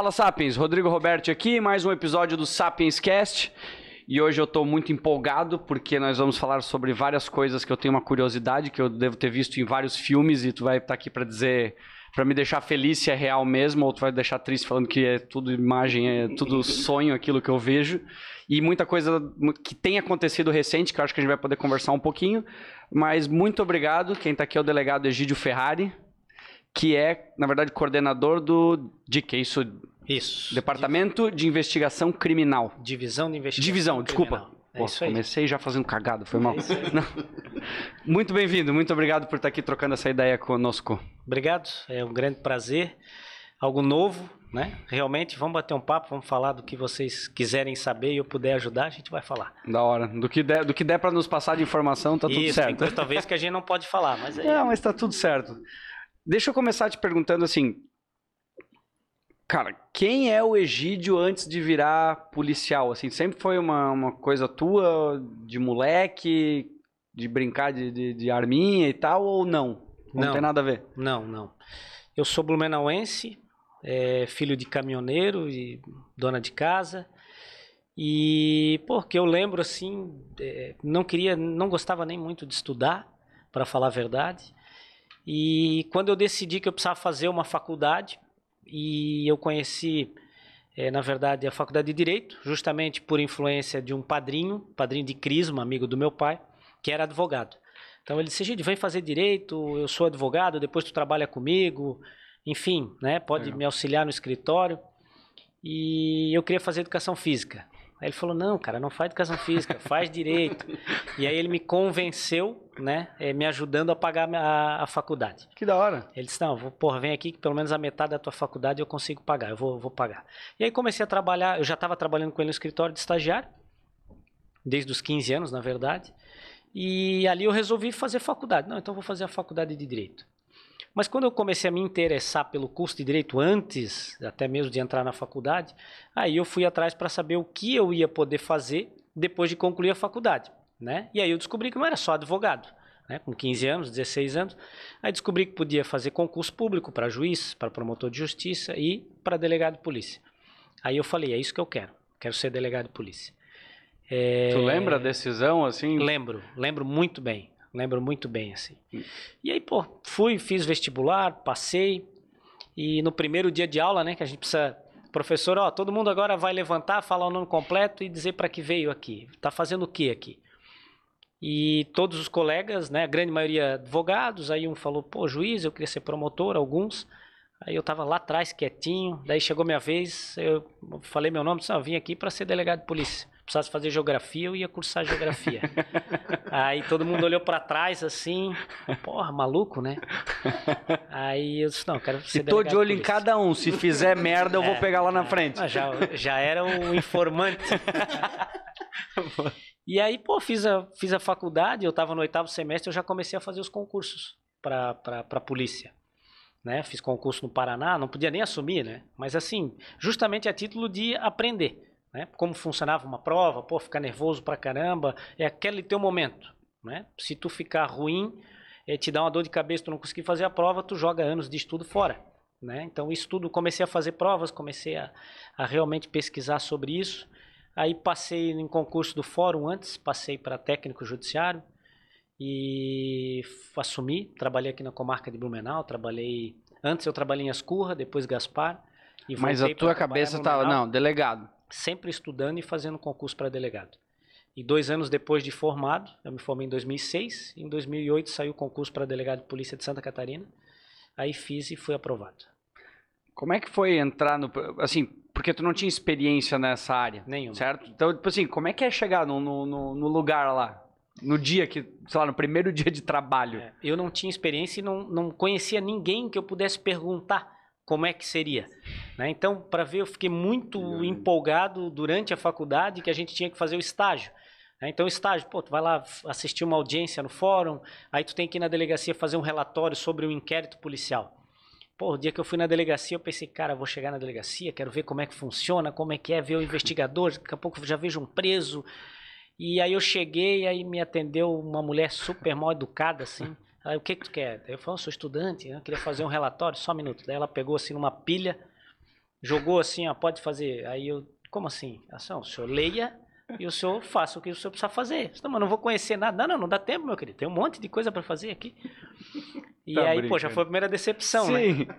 Fala Sapiens, Rodrigo Roberto aqui, mais um episódio do Sapiens Cast. E hoje eu estou muito empolgado porque nós vamos falar sobre várias coisas que eu tenho uma curiosidade, que eu devo ter visto em vários filmes e tu vai estar tá aqui para dizer, para me deixar feliz se é real mesmo, ou tu vai deixar triste falando que é tudo imagem, é tudo sonho aquilo que eu vejo. E muita coisa que tem acontecido recente, que eu acho que a gente vai poder conversar um pouquinho. Mas muito obrigado. Quem está aqui é o delegado Egídio Ferrari que é, na verdade, coordenador do é isso? Isso. Departamento de Investigação Criminal. Divisão de Investigação Divisão, Criminal. desculpa. É Pô, comecei já fazendo cagado, foi mal. É muito bem-vindo, muito obrigado por estar aqui trocando essa ideia conosco. Obrigado, é um grande prazer. Algo novo, né? Realmente, vamos bater um papo, vamos falar do que vocês quiserem saber e eu puder ajudar, a gente vai falar. Da hora. Do que der, do que der para nos passar de informação, tá tudo Isso, certo. Isso, talvez que a gente não pode falar, mas aí... Não, mas tá tudo certo. Deixa eu começar te perguntando assim. Cara, quem é o Egídio antes de virar policial? Assim, sempre foi uma, uma coisa tua, de moleque, de brincar de, de, de arminha e tal, ou não? Não, não tem nada a ver? Não, não. Eu sou blumenauense, é, filho de caminhoneiro e dona de casa. E, porque eu lembro assim, é, não queria, não gostava nem muito de estudar, para falar a verdade. E quando eu decidi que eu precisava fazer uma faculdade, e eu conheci, é, na verdade, a faculdade de Direito, justamente por influência de um padrinho, padrinho de Crisma, amigo do meu pai, que era advogado. Então ele disse, gente, vem fazer Direito, eu sou advogado, depois tu trabalha comigo, enfim, né, pode me auxiliar no escritório. E eu queria fazer Educação Física. Aí ele falou: não, cara, não faz educação física, faz direito. e aí ele me convenceu, né, é, me ajudando a pagar a, a, faculdade. Que da hora. Ele disse: não, vou, porra, vem aqui que pelo menos a metade da tua faculdade eu consigo pagar, eu vou, vou pagar. E aí comecei a trabalhar, eu já estava trabalhando com ele no escritório de estagiário, desde os 15 anos, na verdade. E ali eu resolvi fazer faculdade. Não, então vou fazer a faculdade de direito. Mas quando eu comecei a me interessar pelo curso de direito antes, até mesmo de entrar na faculdade, aí eu fui atrás para saber o que eu ia poder fazer depois de concluir a faculdade, né? E aí eu descobri que não era só advogado, né? Com 15 anos, 16 anos, aí descobri que podia fazer concurso público para juiz, para promotor de justiça e para delegado de polícia. Aí eu falei, é isso que eu quero, quero ser delegado de polícia. É... Tu lembra a decisão assim? Lembro, lembro muito bem. Lembro muito bem, assim. E aí, pô, fui, fiz vestibular, passei. E no primeiro dia de aula, né, que a gente precisa. Professor, ó, todo mundo agora vai levantar, falar o nome completo e dizer para que veio aqui. Tá fazendo o que aqui? E todos os colegas, né, a grande maioria advogados, aí um falou, pô, juiz, eu queria ser promotor, alguns. Aí eu tava lá atrás, quietinho. Daí chegou minha vez, eu falei meu nome, disse, ah, eu vim aqui para ser delegado de polícia precisasse fazer geografia, eu ia cursar geografia. Aí todo mundo olhou para trás assim, porra, maluco, né? Aí eu disse, não, quero ser E tô de olho em cada um, se fizer merda eu é, vou pegar lá na frente. Já, já era o informante. e aí, pô, fiz a, fiz a faculdade, eu estava no oitavo semestre, eu já comecei a fazer os concursos para a polícia. Né? Fiz concurso no Paraná, não podia nem assumir, né? Mas assim, justamente a título de aprender. Né? Como funcionava uma prova, pô, ficar nervoso pra caramba, é aquele teu momento. Né? Se tu ficar ruim, é, te dá uma dor de cabeça, tu não conseguir fazer a prova, tu joga anos de estudo fora. Né? Então, isso tudo, comecei a fazer provas, comecei a, a realmente pesquisar sobre isso. Aí passei em concurso do fórum antes, passei para técnico judiciário e assumi, trabalhei aqui na comarca de Blumenau, trabalhei antes eu trabalhei em Ascurra, depois Gaspar. Mas a tua cabeça estava não, delegado sempre estudando e fazendo concurso para delegado. E dois anos depois de formado, eu me formei em 2006, em 2008 saiu o concurso para delegado de polícia de Santa Catarina, aí fiz e fui aprovado. Como é que foi entrar no. Assim, porque tu não tinha experiência nessa área. Nenhuma. Certo? Então, tipo assim, como é que é chegar no, no, no lugar lá? No dia que, sei lá, no primeiro dia de trabalho? É, eu não tinha experiência e não, não conhecia ninguém que eu pudesse perguntar como é que seria. Né? Então, para ver, eu fiquei muito empolgado durante a faculdade que a gente tinha que fazer o estágio. Né? Então, o estágio, pô, tu vai lá assistir uma audiência no fórum, aí tu tem que ir na delegacia fazer um relatório sobre o um inquérito policial. Pô, o dia que eu fui na delegacia, eu pensei, cara, vou chegar na delegacia, quero ver como é que funciona, como é que é ver o investigador, daqui a pouco já vejo um preso. E aí eu cheguei, aí me atendeu uma mulher super mal educada, assim. Aí, o que que tu quer? Eu falei, sou estudante, eu queria fazer um relatório, só um minuto. Daí ela pegou assim numa pilha, jogou assim, ó, pode fazer. Aí eu, como assim? Ação, o senhor leia e o senhor faça o que o senhor precisa fazer. Não, mas não vou conhecer nada. Não, não, não dá tempo, meu querido. Tem um monte de coisa para fazer aqui. E tá aí, brincando. pô, já foi a primeira decepção, Sim. né?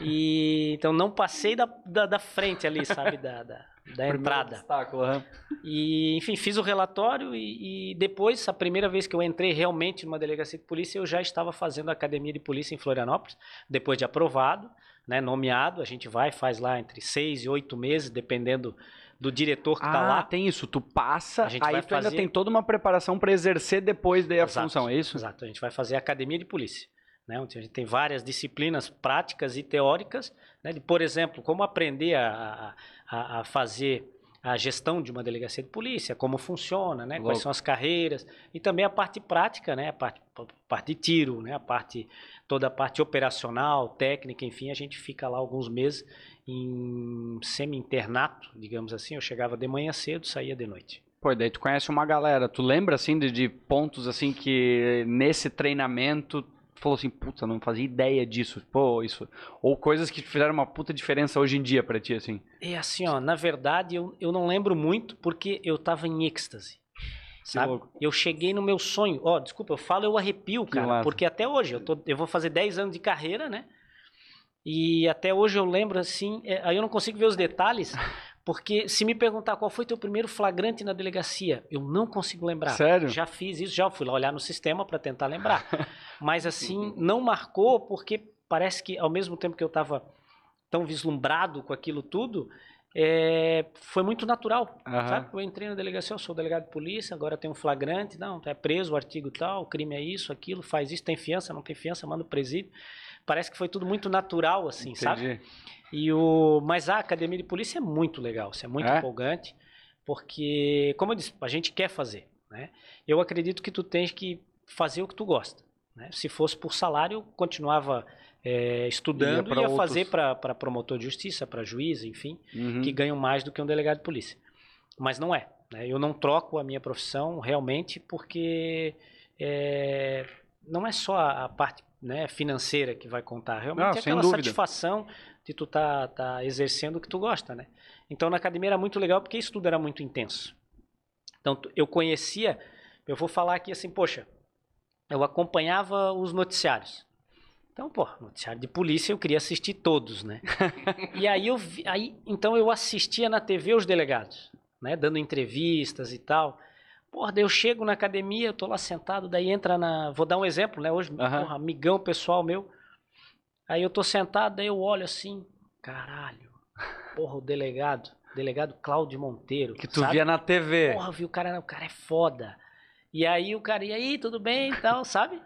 E então não passei da, da, da frente ali, sabe, da, da, da entrada. Obstáculo, uhum. E, enfim, fiz o relatório e, e, depois, a primeira vez que eu entrei realmente numa delegacia de polícia, eu já estava fazendo a academia de polícia em Florianópolis, depois de aprovado, né, nomeado. A gente vai, faz lá entre seis e oito meses, dependendo do diretor que está ah, lá. tem isso. Tu passa, aí tu fazer... ainda tem toda uma preparação para exercer depois daí a exato, função, é isso? Exato. A gente vai fazer a academia de polícia. Né, onde a gente tem várias disciplinas práticas e teóricas, né, de, por exemplo, como aprender a, a, a, fazer a gestão de uma delegacia de polícia, como funciona, né, quais são as carreiras, e também a parte prática, né, a parte, a parte de tiro, né, a parte, toda a parte operacional, técnica, enfim, a gente fica lá alguns meses em semi-internato, digamos assim, eu chegava de manhã cedo, saía de noite. Pô, daí tu conhece uma galera, tu lembra assim de, de pontos assim que nesse treinamento falou assim, puta, não fazia ideia disso, pô, isso. Ou coisas que fizeram uma puta diferença hoje em dia para ti, assim. É assim, ó, na verdade eu, eu não lembro muito porque eu tava em êxtase. Sabe? Eu cheguei no meu sonho. Ó, desculpa, eu falo, eu arrepio, cara, porque até hoje, eu, tô, eu vou fazer 10 anos de carreira, né? E até hoje eu lembro assim, é, aí eu não consigo ver os detalhes, porque se me perguntar qual foi teu primeiro flagrante na delegacia, eu não consigo lembrar. Sério? Já fiz isso, já fui lá olhar no sistema para tentar lembrar. Mas assim, não marcou porque parece que ao mesmo tempo que eu estava tão vislumbrado com aquilo tudo, é, foi muito natural. Uhum. Sabe? Eu entrei na delegacia, eu sou delegado de polícia, agora tem um flagrante, não, é preso, o artigo tal, o crime é isso, aquilo, faz isso, tem fiança, não tem fiança, manda o presídio. Parece que foi tudo muito natural, assim, Entendi. sabe? E o, mas a academia de polícia é muito legal, isso é muito é? empolgante, porque, como eu disse, a gente quer fazer. Né? Eu acredito que tu tens que fazer o que tu gosta. Né? Se fosse por salário, eu continuava é, estudando e ia outros... fazer para promotor de justiça, para juiz, enfim, uhum. que ganham mais do que um delegado de polícia. Mas não é. Né? Eu não troco a minha profissão realmente porque não é só a parte né, financeira que vai contar. Realmente é aquela dúvida. satisfação de tu tá, tá exercendo o que tu gosta, né? Então na academia era muito legal porque isso tudo era muito intenso. Então eu conhecia, eu vou falar aqui assim, poxa, eu acompanhava os noticiários. Então, pô, noticiário de polícia eu queria assistir todos, né? e aí eu vi, aí então eu assistia na TV os delegados, né, dando entrevistas e tal. Porra, daí eu chego na academia, eu tô lá sentado, daí entra na. Vou dar um exemplo, né? Hoje, uhum. porra, amigão pessoal meu. Aí eu tô sentado, daí eu olho assim, caralho, porra, o delegado, delegado Cláudio Monteiro. Que tu sabe? via na TV. Porra, viu, o cara, o cara é foda. E aí o cara, e aí, tudo bem e tal, sabe?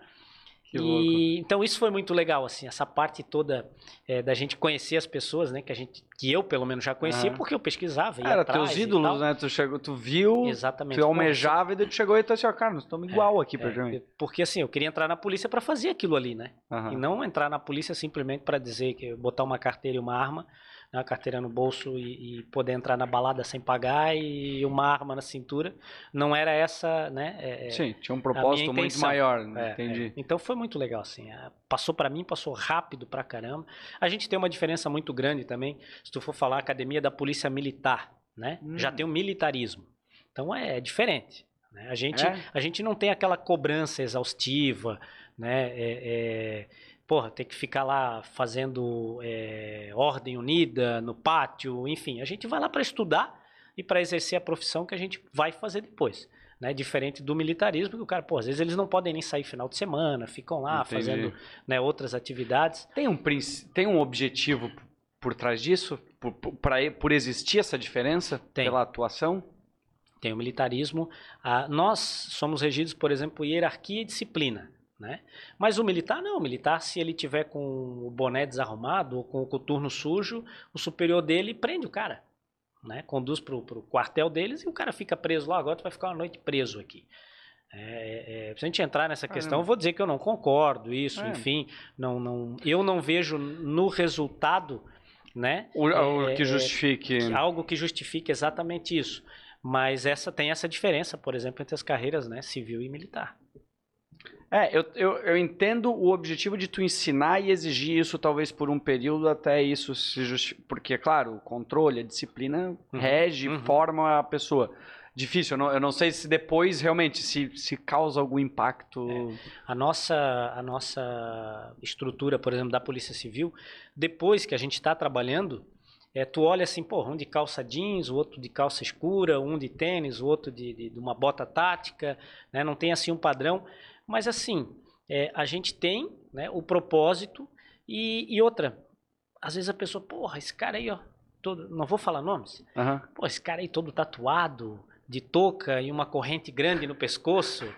E, então isso foi muito legal, assim, essa parte toda é, da gente conhecer as pessoas, né? Que a gente, que eu pelo menos já conhecia, uhum. porque eu pesquisava. Era teus ídolos, né? Tu chegou, tu viu, Exatamente. tu almejava e daí tu chegou e tu assim, ó, cara, nós estamos igual é, aqui, é, Porque assim, eu queria entrar na polícia para fazer aquilo ali, né? E não entrar na polícia simplesmente para dizer que botar uma carteira e uma arma né, a carteira no bolso e, e, poder entrar na balada sem pagar e uma arma na cintura. Não era essa, né? É, é Sim, tinha um propósito muito maior, né? é, entendi. É. Então foi muito legal, assim. É, passou para mim, passou rápido pra caramba. A gente tem uma diferença muito grande também, se tu for falar Academia da Polícia Militar, né? Hum. Já tem o militarismo. Então é, diferente. Né? A, gente, a gente não tem aquela cobrança exaustiva, né? é, porra, ter que ficar lá fazendo é, ordem unida no pátio, enfim, a gente vai lá para estudar e para exercer a profissão que a gente vai fazer depois. Né, diferente do militarismo, que o cara, pô, às vezes eles não podem nem sair final de semana, ficam lá Entendi. fazendo né, outras atividades. Tem um, tem um objetivo por trás disso? Por, por, pra, por existir essa diferença tem. pela atuação? Tem o militarismo. Ah, nós somos regidos, por exemplo, por hierarquia e disciplina. Né? Mas o militar não, o militar se ele tiver com o boné desarrumado ou com o coturno sujo, o superior dele prende o cara, né? Conduz para o quartel deles e o cara fica preso lá, agora tu vai ficar uma noite preso aqui. É, é, se a gente entrar nessa questão, eu vou dizer que eu não concordo isso, é. enfim, não, não, eu não vejo no resultado, né? O, o é, que é, justifique algo que justifique exatamente isso. Mas essa tem essa diferença, por exemplo, entre as carreiras, né, civil e militar. É, eu, eu, eu entendo o objetivo de tu ensinar e exigir isso talvez por um período até isso se justificar. Porque, claro, o controle, a disciplina Uhum, rege, uhum. forma a pessoa. Difícil, eu não, eu não sei se depois realmente se, se causa algum impacto. A nossa, a nossa estrutura, por exemplo, da Polícia Civil, depois que a gente está trabalhando, é, tu olha assim, pô, um de calça jeans, o outro de calça escura, um de tênis, o outro de, de- de uma bota tática, né? não tem assim um padrão, mas assim, é, a gente tem né, o propósito e, e outra, às vezes a pessoa, porra, esse cara aí, ó, todo, não vou falar nomes, Aham. pô, esse cara aí todo tatuado, de touca e uma corrente grande no pescoço.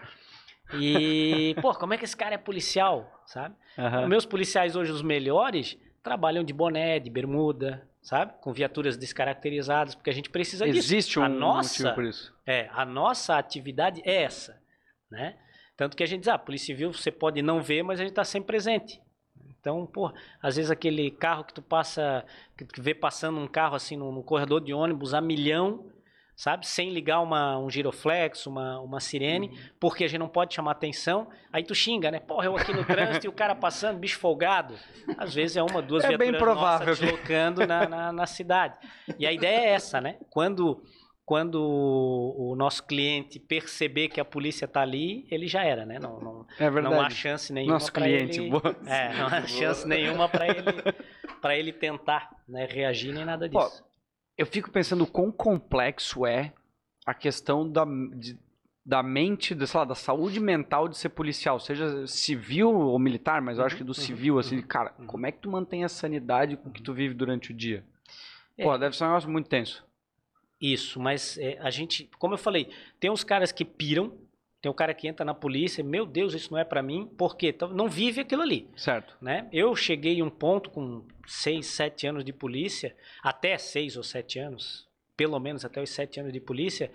E, pô, como é que esse cara é policial, sabe? aham. Meus policiais hoje, os melhores, trabalham de boné, de bermuda, sabe? Com viaturas descaracterizadas, porque a gente precisa disso. Existe um a nossa, motivo por isso. é, a nossa atividade é essa, né? Tanto que a gente diz, ah, Polícia Civil você pode não ver, mas a gente está sempre presente. Então, pô, às vezes aquele carro que tu passa, que tu vê passando um carro assim no, no corredor de ônibus a milhão, sabe? Sem ligar uma, um giroflex, uma, uma sirene, Uhum. porque a gente não pode chamar atenção. Aí tu xinga, né? Porra, eu aqui no trânsito e o cara passando, bicho folgado. Às vezes é uma, duas É bem viaturas provável nossas que- deslocando na, na, na cidade. E a ideia é essa, né? Quando, quando o o nosso cliente perceber que a polícia está ali, ele já era, né? Não, não, É verdade. não há chance nenhuma Nosso cliente. ele... boa. É, não há chance nenhuma para ele, pra ele tentar né, reagir nem nada Pô, disso. Eu fico pensando o quão complexo é a questão da, de- da mente, de, sei lá, da saúde mental de ser policial, seja civil ou militar, mas eu acho Uhum, que do uhum, civil, assim, uhum, cara, como é que tu mantém a sanidade com que tu vive durante o dia? É. Pô, deve ser um negócio muito tenso. Isso, mas é, a gente, como eu falei, tem uns caras que piram, tem o cara que entra na polícia, meu Deus, isso não é pra mim, porque Então, não vive aquilo ali, Certo. né? Eu cheguei em um ponto com seis, sete anos de polícia, até seis ou sete anos, pelo menos até os sete anos de polícia,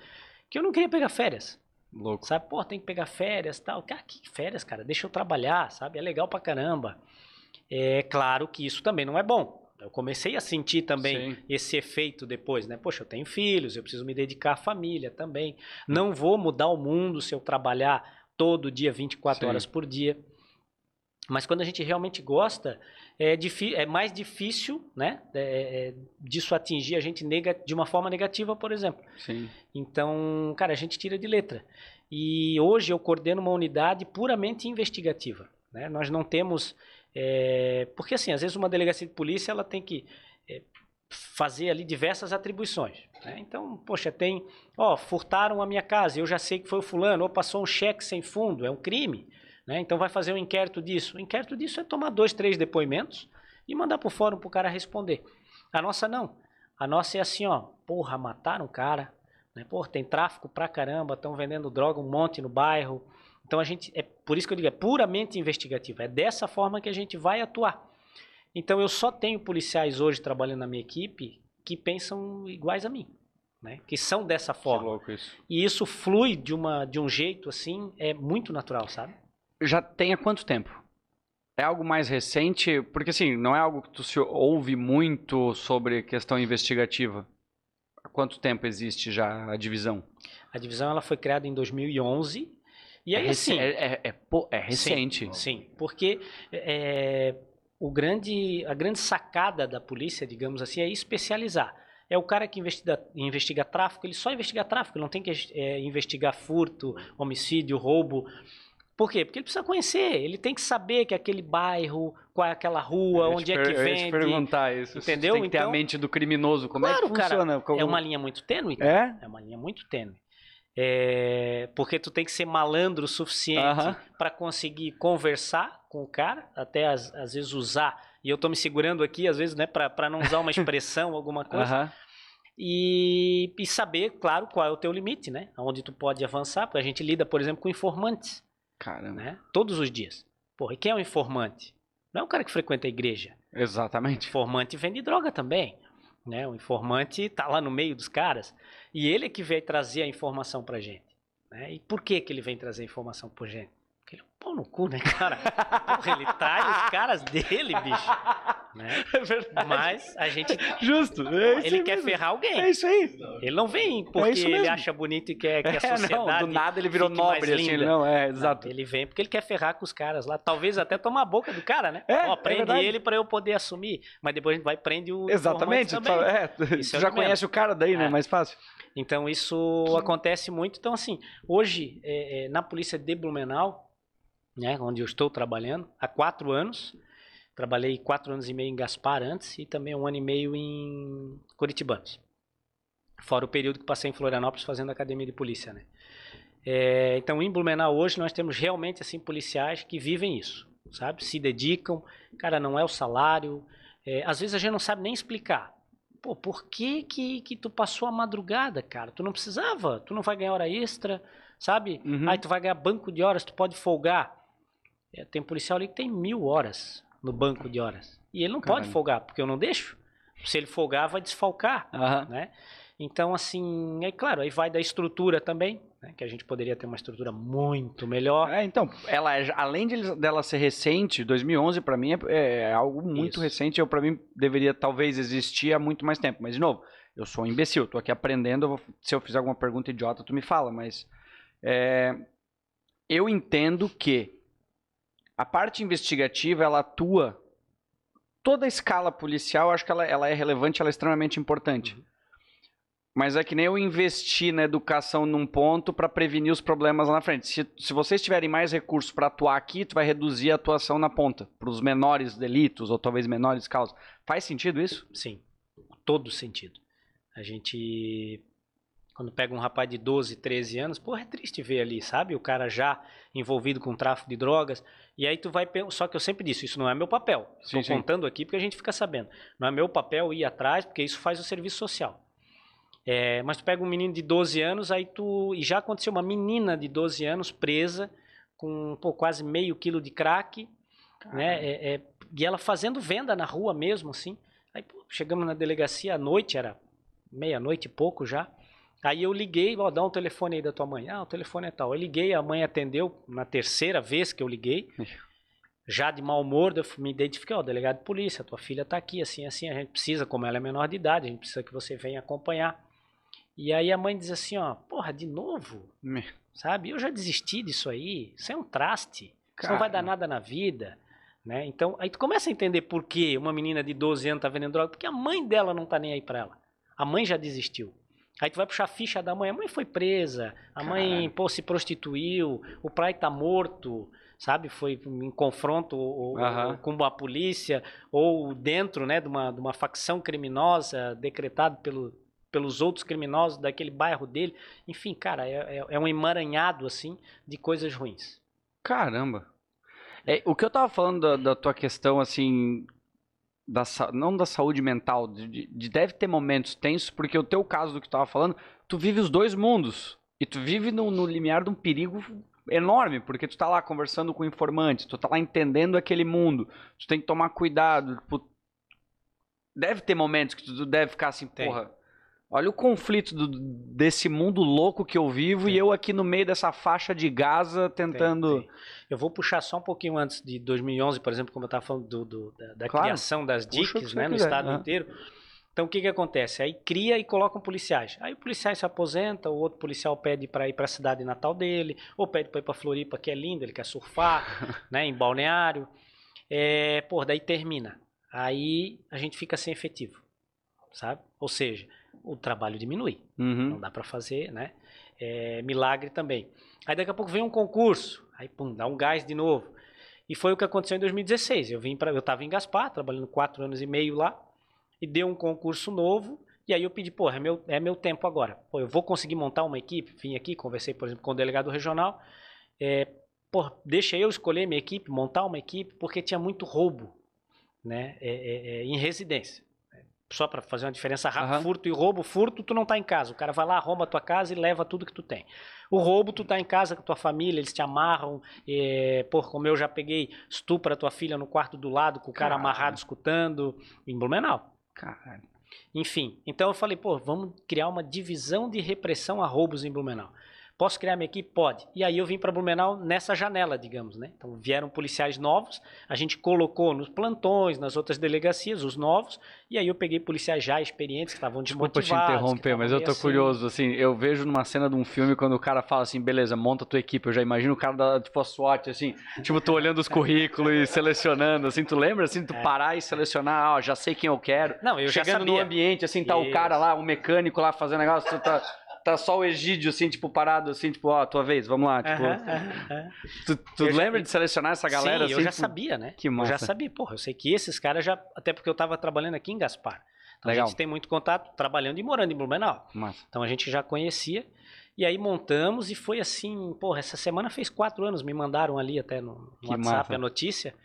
que eu não queria pegar férias. Louco. Sabe, pô, tem que pegar férias tal. Cara, que férias, cara? Deixa eu trabalhar, sabe? É legal pra caramba. É claro que isso também não é bom. Eu comecei a sentir também Sim. esse efeito depois, né? Poxa, eu tenho filhos, eu preciso me dedicar à família também. Não vou mudar o mundo se eu trabalhar todo dia, 24 Sim. horas por dia. Mas quando a gente realmente gosta, é, é mais difícil, né? é, é, disso atingir a gente nega- de uma forma negativa, por exemplo. Sim. Então, cara, a gente tira de letra. E hoje eu coordeno uma unidade puramente investigativa. Né? Nós não temos. É, porque, assim, às vezes uma delegacia de polícia ela tem que é, fazer ali diversas atribuições. né? Então, poxa, tem. Ó, furtaram a minha casa, eu já sei que foi o fulano, ou passou um cheque sem fundo, é um crime. Né? Então, vai fazer um inquérito disso. O inquérito disso é tomar dois, três depoimentos e mandar para o fórum para o cara responder. A nossa não. A nossa é assim, ó, porra, mataram o cara, né? Pô, tem tráfico pra caramba, estão vendendo droga um monte no bairro. Então a gente é por isso que eu digo, é puramente investigativo. É dessa forma que a gente vai atuar. Então eu só tenho policiais hoje trabalhando na minha equipe que pensam iguais a mim, né? Que são dessa Que forma. louco isso. E isso flui de uma de um jeito assim, é muito natural, sabe? Já tem há quanto tempo? É algo mais recente? Porque, assim, não é algo que tu se ouve muito sobre questão investigativa. Há quanto tempo existe já a divisão? A divisão ela foi criada em 2011 e aí é, assim, é, é- é é recente. Sim, sim, porque é, o grande, a grande sacada da polícia, digamos assim, é especializar. É o cara que investiga, investiga tráfico, ele só investiga tráfico, ele não tem que é, investigar furto, homicídio, roubo. Por quê? Porque ele precisa conhecer, ele tem que saber que aquele bairro, qual é aquela rua, onde é que eu ia te perguntar isso. Entendeu? Tem que ter a Então- mente do criminoso. Como é Claro, que cara, funciona? Como- É uma linha muito tênue. É? É uma linha muito tênue. É, porque tu tem que ser malandro o suficiente Aham. para conseguir conversar com o cara, até às, às vezes usar. E eu tô me segurando aqui, às vezes, né, para não usar uma expressão, alguma coisa. Aham. E, e saber, claro, qual é o teu limite, né? Onde tu pode avançar, porque a gente lida, por exemplo, com informantes, Caramba. né? Todos os dias. Porra, e quem é um informante? Não é um cara que frequenta a igreja. O Exatamente. informante vende droga também. Né? O informante tá lá no meio dos caras. E ele é que vem trazer a informação pra gente. Né? E por que, que ele vem trazer a informação pra gente? Porque ele é um pau no cu, né, cara? Porra, ele traz os caras dele, bicho. Né? É verdade. Mas a gente. Justo. É ele quer mesmo. ferrar alguém. É isso aí. Ele não vem porque isso ele acha bonito e quer que a É, sociedade. não, do nada ele virou nobre, assim. linda. Não, é, Não, exato. ele vem porque ele quer ferrar com os caras lá. Talvez até tomar a boca do cara, né? É, Ó, é prende ele pra eu poder assumir. Mas depois a gente vai e prende o. Exatamente. é, é já conhece o cara daí, né? É. Mais fácil. Então isso acontece muito. Então, assim, hoje, é, é, na polícia de Blumenau, né, onde eu estou trabalhando, há quatro anos. Trabalhei quatro anos e meio em Gaspar antes e também um ano e meio em Curitibanos. Fora o período que passei em Florianópolis fazendo academia de polícia, né? É, então, em Blumenau hoje nós temos realmente assim policiais que vivem isso, sabe? Se dedicam. Cara, não é o salário. É, às vezes a gente não sabe nem explicar. Pô, por que, que que tu passou a madrugada, cara? Tu não precisava. Tu não vai ganhar hora extra, sabe? Uhum. Aí tu vai ganhar banco de horas, tu pode folgar. É, tem policial ali que tem mil horas no banco de horas. E ele não pode folgar, porque eu não deixo. Se ele folgar, vai desfalcar Aham. né? Então, assim, é claro, aí vai da estrutura também, né? que a gente poderia ter uma estrutura muito melhor. É, então, ela é- além de, dela ser recente, 2011 pra mim é, é algo muito Isso. recente. Eu para mim deveria talvez existir há muito mais tempo. Mas de novo, eu sou um imbecil, tô aqui aprendendo. eu vou- se eu fizer alguma pergunta idiota, tu me fala. Mas é, eu entendo que a parte investigativa ela atua toda a escala policial. Acho que ela, ela é relevante, ela é extremamente importante. Mas é que nem eu investir na educação num ponto para prevenir os problemas lá na frente. Se, se vocês tiverem mais recursos para atuar aqui, tu vai reduzir a atuação na ponta, para os menores delitos ou talvez menores causas. Faz sentido isso? Sim, todo sentido. A gente, quando pega um rapaz de 12, 13 anos, porra, é triste ver ali, sabe? O cara já envolvido com tráfico de drogas. E aí tu vai. Só que eu sempre disse, isso não é meu papel. Estou contando aqui porque a gente fica sabendo. Não é meu papel ir atrás, porque isso faz o serviço social. É, mas tu pega um menino de 12 anos, aí tu. E já aconteceu uma menina de 12 anos presa com pô, quase meio quilo de crack, né? É, é, e ela fazendo venda na rua mesmo, assim. Aí pô, chegamos na delegacia à noite, era meia-noite e pouco já. Aí eu liguei, ó, dá um telefone aí da tua mãe. Ah, o telefone é tal. Eu liguei, a mãe atendeu na terceira vez que eu liguei. Já de mau humor, eu me identifiquei, ó, delegado de polícia, tua filha tá aqui, assim, assim, a gente precisa, como ela é menor de idade, a gente precisa que você venha acompanhar. E aí a mãe diz assim, ó, porra, de novo? Sabe? Eu já desisti disso aí. Isso é um traste. Isso não vai dar Cara. nada na vida. Né? Então, aí tu começa a entender por que uma menina de 12 anos tá vendendo droga, porque a mãe dela não tá nem aí pra ela. A mãe já desistiu. Aí tu vai puxar a ficha da mãe, a mãe foi presa, a mãe, Caralho. pô, se prostituiu, o pai tá morto, sabe? Foi em confronto ou- Aham. com a polícia, ou dentro, né, de uma, de uma facção criminosa decretado pelo, pelos outros criminosos daquele bairro dele. Enfim, cara, é, é- é um emaranhado, assim, de coisas ruins. Caramba. É, o que eu tava falando da, da tua questão, assim, da, não da saúde mental, de- de deve ter momentos tensos, porque o teu caso do que tu tava falando, tu vive os dois mundos. E tu vive no, no limiar de um perigo enorme, porque tu tá lá conversando com informantes, tu tá lá entendendo aquele mundo, tu tem que tomar cuidado. tipo, deve ter momentos que tu deve ficar assim, Tem. porra. Olha o conflito do- desse mundo louco que eu vivo e eu aqui no meio dessa faixa de Gaza tentando. Tem, tem. Eu vou puxar só um pouquinho antes de 2011, por exemplo, como eu estava falando do, do- da, da Claro. criação das DICs né, no quiser, estado é. inteiro. Então, o que, que acontece? Aí cria e colocam policiais. Aí o policial se aposenta, o outro policial pede para ir para a cidade natal dele, ou pede para ir para Floripa, que é lindo, ele quer surfar, né, em balneário. É, pô, daí termina. Aí a gente fica sem efetivo, sabe? Ou seja, o trabalho diminui. Uhum. Não dá pra fazer, né? É, milagre também. Aí daqui a pouco vem um concurso, aí pum, dá um gás de novo. E foi o que aconteceu em 2016. Eu vim para, eu estava em Gaspar, trabalhando quatro anos e meio lá, e deu um concurso novo. E aí eu pedi, pô, é meu, é meu tempo agora. Pô, eu vou conseguir montar uma equipe. Vim aqui, conversei, por exemplo, com o delegado regional. É, pô, deixa eu escolher minha equipe, montar uma equipe, porque tinha muito roubo, né? É, é, é, em residência só para fazer uma diferença rápida, Aham. furto e roubo, furto tu não tá em casa, o cara vai lá, arromba a tua casa e leva tudo que tu tem. O roubo tu tá em casa com tua família, eles te amarram, é, por como eu já peguei, estupra tua filha no quarto do lado com o cara Caralho. amarrado escutando, em Blumenau. Caralho. Enfim, então eu falei, pô, vamos criar uma divisão de repressão a roubos em Blumenau. Posso criar minha equipe? Pode. E aí eu vim para Blumenau nessa janela, digamos, né? Então vieram policiais novos, a gente colocou nos plantões, nas outras delegacias, os novos, e aí eu peguei policiais já experientes que estavam desmotivados. Desculpa te interromper, mas eu tô assim... curioso, assim, eu vejo numa cena de um filme quando o cara fala assim, beleza, monta a tua equipe, eu já imagino o cara da, tipo, a SWAT, assim, tipo, tô olhando os currículos e selecionando, assim, tu lembra, assim, tu é. parar e selecionar, ó, já sei quem eu quero. Não, eu Chegando já sabia. no ambiente, assim, tá Isso. o cara lá, o mecânico lá fazendo negócio, tu tá tá só o Egídio, assim, tipo, parado, assim, tipo, ó, tua vez, vamos lá. Tipo, uh -huh, uh -huh. Tu, tu lembra já... de selecionar essa galera? Sim, assim, eu já tipo... sabia, né? Que massa. Eu já sabia, porra, eu sei que esses caras já, até porque eu tava trabalhando aqui em Gaspar. Então Legal. a gente tem muito contato trabalhando e morando em Blumenau. Massa. Então a gente já conhecia. E aí montamos e foi assim, porra, essa semana fez quatro anos, me mandaram ali até no, no WhatsApp massa. a notícia.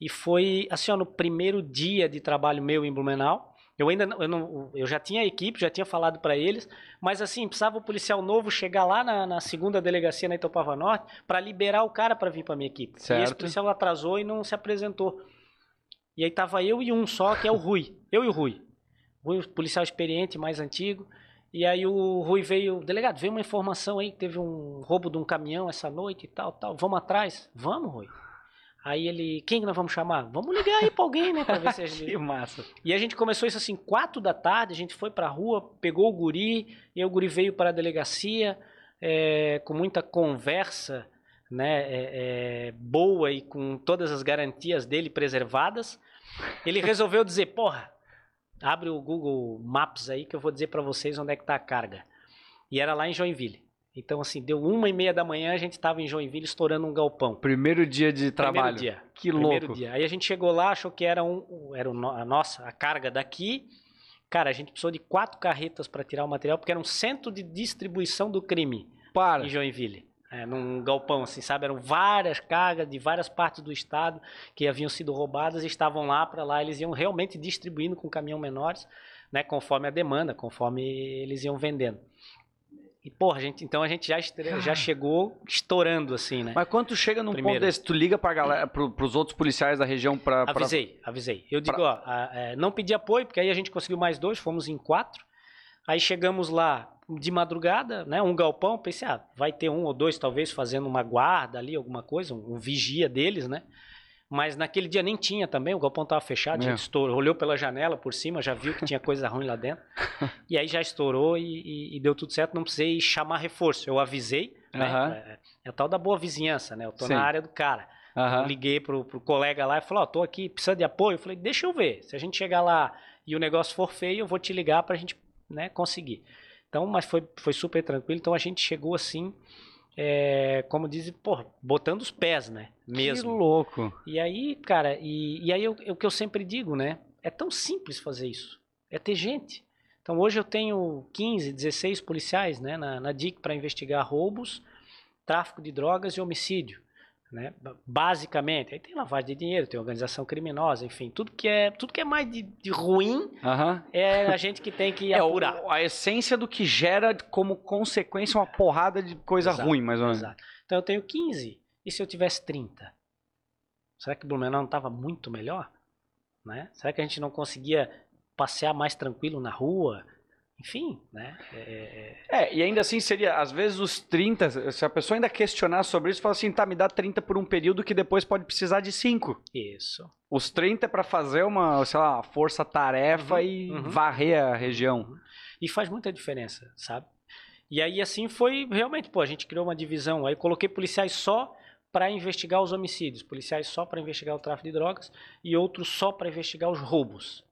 E foi assim, ó, no primeiro dia de trabalho meu em Blumenau, eu ainda não, eu, não, eu já tinha a equipe, já tinha falado para eles, mas assim, precisava o policial novo chegar lá na, na segunda delegacia na Itopava Norte para liberar o cara para vir para minha equipe. Certo. E esse policial atrasou e não se apresentou. E aí tava eu e um só, que é o Rui. Eu e o Rui. O Rui, policial experiente, mais antigo. E aí o Rui veio, delegado, veio uma informação aí que teve um roubo de um caminhão essa noite e tal, tal. Vamos atrás? Vamos, Rui. Aí ele, quem que nós vamos chamar? Vamos ligar aí pra alguém, né? Pra ver se a gente... que massa. E a gente começou isso assim, quatro da tarde, a gente foi pra rua, pegou o guri, e o guri veio para a delegacia, é, com muita conversa, né, é, é, boa e com todas as garantias dele preservadas. Ele resolveu dizer, porra, abre o Google Maps aí que eu vou dizer para vocês onde é que tá a carga. E era lá em Joinville. Então, assim, deu uma e meia da manhã, a gente estava em Joinville estourando um galpão. Primeiro dia de trabalho. Primeiro dia. Que Primeiro louco. Dia. Aí a gente chegou lá, achou que era, um, era a nossa, a carga daqui. Cara, a gente precisou de quatro carretas para tirar o material, porque era um centro de distribuição do crime. Para. Em Joinville. É, num galpão, assim, sabe? Eram várias cargas de várias partes do estado que haviam sido roubadas e estavam lá para lá. Eles iam realmente distribuindo com caminhão menores, né? Conforme a demanda, conforme eles iam vendendo. E, porra, a gente, então a gente já, já chegou estourando, assim, né? Mas quando tu chega num Primeiro. ponto desse, tu liga pra galera, pro, pros outros policiais da região pra... pra... Avisei, avisei. Eu digo, pra... ó, a, é, não pedi apoio, porque aí a gente conseguiu mais dois, fomos em quatro. Aí chegamos lá de madrugada, né? Um galpão, pensei, ah, vai ter um ou dois talvez fazendo uma guarda ali, alguma coisa, um, um vigia deles, né? Mas naquele dia nem tinha também, o galpão estava fechado, a gente estourou, olhou pela janela por cima, já viu que tinha coisa ruim lá dentro. e aí já estourou e, e, e, deu tudo certo, não precisei chamar reforço. Eu avisei, né? É, é, a tal da boa vizinhança, né? Eu tô Sim. na área do cara. Uhum. Liguei pro, pro colega lá e falou, ó, oh, tô aqui, precisa de apoio? Eu falei, deixa eu ver. Se a gente chegar lá e o negócio for feio, eu vou te ligar pra gente né, conseguir. Então, mas foi, foi super tranquilo. Então a gente chegou assim é, como dizem, pô, botando os pés, né? Mesmo. Que louco. E aí, cara, e, e aí o que eu sempre digo, né? É tão simples fazer isso. É ter gente. Então hoje eu tenho 15, 16 policiais né, na, na DIC para investigar roubos, tráfico de drogas e homicídio. Né? Basicamente, aí tem lavagem de dinheiro, tem organização criminosa, enfim, tudo que é, tudo que é mais de, de ruim uhum. é a gente que tem que apurar. É o, a essência do que gera como consequência uma porrada de coisa exato, ruim, mais ou menos. Exato. Então eu tenho 15, e se eu tivesse 30? Será que o Blumenau não estava muito melhor? Né? Será que a gente não conseguia passear mais tranquilo na rua? Enfim, né? É, é... é, e ainda assim seria, às vezes os 30, se a pessoa ainda questionar sobre isso, fala assim, tá, me dá 30 por um período que depois pode precisar de 5. Isso. Os 30 é para fazer uma, sei lá, força-tarefa uhum, e uhum. varrer a região. Uhum. E faz muita diferença, sabe? E aí assim foi realmente, pô, a gente criou uma divisão, aí coloquei policiais só para investigar os homicídios, policiais só para investigar o tráfico de drogas e outros só para investigar os roubos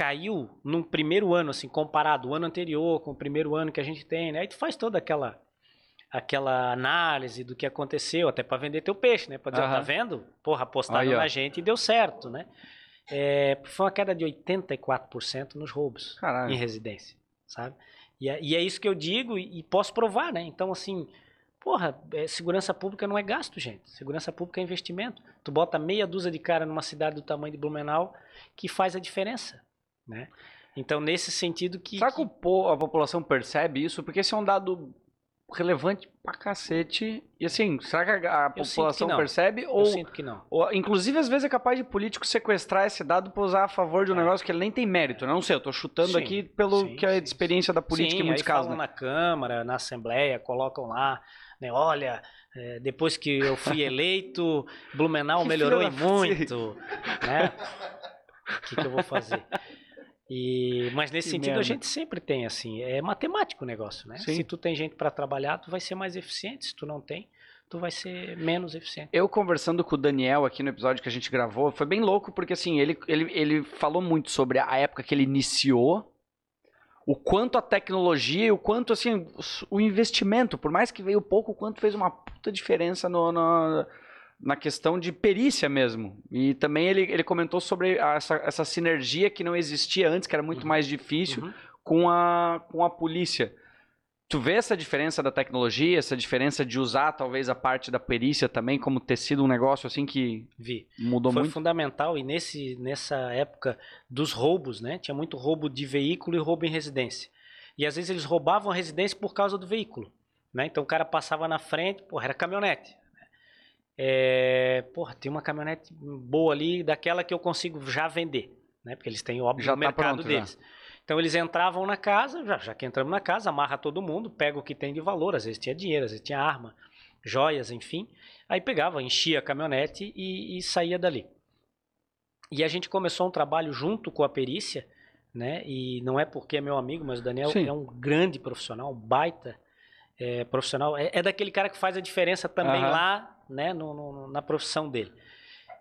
caiu num primeiro ano, assim, comparado o ano anterior com o primeiro ano que a gente tem, né? Aí tu faz toda aquela aquela análise do que aconteceu, até para vender teu peixe, né? Para dizer, uhum. tá vendo? Porra, apostaram Aí, na gente e deu certo, né? É, foi uma queda de 84% nos roubos Caralho. em residência, sabe? E é, e é, isso que eu digo e, e posso provar, né? Então, assim, porra, é, segurança pública não é gasto, gente. Segurança pública é investimento. Tu bota meia dúzia de cara numa cidade do tamanho de Blumenau que faz a diferença. Né? Então, nesse sentido que... Será que, a população percebe isso? Porque esse é um dado relevante pra cacete. E assim, será que a, Eu população percebe? Eu Ou, sinto que não. ou, inclusive, às vezes é capaz de político sequestrar esse dado pra usar a favor de um É. negócio que ele nem tem mérito. né? Não sei, eu tô chutando Sim, aqui pelo sim, que é a sim, experiência da política Sim, em muitos casos. falam né? na Câmara, na Assembleia, colocam lá, né, olha, é, depois que eu fui eleito, Blumenau melhorou e muito, né? O que, que eu vou fazer? E, mas nesse sentido a gente sempre tem assim, é matemático o negócio, né? Sim. Se tu tem gente para trabalhar, tu vai ser mais eficiente, se tu não tem, tu vai ser menos eficiente. Eu conversando com o Daniel aqui no episódio que a gente gravou, foi bem louco, porque assim, ele, ele, ele falou muito sobre a época que ele iniciou, o quanto a tecnologia e o quanto, assim, o investimento, por mais que veio pouco, o quanto fez uma puta diferença no, no- na questão de perícia mesmo. E também ele, ele comentou sobre essa, essa sinergia que não existia antes, que era muito Uhum. mais difícil, Uhum. com a, com a polícia. Tu vê essa diferença da tecnologia, essa diferença de usar talvez a parte da perícia também como ter sido um negócio assim que Vi. mudou Foi muito? fundamental e nesse, nessa época dos roubos, né? Tinha muito roubo de veículo e roubo em residência. E às vezes eles roubavam a residência por causa do veículo, né? Então o cara passava na frente, porra, era caminhonete. É, porra, tem uma caminhonete boa ali, daquela que eu consigo já vender, né? Porque eles têm óbvio Já o tá mercado pronto, já. deles. Então eles entravam na casa, já, já que entramos na casa, amarra todo mundo, pega o que tem de valor, às vezes tinha dinheiro, às vezes tinha arma, joias, enfim. Aí pegava, enchia a caminhonete e, e saía dali. E a gente começou um trabalho junto com a perícia, né? E não é porque é meu amigo, mas o Daniel Sim. é um grande profissional, um baita é, profissional. É, é daquele cara que faz a diferença também Aham. lá, né? no- no- na profissão dele.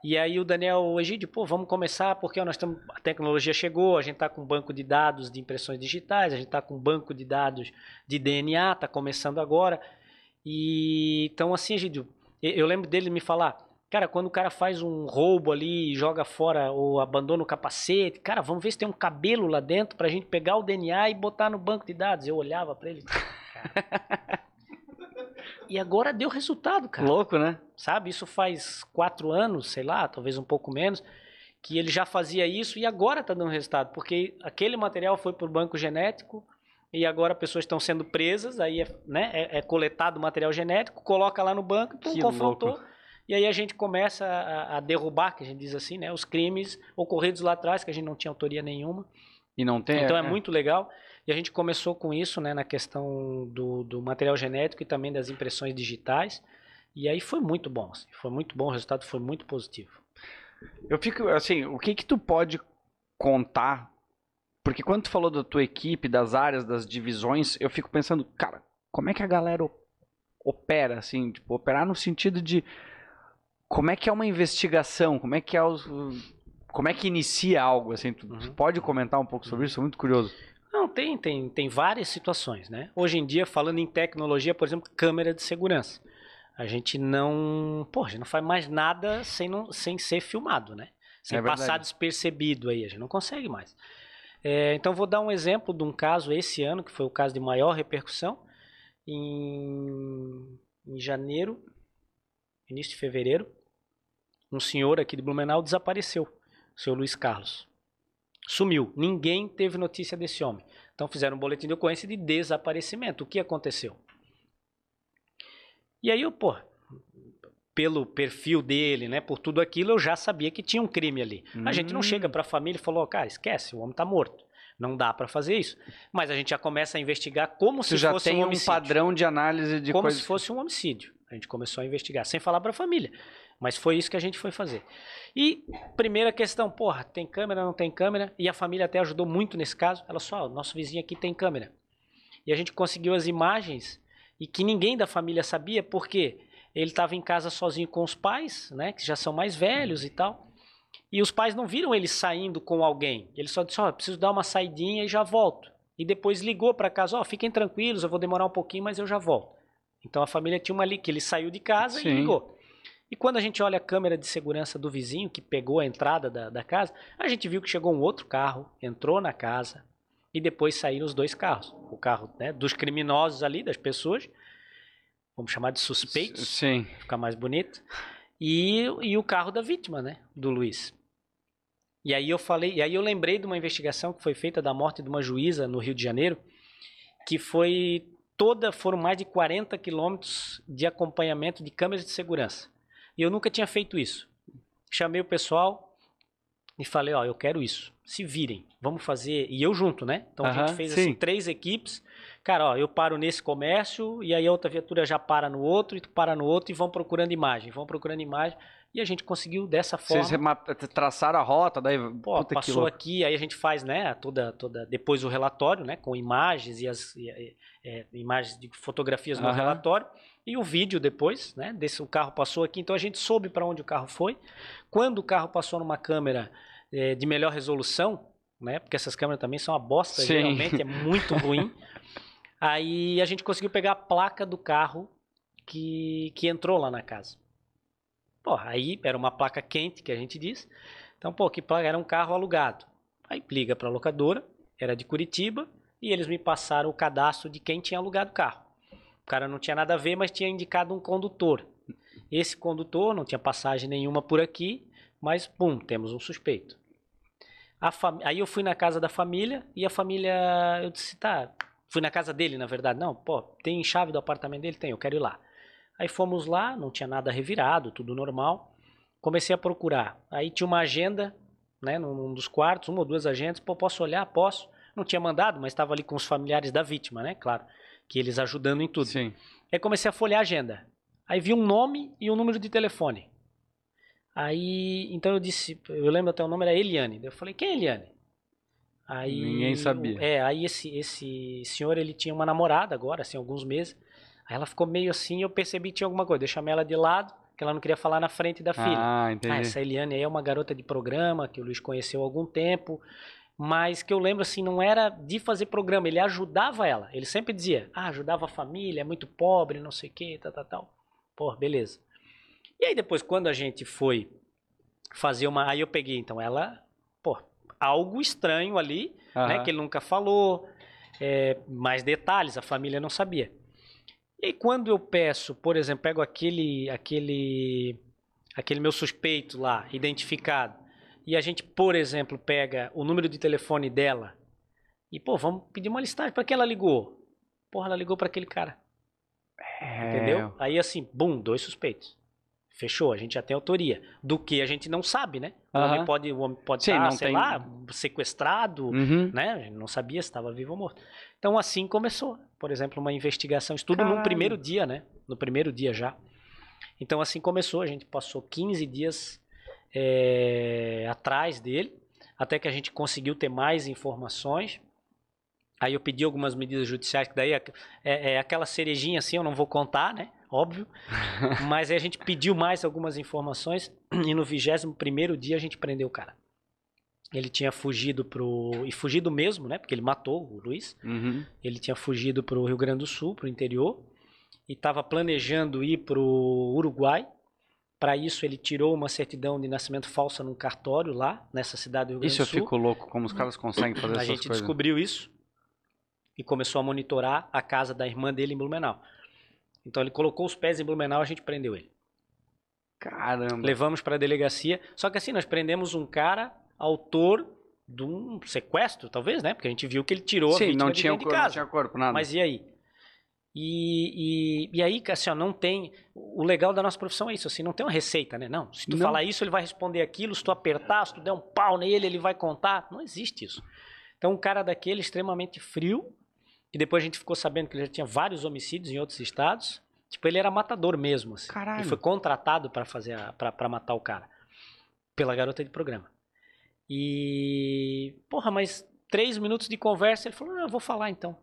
E aí o Daniel, Egídio, pô, vamos começar porque nós estamos, a tecnologia chegou, a gente está com um banco de dados de impressões digitais, a gente está com um banco de dados de DNA, está começando agora. E então assim, Egídio, eu lembro dele me falar, cara, quando o cara faz um roubo ali, joga fora ou abandona o capacete, cara, vamos ver se tem um cabelo lá dentro pra gente pegar o DNA e botar no banco de dados. Eu olhava pra ele. E agora deu resultado, cara Louco, né? sabe? Isso faz quatro anos, sei lá, talvez um pouco menos, que ele já fazia isso e agora está dando resultado, porque aquele material foi para o banco genético e agora pessoas estão sendo presas, aí é, né, é, é coletado o material genético, coloca lá no banco, pum, Que confrontou. louco. E aí a gente começa a, a derrubar, que a gente diz assim, né, os crimes ocorridos lá atrás, que a gente não tinha autoria nenhuma. E não tem. Então é, muito legal. E a gente começou com isso, né, na questão do, do material genético e também das impressões digitais. E aí foi muito bom, assim, foi muito bom, o resultado foi muito positivo. Eu fico assim, o que que tu pode contar? Porque quando tu falou da tua equipe, das áreas, das divisões, eu fico pensando, cara, como é que a galera opera assim, tipo, operar no sentido de como é que é uma investigação, como é que é os como é que inicia algo assim? Tu, tu Uhum. pode comentar um pouco sobre isso? Sou muito curioso. Não, tem, tem, tem várias situações, né? Hoje em dia, falando em tecnologia, por exemplo, câmera de segurança. A gente não, pô, a gente não faz mais nada sem, não, sem ser filmado, né? Sem É passar despercebido aí, a gente não consegue mais. É, então, vou dar um exemplo de um caso esse ano, que foi o caso de maior repercussão, em, em janeiro, início de fevereiro, um senhor aqui de Blumenau desapareceu, o senhor Luiz Carlos. Sumiu. Ninguém teve notícia desse homem. Então fizeram um boletim de ocorrência de desaparecimento. O que aconteceu? E aí eu, pô, pelo perfil dele, né, por tudo aquilo, eu já sabia que tinha um crime ali. A gente não Hum. chega para a família e falou, cara, esquece, o homem tá morto. Não dá para fazer isso. Mas a gente já começa a investigar como Tu se já fosse tem um um homicídio padrão de análise de como coisa se fosse um homicídio. A gente começou a investigar, sem falar para a família. Mas foi isso que a gente foi fazer. E primeira questão, porra, tem câmera, não tem câmera? E a família até ajudou muito nesse caso. Ela só, o nosso vizinho aqui tem câmera. E a gente conseguiu as imagens e que ninguém da família sabia, porque ele estava em casa sozinho com os pais, né, que já são mais velhos e tal. E os pais não viram ele saindo com alguém. Ele só disse: Ó, preciso dar uma saidinha e já volto. E depois ligou para casa: Ó, fiquem tranquilos, eu vou demorar um pouquinho, mas eu já volto. Então a família tinha uma ali que ele saiu de casa Sim. e ligou. E quando a gente olha a câmera de segurança do vizinho que pegou a entrada da, da casa, a gente viu que chegou um outro carro, entrou na casa e depois saíram os dois carros. O carro né, dos criminosos ali, das pessoas, vamos chamar de suspeitos, Sim. ficar mais bonito, e, e o carro da vítima, né, do Luiz. E aí eu falei, e aí eu lembrei de uma investigação que foi feita da morte de uma juíza no Rio de Janeiro, que foi toda foram mais de 40 quilômetros de acompanhamento de câmeras de segurança. E eu nunca tinha feito isso. Chamei o pessoal e falei, ó, eu quero isso. Se virem, vamos fazer. E eu junto, né? Então a gente fez assim, três equipes. Cara, ó, eu paro nesse comércio e aí a outra viatura já para no outro e tu para no outro e vão procurando imagem, vão procurando imagem. E a gente conseguiu dessa forma. Vocês traçaram a rota, daí Pô, passou aqui, aí a gente faz, né, toda, toda depois o relatório, né, com imagens e as e, é, imagens de fotografias no uhum. relatório e o vídeo depois, né, desse o carro passou aqui, então a gente soube para onde o carro foi. Quando o carro passou numa câmera é, de melhor resolução, né, porque essas câmeras também são uma bosta, Sim. geralmente é muito ruim. aí a gente conseguiu pegar a placa do carro que, que entrou lá na casa. Pô, aí era uma placa quente, que a gente diz. Então, pô, que placa? Era um carro alugado. Aí liga para a locadora, era de Curitiba, e eles me passaram o cadastro de quem tinha alugado o carro. Cara não tinha nada a ver, mas tinha indicado um condutor. Esse condutor não tinha passagem nenhuma por aqui, mas, pum, temos um suspeito. Fam... Aí eu fui na casa da família e a família, eu disse, tá, fui na casa dele, na verdade. Não, pô, tem chave do apartamento dele? Tem, eu quero ir lá. Aí fomos lá, não tinha nada revirado, tudo normal. Comecei a procurar. Aí tinha uma agenda, né, num dos quartos, uma ou duas agendas. Pô, posso olhar? Posso. Não tinha mandado, mas estava ali com os familiares da vítima, né? Claro, que eles ajudando em tudo. Sim. Aí comecei a folhear a agenda. Aí vi um nome e um número de telefone. Aí, então eu disse, eu lembro até o nome era Eliane. Eu falei, quem é Eliane? Aí, Ninguém sabia. É, aí esse, esse senhor, ele tinha uma namorada agora, assim, alguns meses. Aí ela ficou meio assim, eu percebi que tinha alguma coisa. Eu chamei ela de lado, que ela não queria falar na frente da filha. Ah, entendi. Ah, essa Eliane aí é uma garota de programa, que o Luiz conheceu há algum tempo, mas que eu lembro assim, não era de fazer programa, ele ajudava ela. Ele sempre dizia, ah, ajudava a família, é muito pobre, não sei o que, tal, tal, tal. Pô, beleza. E aí depois, quando a gente foi fazer uma... Aí eu peguei, então, ela, pô, algo estranho ali, uhum. né, que ele nunca falou, é, mais detalhes, a família não sabia. E aí, quando eu peço, por exemplo, pego aquele, aquele, aquele meu suspeito lá, identificado, e a gente, por exemplo, pega o número de telefone dela e, pô, vamos pedir uma listagem para que ela ligou. Porra, ela ligou para aquele cara. É... Entendeu? Aí, assim, bum, dois suspeitos. Fechou, a gente já tem autoria. Do que a gente não sabe, né? O homem pode, o homem pode Sim, estar, sei tem... lá, sequestrado, uhum. né? A gente não sabia se estava vivo ou morto. Então assim começou, por exemplo, uma investigação, estudo no primeiro dia, né? No primeiro dia já. Então assim começou, a gente passou 15 dias é, atrás dele, até que a gente conseguiu ter mais informações. Aí eu pedi algumas medidas judiciais, que daí é, é, é aquela cerejinha assim, eu não vou contar, né? óbvio. Mas aí a gente pediu mais algumas informações e no 21 dia a gente prendeu o cara. Ele tinha fugido pro. E fugido mesmo, né? Porque ele matou o Luiz. Uhum. Ele tinha fugido pro Rio Grande do Sul, pro interior. E estava planejando ir pro Uruguai. Para isso, ele tirou uma certidão de nascimento falsa num cartório lá, nessa cidade do Rio Grande isso. Isso eu fico louco, como os caras conseguem fazer a coisas. A gente descobriu isso e começou a monitorar a casa da irmã dele em Blumenau. Então ele colocou os pés em Blumenau, a gente prendeu ele. Caramba. Levamos para a delegacia. Só que assim, nós prendemos um cara autor de um sequestro, talvez, né? Porque a gente viu que ele tirou Sim, a vítima não de tinha de casa. Não tinha corpo, nada. Mas e aí? E, e, e aí, assim, ó, não tem. O legal da nossa profissão é isso, assim, não tem uma receita, né? Não. Se tu não. falar isso, ele vai responder aquilo. Se tu apertar, se tu der um pau nele, ele vai contar. Não existe isso. Então, um cara daquele extremamente frio, e depois a gente ficou sabendo que ele já tinha vários homicídios em outros estados. Tipo, ele era matador mesmo. Assim. Caralho. Ele foi contratado para fazer para matar o cara. Pela garota de programa. E. Porra, mas três minutos de conversa, ele falou: Não, eu vou falar então.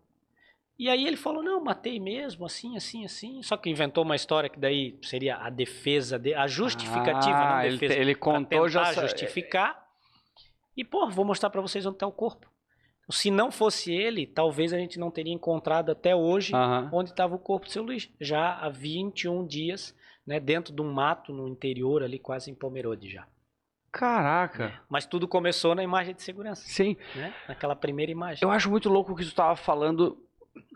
E aí ele falou: Não, matei mesmo, assim, assim, assim. Só que inventou uma história que daí seria a defesa, de, a justificativa, ah, defesa. Ele, ele contou já. justificar. E, pô, vou mostrar para vocês onde tá o corpo. Se não fosse ele, talvez a gente não teria encontrado até hoje uhum. onde estava o corpo do seu Luiz. Já há 21 dias, né, dentro de um mato no interior ali, quase em Pomerode já. Caraca! É. Mas tudo começou na imagem de segurança. Sim. Né? Naquela primeira imagem. Eu acho muito louco o que tu estava falando.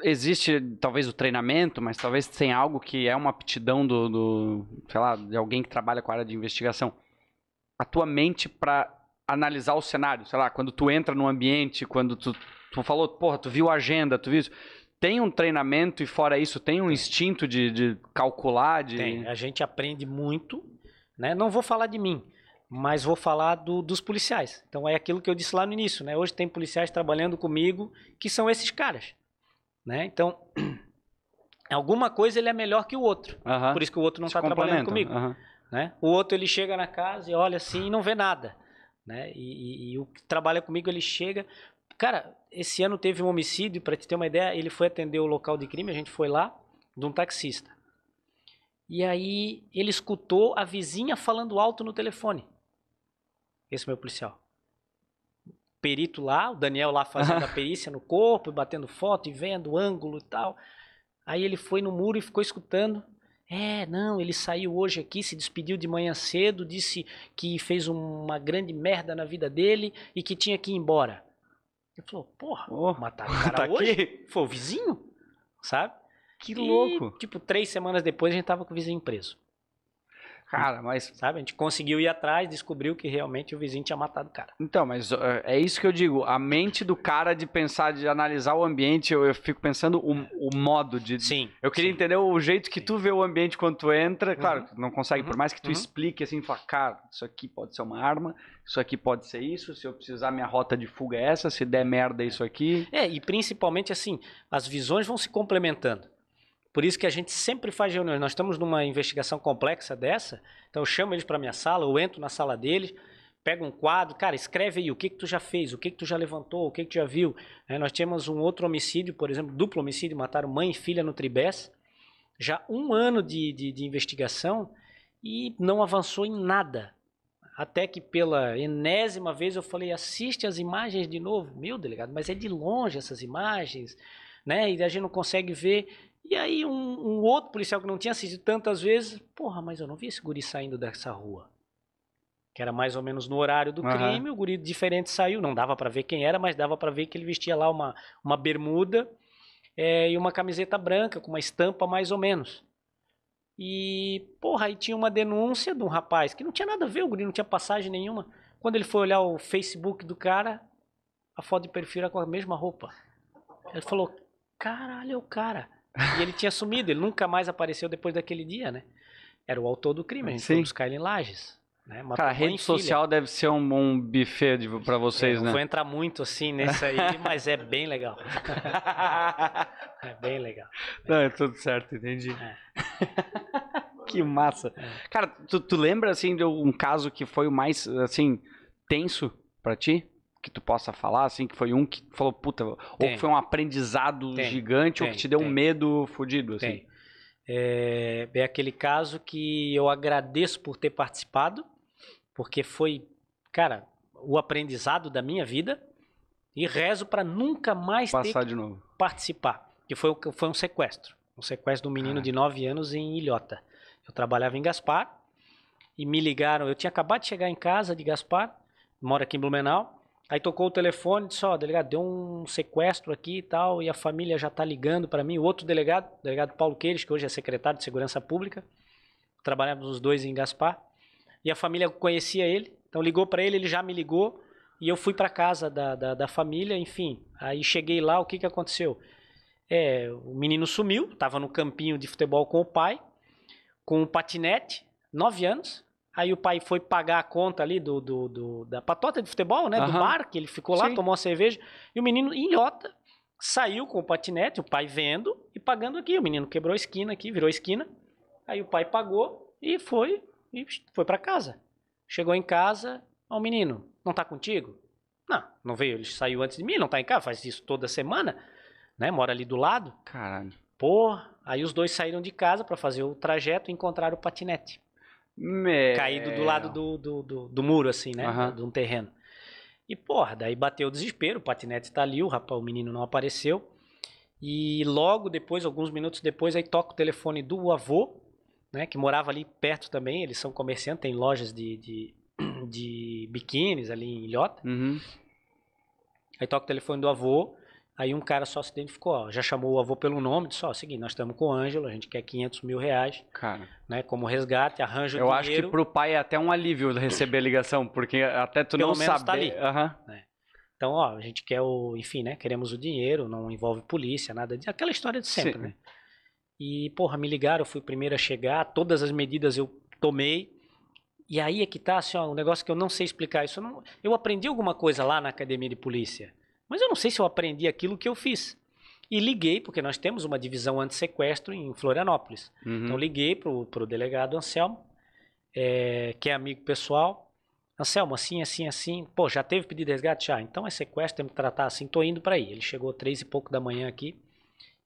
Existe talvez o treinamento, mas talvez tenha algo que é uma aptidão do, do sei lá, de alguém que trabalha com a área de investigação. A tua mente para analisar o cenário. Sei lá, quando tu entra no ambiente, quando tu, tu falou, porra, tu viu a agenda, tu viu isso. tem um treinamento e fora isso, tem um instinto de, de calcular, de... Tem, a gente aprende muito, né? Não vou falar de mim, mas vou falar do, dos policiais. Então é aquilo que eu disse lá no início, né? Hoje tem policiais trabalhando comigo que são esses caras, né? Então, alguma coisa ele é melhor que o outro. Por isso que o outro não está trabalhando comigo. né? O outro ele chega na casa e olha assim e não vê nada, né? E, e- e o que trabalha comigo ele chega, cara, esse ano teve um homicídio para te ter uma ideia, ele foi atender o local de crime, a gente foi lá de um taxista. E aí ele escutou a vizinha falando alto no telefone. Esse meu policial. Perito lá, o Daniel lá fazendo a perícia no corpo, batendo foto e vendo o ângulo e tal. Aí ele foi no muro e ficou escutando. É, não, ele saiu hoje aqui, se despediu de manhã cedo, disse que fez uma grande merda na vida dele e que tinha que ir embora. Ele falou, porra, Oh, mataram o cara tá hoje? aqui? Foi o vizinho, sabe? Que E, louco. tipo, três semanas depois a gente tava com o vizinho preso, Cara, mas sabe? A gente conseguiu ir atrás, descobriu que realmente o vizinho tinha matado o cara. Então, mas é isso que eu digo. A mente do cara de pensar, de analisar o ambiente, eu, eu fico pensando o, o modo de. Sim. Eu queria sim. entender o jeito que tu vê o ambiente quando tu entra. Claro, tu não consegue, por Uhum. mais que tu Uhum. explique assim, fala, cara, isso aqui pode ser uma arma, isso aqui pode ser isso, se eu precisar, minha rota de fuga é essa, se der merda, é isso aqui. É, e principalmente assim, as visões vão se complementando. Por isso que a gente sempre faz reuniões. Nós estamos numa investigação complexa dessa, então eu chamo eles para minha sala, eu entro na sala deles, pego um quadro, cara, escreve aí o que que tu já fez, o que que tu já levantou, o que que tu já viu. É, nós tínhamos um outro homicídio, por exemplo, duplo homicídio, mataram mãe e filha no Tribés, já um ano de, de, de investigação e não avançou em nada. Até que pela enésima vez eu falei, assiste as imagens de novo. Meu delegado, mas é de longe essas imagens, né? E a gente não consegue ver. E aí um, um outro policial que não tinha assistido tantas vezes, porra, mas eu não vi esse guri saindo dessa rua. Que era mais ou menos no horário do Aham. crime, o guri diferente saiu, não dava pra ver quem era, mas dava pra ver que ele vestia lá uma, uma bermuda é, e uma camiseta branca com uma estampa mais ou menos. E, porra, aí tinha uma denúncia de um rapaz que não tinha nada a ver, o guri não tinha passagem nenhuma. Quando ele foi olhar o Facebook do cara, a foto de perfil era com a mesma roupa. Ele falou, caralho, é o cara. E ele tinha sumido, ele nunca mais apareceu depois daquele dia, né? Era o autor do crime, a gente Sim. foi buscar ele em Lages. Né? Matou Cara, a rede social deve ser um, um buffet pra É, vocês, não né? vou entrar muito assim nesse aí, mas é bem legal. É bem legal. Não, é tudo certo, entendi. É. que massa. Cara, tu, tu lembra, assim, de um caso que foi o mais, assim, tenso pra ti? Que tu possa falar, assim, que foi um que falou, puta, ou Tem. que foi um aprendizado Tem. gigante, ou Tem, que te deu um medo fudido, assim. É, é aquele caso que eu agradeço por ter participado, porque foi, cara, o aprendizado da minha vida e rezo para nunca mais ter Passar que de novo. participar. Que foi, foi um sequestro. Um sequestro de um menino Caraca. de 9 anos em Ilhota. Eu trabalhava em Gaspar e me ligaram. Eu tinha acabado de chegar em casa de Gaspar, moro aqui em Blumenau. Aí tocou o telefone, disse, ó, delegado, deu um sequestro aqui e tal, e a família já tá ligando para mim. O outro delegado, o delegado Paulo Queires, que hoje é secretário de Segurança Pública, trabalhávamos os dois em Gaspar, e a família conhecia ele, então ligou para ele, ele já me ligou, e eu fui para casa da, da, da família, enfim. Aí cheguei lá, o que que aconteceu? É, o menino sumiu, estava no campinho de futebol com o pai, com um patinete, nove anos. Aí o pai foi pagar a conta ali do, do, do- da patota de futebol, né? Do Aham. bar, que ele ficou lá, Sim. tomou uma cerveja. E o menino, em Ilhota, saiu com o patinete, o pai vendo e pagando aqui. O menino quebrou a esquina aqui, virou a esquina. Aí o pai pagou e foi, e foi para casa. Chegou em casa, ó, o menino, não tá contigo? Não, não veio, ele saiu antes de mim, não tá em casa, faz isso toda semana, né? Mora ali do lado. Caralho. Pô, aí os dois saíram de casa para fazer o trajeto e encontraram o patinete. Meu. Caído do lado do, do, do, do muro, assim, né? Aham. De um terreno. E, porra, daí bateu o desespero, o patinete tá ali, o, rapaz, o menino não apareceu. E logo depois, alguns minutos depois, aí toca o telefone do avô, né? Que morava ali perto também, eles são comerciantes, tem lojas de, de, de biquínis ali em Ilhota. Uhum. Aí toca o telefone do avô, aí um cara só se identificou, ó, já chamou o avô pelo nome, disse, ó, seguinte, nós estamos com o Ângelo, a gente quer 500 mil reais, Cara, né, como resgate, arranja o eu acho que dinheiro. pro pai é até um alívio receber a ligação, porque até tu Pelo não menos saber. tá ali. Aham. Então, ó, a gente quer o, enfim, né? Queremos o dinheiro, não envolve polícia, nada disso. Aquela história de sempre, Sim. né? E, porra, me ligaram, eu fui o primeiro a chegar, todas as medidas eu tomei. E aí é que tá, assim, ó, um negócio que eu não sei explicar. Isso eu, não, eu aprendi alguma coisa lá na academia de polícia, mas eu não sei se eu aprendi aquilo que eu fiz. E liguei, porque nós temos uma divisão anti-sequestro em Florianópolis. Uhum. Então liguei pro, pro delegado Anselmo, é, que é amigo pessoal. Anselmo, assim, assim, assim. Pô, já teve pedido de resgate? Já. Então é sequestro, temos que tratar assim. Tô indo para aí. Ele chegou três e pouco da manhã aqui.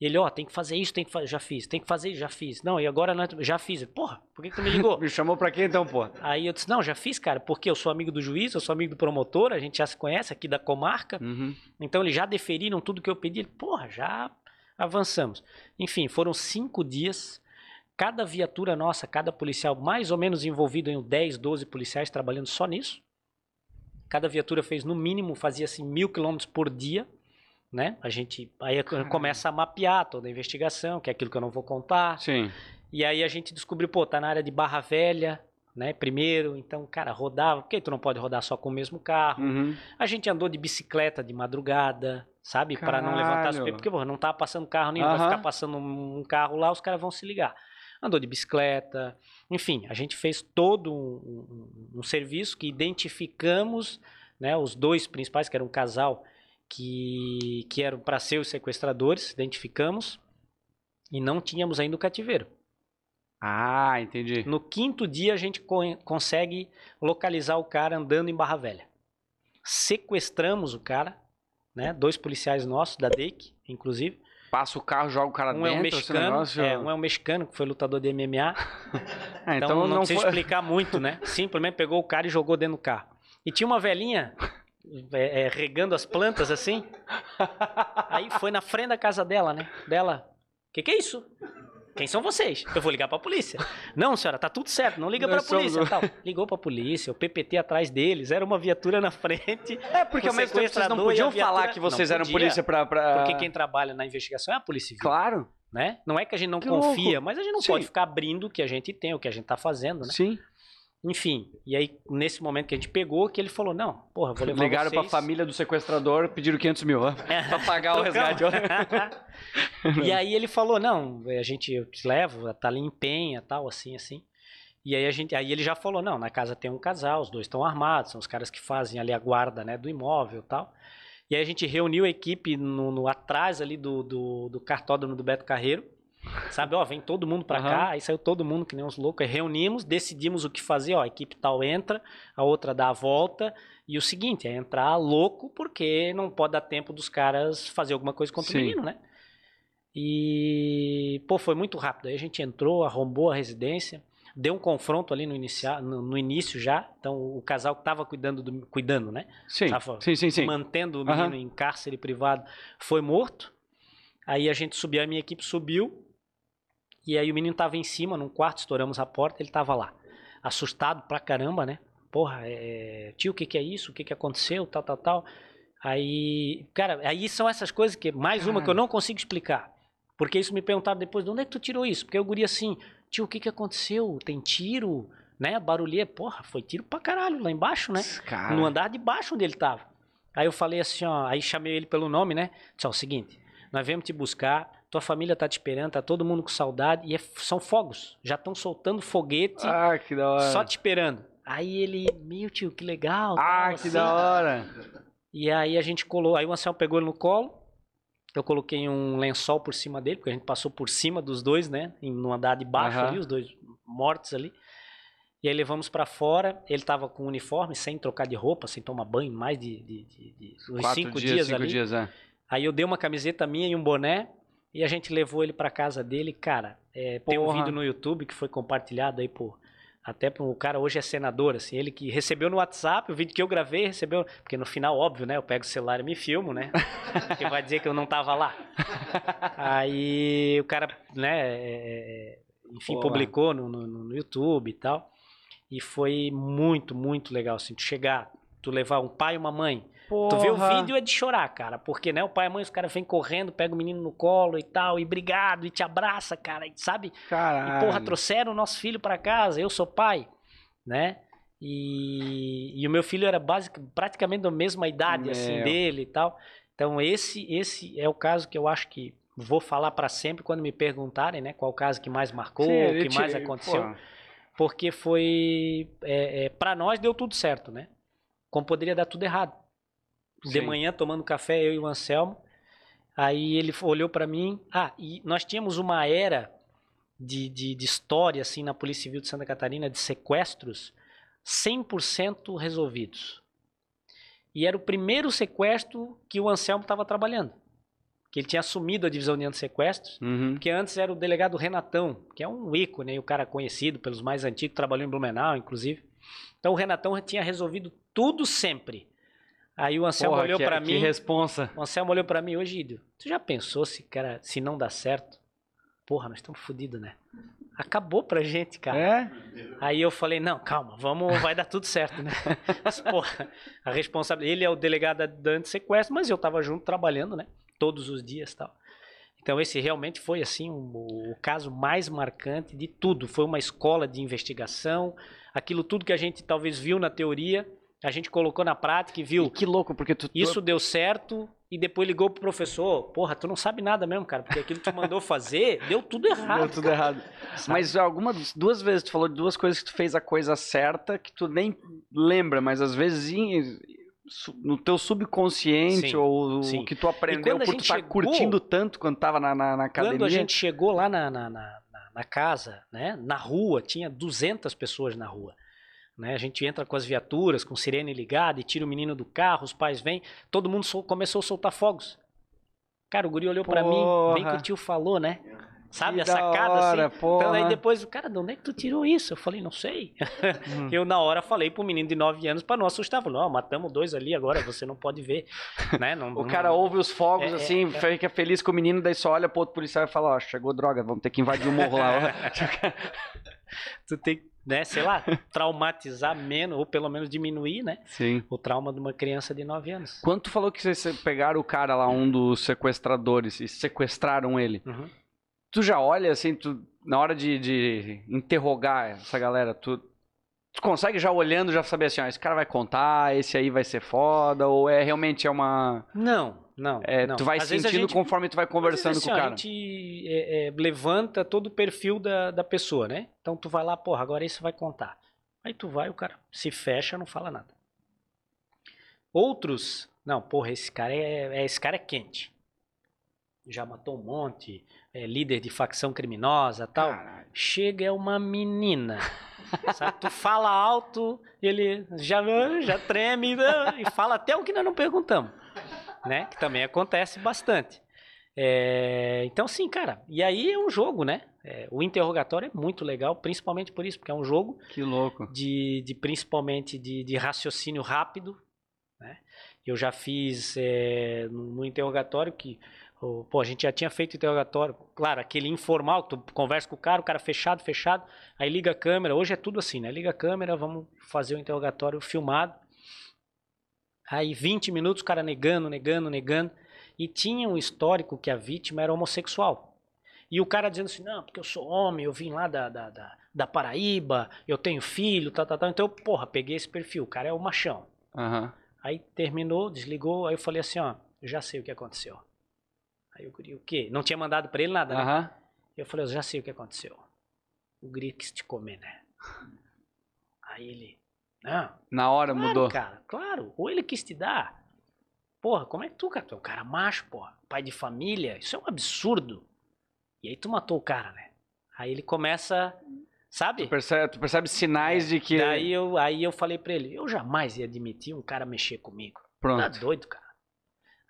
Ele, ó, tem que fazer isso, tem que fazer, já fiz, tem que fazer isso, já fiz. Não, e agora não, já fiz. Porra, por que, que tu me ligou? me chamou pra quê então, porra? Aí eu disse, não, já fiz, cara, porque eu sou amigo do juiz, eu sou amigo do promotor, a gente já se conhece aqui da comarca. Uhum. Então eles já deferiram tudo que eu pedi. Porra, já avançamos. Enfim, foram cinco dias. Cada viatura nossa, cada policial, mais ou menos envolvido em 10, 12 policiais trabalhando só nisso. Cada viatura fez no mínimo, fazia assim mil quilômetros por dia né? A gente aí começa a mapear toda a investigação, que é aquilo que eu não vou contar. Sim. E aí a gente descobriu, pô, tá na área de Barra Velha, né? Primeiro, então, cara, rodava, porque tu não pode rodar só com o mesmo carro. Uhum. A gente andou de bicicleta de madrugada, sabe? Para não levantar as porque pô, não tava passando carro nenhum, uhum. vai ficar passando um carro lá, os caras vão se ligar. Andou de bicicleta, enfim, a gente fez todo um, um, um serviço que identificamos, né? Os dois principais, que era um casal que, que eram para ser os sequestradores, identificamos, e não tínhamos ainda o cativeiro. Ah, entendi. No quinto dia a gente co consegue localizar o cara andando em Barra Velha. Sequestramos o cara, né? Dois policiais nossos, da DEIC, inclusive. Passa o carro, joga o cara um dentro, é um mexicano, negócio, é, um é um mexicano que foi lutador de MMA. é, então, então, não, não sei foi... explicar muito, né? Simplesmente pegou o cara e jogou dentro do carro. E tinha uma velhinha é, é, regando as plantas assim. Aí foi na frente da casa dela, né? Dela, que que é isso? Quem são vocês? Eu vou ligar pra polícia. Não, senhora, tá tudo certo, não liga Nós pra polícia. Somos... Tal. Ligou pra polícia, o PPT atrás deles, era uma viatura na frente. É, porque ao mesmo tempo vocês não podiam viatura... falar que vocês eram polícia pra, pra. Porque quem trabalha na investigação é a polícia civil. Claro. Né? Não é que a gente não que confia, louco. mas a gente não Sim. pode ficar abrindo o que a gente tem, o que a gente tá fazendo, né? Sim. Enfim, e aí nesse momento que a gente pegou, que ele falou, não, porra, vou levar Ligaram vocês... pra família do sequestrador, pediram 500 mil é. pra pagar o resgate. e aí ele falou, não, a gente, eu te levo, tá ali em penha, tal, assim, assim. E aí a gente, aí ele já falou, não, na casa tem um casal, os dois estão armados, são os caras que fazem ali a guarda, né, do imóvel tal. E aí a gente reuniu a equipe no, no atrás ali do, do, do cartódromo do Beto Carreiro, Sabe, ó, vem todo mundo para uhum. cá, aí saiu todo mundo que nem uns loucos, aí reunimos, decidimos o que fazer, ó, a equipe tal entra, a outra dá a volta, e o seguinte, é entrar louco, porque não pode dar tempo dos caras fazer alguma coisa contra Sim. o menino, né? E, pô, foi muito rápido, aí a gente entrou, arrombou a residência, deu um confronto ali no, inicia, no, no início já, então o casal que tava cuidando, do, cuidando, né? Sim, tava sim, sim, sim. Mantendo o menino uhum. em cárcere privado, foi morto, Aí a gente subiu, a minha equipe subiu, e aí o menino tava em cima, num quarto, estouramos a porta, ele tava lá. Assustado pra caramba, né? Porra, é... tio, o que que é isso? O que que aconteceu? Tal, tal, tal. Aí, cara, aí são essas coisas que, mais uma que eu não consigo explicar. Porque isso me perguntaram depois, de onde é que tu tirou isso? Porque eu guri assim, tio, o que que aconteceu? Tem tiro? Né? Barulheira, porra, foi tiro pra caralho lá embaixo, né? Cara. No andar de baixo onde ele tava. Aí eu falei assim, ó, aí chamei ele pelo nome, né? Disse, ó, o seguinte, nós viemos te buscar, tua família tá te esperando, tá todo mundo com saudade. E é, são fogos. Já estão soltando foguete. Ah, que da hora. Só te esperando. Aí ele, meu tio, que legal. Ah, tal, que assim. da hora. E aí a gente colou. Aí o Anselmo pegou ele no colo. Eu coloquei um lençol por cima dele, porque a gente passou por cima dos dois, né? No andar de baixo uhum. ali, os dois mortos ali. E aí levamos para fora. Ele tava com uniforme, sem trocar de roupa, sem tomar banho, mais de, de, de, de uns cinco dias, dias cinco ali. Dias, é. Aí eu dei uma camiseta minha e um boné. E a gente levou ele para casa dele, cara. É, tem um vídeo no YouTube que foi compartilhado aí por até o cara hoje é senador, assim, ele que recebeu no WhatsApp o vídeo que eu gravei, recebeu, porque no final, óbvio, né, eu pego o celular e me filmo, né, que vai dizer que eu não tava lá. Aí o cara, né, é, enfim, Porra. publicou no, no, no, YouTube e tal, e foi muito, muito legal, assim, tu chegar, tu levar um pai e uma mãe, Porra. Tu vê o vídeo é de chorar, cara. Porque, né, o pai e a mãe, os caras vêm correndo, pega o menino no colo e tal, e obrigado, e te abraça, cara, sabe? Caralho. E, porra, trouxeram o nosso filho para casa, eu sou pai, né? E, e o meu filho era basic, praticamente da mesma idade assim Meu. dele e tal. Então esse esse é o caso que eu acho que vou falar para sempre quando me perguntarem, né, qual o caso que mais marcou, o que te- mais aconteceu pô, porque foi é, para nós deu tudo certo, né? Como poderia dar tudo errado. De manhã tomando café eu e o Anselmo, aí ele olhou para mim. Ah, e nós tínhamos uma era de, de, de história assim na Polícia Civil de Santa Catarina de sequestros 100% resolvidos. E era o primeiro sequestro que o Anselmo estava trabalhando. Que ele tinha assumido a divisão de antissequestros Uhum. porque antes era o delegado Renatão, que é um ícone, o cara conhecido pelos mais antigos, trabalhou em Blumenau, inclusive. Então o Renatão tinha resolvido tudo sempre. Aí o Anselmo Porra, olhou que, pra que mim, responsa. o Anselmo olhou pra mim, hoje, Ido, tu já pensou se, cara, se não dá certo? Porra, nós estamos fodidos, né? Acabou pra gente, cara. É? Aí eu falei, não, calma, vamos, vai dar tudo certo, né? Mas, porra, a responsabilidade. Ele é o delegado da- da antissequestro, mas eu tava junto trabalhando, né? Todos os dias e tal. Então esse realmente foi assim um- o caso mais marcante de tudo. Foi uma escola de investigação. Aquilo tudo que a gente talvez viu na teoria, a gente colocou na prática e viu. E que louco, porque tu. Isso deu certo e depois ligou pro professor. Porra, tu não sabe nada mesmo, cara, porque aquilo que tu mandou fazer deu tudo errado. Deu tudo errado. Mas algumas, duas vezes tu falou de duas coisas que tu fez a coisa certa que tu nem lembra, mas às vezes no teu subconsciente Sim, ou sim. o que tu aprendeu por tu gente tá curtindo tanto quando tava na, na, na academia. Quando a gente chegou lá na, na, na, na- na casa, né, na rua, tinha 200 pessoas na rua. Né? A gente entra com as viaturas, com sirene ligada, e tira o menino do carro, os pais vêm, todo mundo começou a soltar fogos. Cara, o guri olhou pra mim, bem que o tio falou, né? Sabe, Que a da sacada hora, assim. porra. Então aí depois, cara, de onde é que tu tirou isso? Eu falei, não sei. Hum. Eu na hora falei pro menino de 9 anos pra não assustar. Falei, não, matamos dois ali agora, você não pode ver. né? não, O não- cara ouve os fogos É, é, assim, é. fica feliz com o menino, daí só olha pro outro policial e fala: Ó, chegou droga, vamos ter que invadir o morro lá. tu tem, né, sei lá, traumatizar menos, ou pelo menos diminuir, né? Sim. O trauma de uma criança de 9 anos. Quando tu falou que vocês pegaram o cara lá, um dos sequestradores, e sequestraram ele, Uhum. tu já olha assim, tu, na hora de, de interrogar essa galera, tu, tu consegue já olhando, já saber assim, ó, esse cara vai contar, esse aí vai ser foda, ou é realmente é uma. Não, não. é, não. tu vai Às sentindo gente- conforme tu vai conversando vezes, com o assim, cara. A gente é, é, levanta todo o perfil da, da pessoa, né? Então tu vai lá, porra, agora isso vai contar. Aí tu vai, o cara se fecha, não fala nada. Outros, não, porra, esse cara é, é- esse cara é quente. Já matou um monte, é líder de facção criminosa, tal. Caralho. Chega é uma menina. Sabe? Tu fala alto, ele já, já treme né? e fala até o que nós não perguntamos. Né? Que também acontece bastante. É, então, sim, cara. E aí é um jogo, né? É, o interrogatório é muito legal, principalmente por isso, porque é um jogo Que louco. de, de principalmente de, de raciocínio rápido. Né? Eu já fiz é, no, interrogatório que pô, a gente já tinha feito interrogatório, claro, aquele informal, tu conversa com o cara, o cara fechado, fechado, aí liga a câmera, hoje é tudo assim, né? Liga a câmera, vamos fazer o interrogatório filmado. Aí 20 minutos o cara negando, negando, negando, e tinha um histórico que a vítima era homossexual. E o cara dizendo assim, não, porque eu sou homem, eu vim lá da, da, da, da Paraíba, eu tenho filho, tal, tal, tal. Então, eu, porra, peguei esse perfil, o cara é o machão. Aham. Aí terminou, desligou, aí eu falei assim, ó, eu já sei o que aconteceu. Aí o guri, o quê? Não tinha mandado pra ele nada, né? Eu falei, eu já sei o que aconteceu. O quis te comer, né? Aí ele, não, Na hora claro, mudou. cara, claro. Ou ele quis te dar. Porra, como é que tu, cara? Tu é um cara macho, porra. Pai de família. Isso é um absurdo. E aí tu matou o cara, né? Aí ele começa, sabe? Tu percebe, tu percebe sinais de que. Daí eu, aí eu falei pra ele, eu jamais ia admitir um cara mexer comigo. Tá Pronto. doido, cara.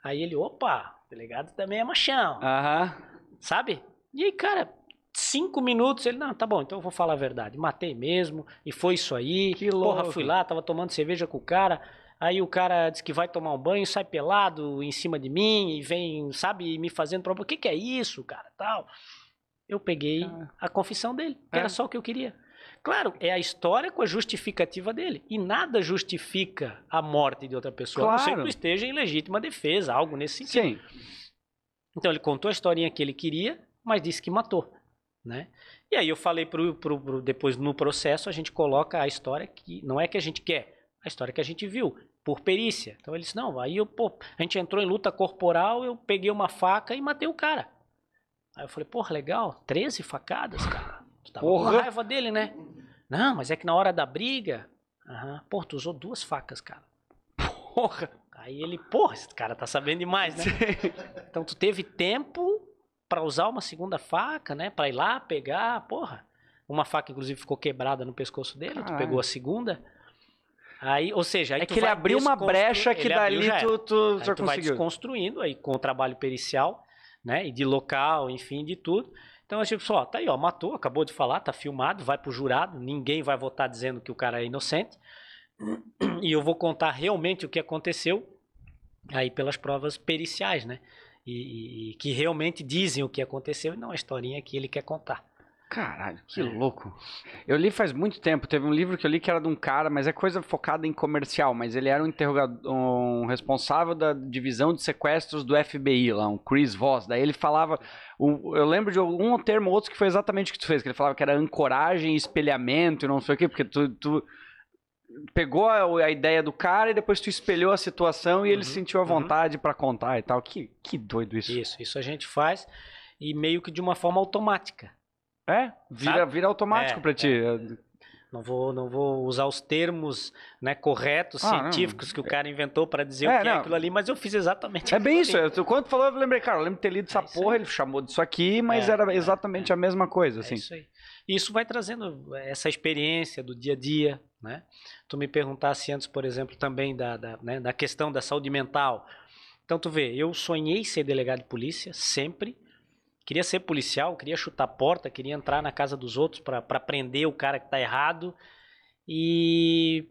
Aí ele, opa, o delegado também é machão. Aham. Sabe? E aí, cara, cinco minutos, ele, não, tá bom, então eu vou falar a verdade. Matei mesmo, e foi isso aí. Que Porra, louco. fui lá, tava tomando cerveja com o cara. Aí o cara diz que vai tomar um banho, sai pelado em cima de mim e vem, sabe, me fazendo problema. O que, que é isso, cara? Tal. Eu peguei Ah. a confissão dele, que É. era só o que eu queria. Claro, é a história com a justificativa dele. E nada justifica a morte de outra pessoa, a não ser que Claro. tu esteja em legítima defesa, algo nesse sentido. Sim. Então ele contou a historinha que ele queria, mas disse que matou. Né? E aí eu falei pro, pro, pro, depois no processo a gente coloca a história que não é que a gente quer, a história que a gente viu por perícia. Então ele disse: "Não, aí eu, pô, a gente entrou em luta corporal, eu peguei uma faca e matei o cara". Aí eu falei: "Porra, legal, 13 facadas, cara". Tu tava porra. com raiva dele, né? Não, mas é que na hora da briga, aham, pô, tu usou duas facas, cara. Porra. Aí ele, porra, esse cara tá sabendo demais, né? Então tu teve tempo para usar uma segunda faca, né? Para ir lá pegar, porra. Uma faca, inclusive, ficou quebrada no pescoço dele, Caralho. tu pegou a segunda. Aí, ou seja, aí é que ele abriu uma brecha que dali tu, tu já tu vai desconstruindo aí com o trabalho pericial, né? E de local, enfim, de tudo. Então, tipo, só, tá aí, ó, matou, acabou de falar, tá filmado, vai pro jurado, ninguém vai votar dizendo que o cara é inocente. E eu vou contar realmente o que aconteceu aí pelas provas periciais, né? E, e, que realmente dizem o que aconteceu e não a historinha que ele quer contar. Caralho, que é. louco. Eu li faz muito tempo, teve um livro que eu li que era de um cara, mas é coisa focada em comercial, mas ele era um interrogador, um responsável da divisão de sequestros do FBI lá, um Chris Voss. Daí ele falava, eu lembro de um termo outro que foi exatamente o que tu fez, que ele falava que era ancoragem, espelhamento e não sei o quê, porque tu, tu pegou a, a, ideia do cara e depois tu espelhou a situação e uhum, ele sentiu a uhum. vontade uhum. para contar e tal. Que, que doido isso. Isso, isso a gente faz e meio que de uma forma automática. É, vira, vira automático é, para ti. É. Não vou, não vou usar os termos né, corretos, ah, científicos não. que o cara inventou para dizer é, o que é não. é aquilo ali, mas eu fiz exatamente É bem isso. Eu, quando falou, eu lembrei, cara, eu lembro de ter lido essa é porra, aí. ele chamou disso aqui, mas é, era exatamente a mesma coisa. Assim. Isso aí. Isso vai trazendo essa experiência do dia a dia, né? Tu me perguntasse antes, por exemplo, também da, da, né, da questão da saúde mental. Então, tu vê, eu sonhei ser delegado de polícia, sempre. Queria ser policial, queria chutar porta, queria entrar na casa dos outros para prender o cara que tá errado. E,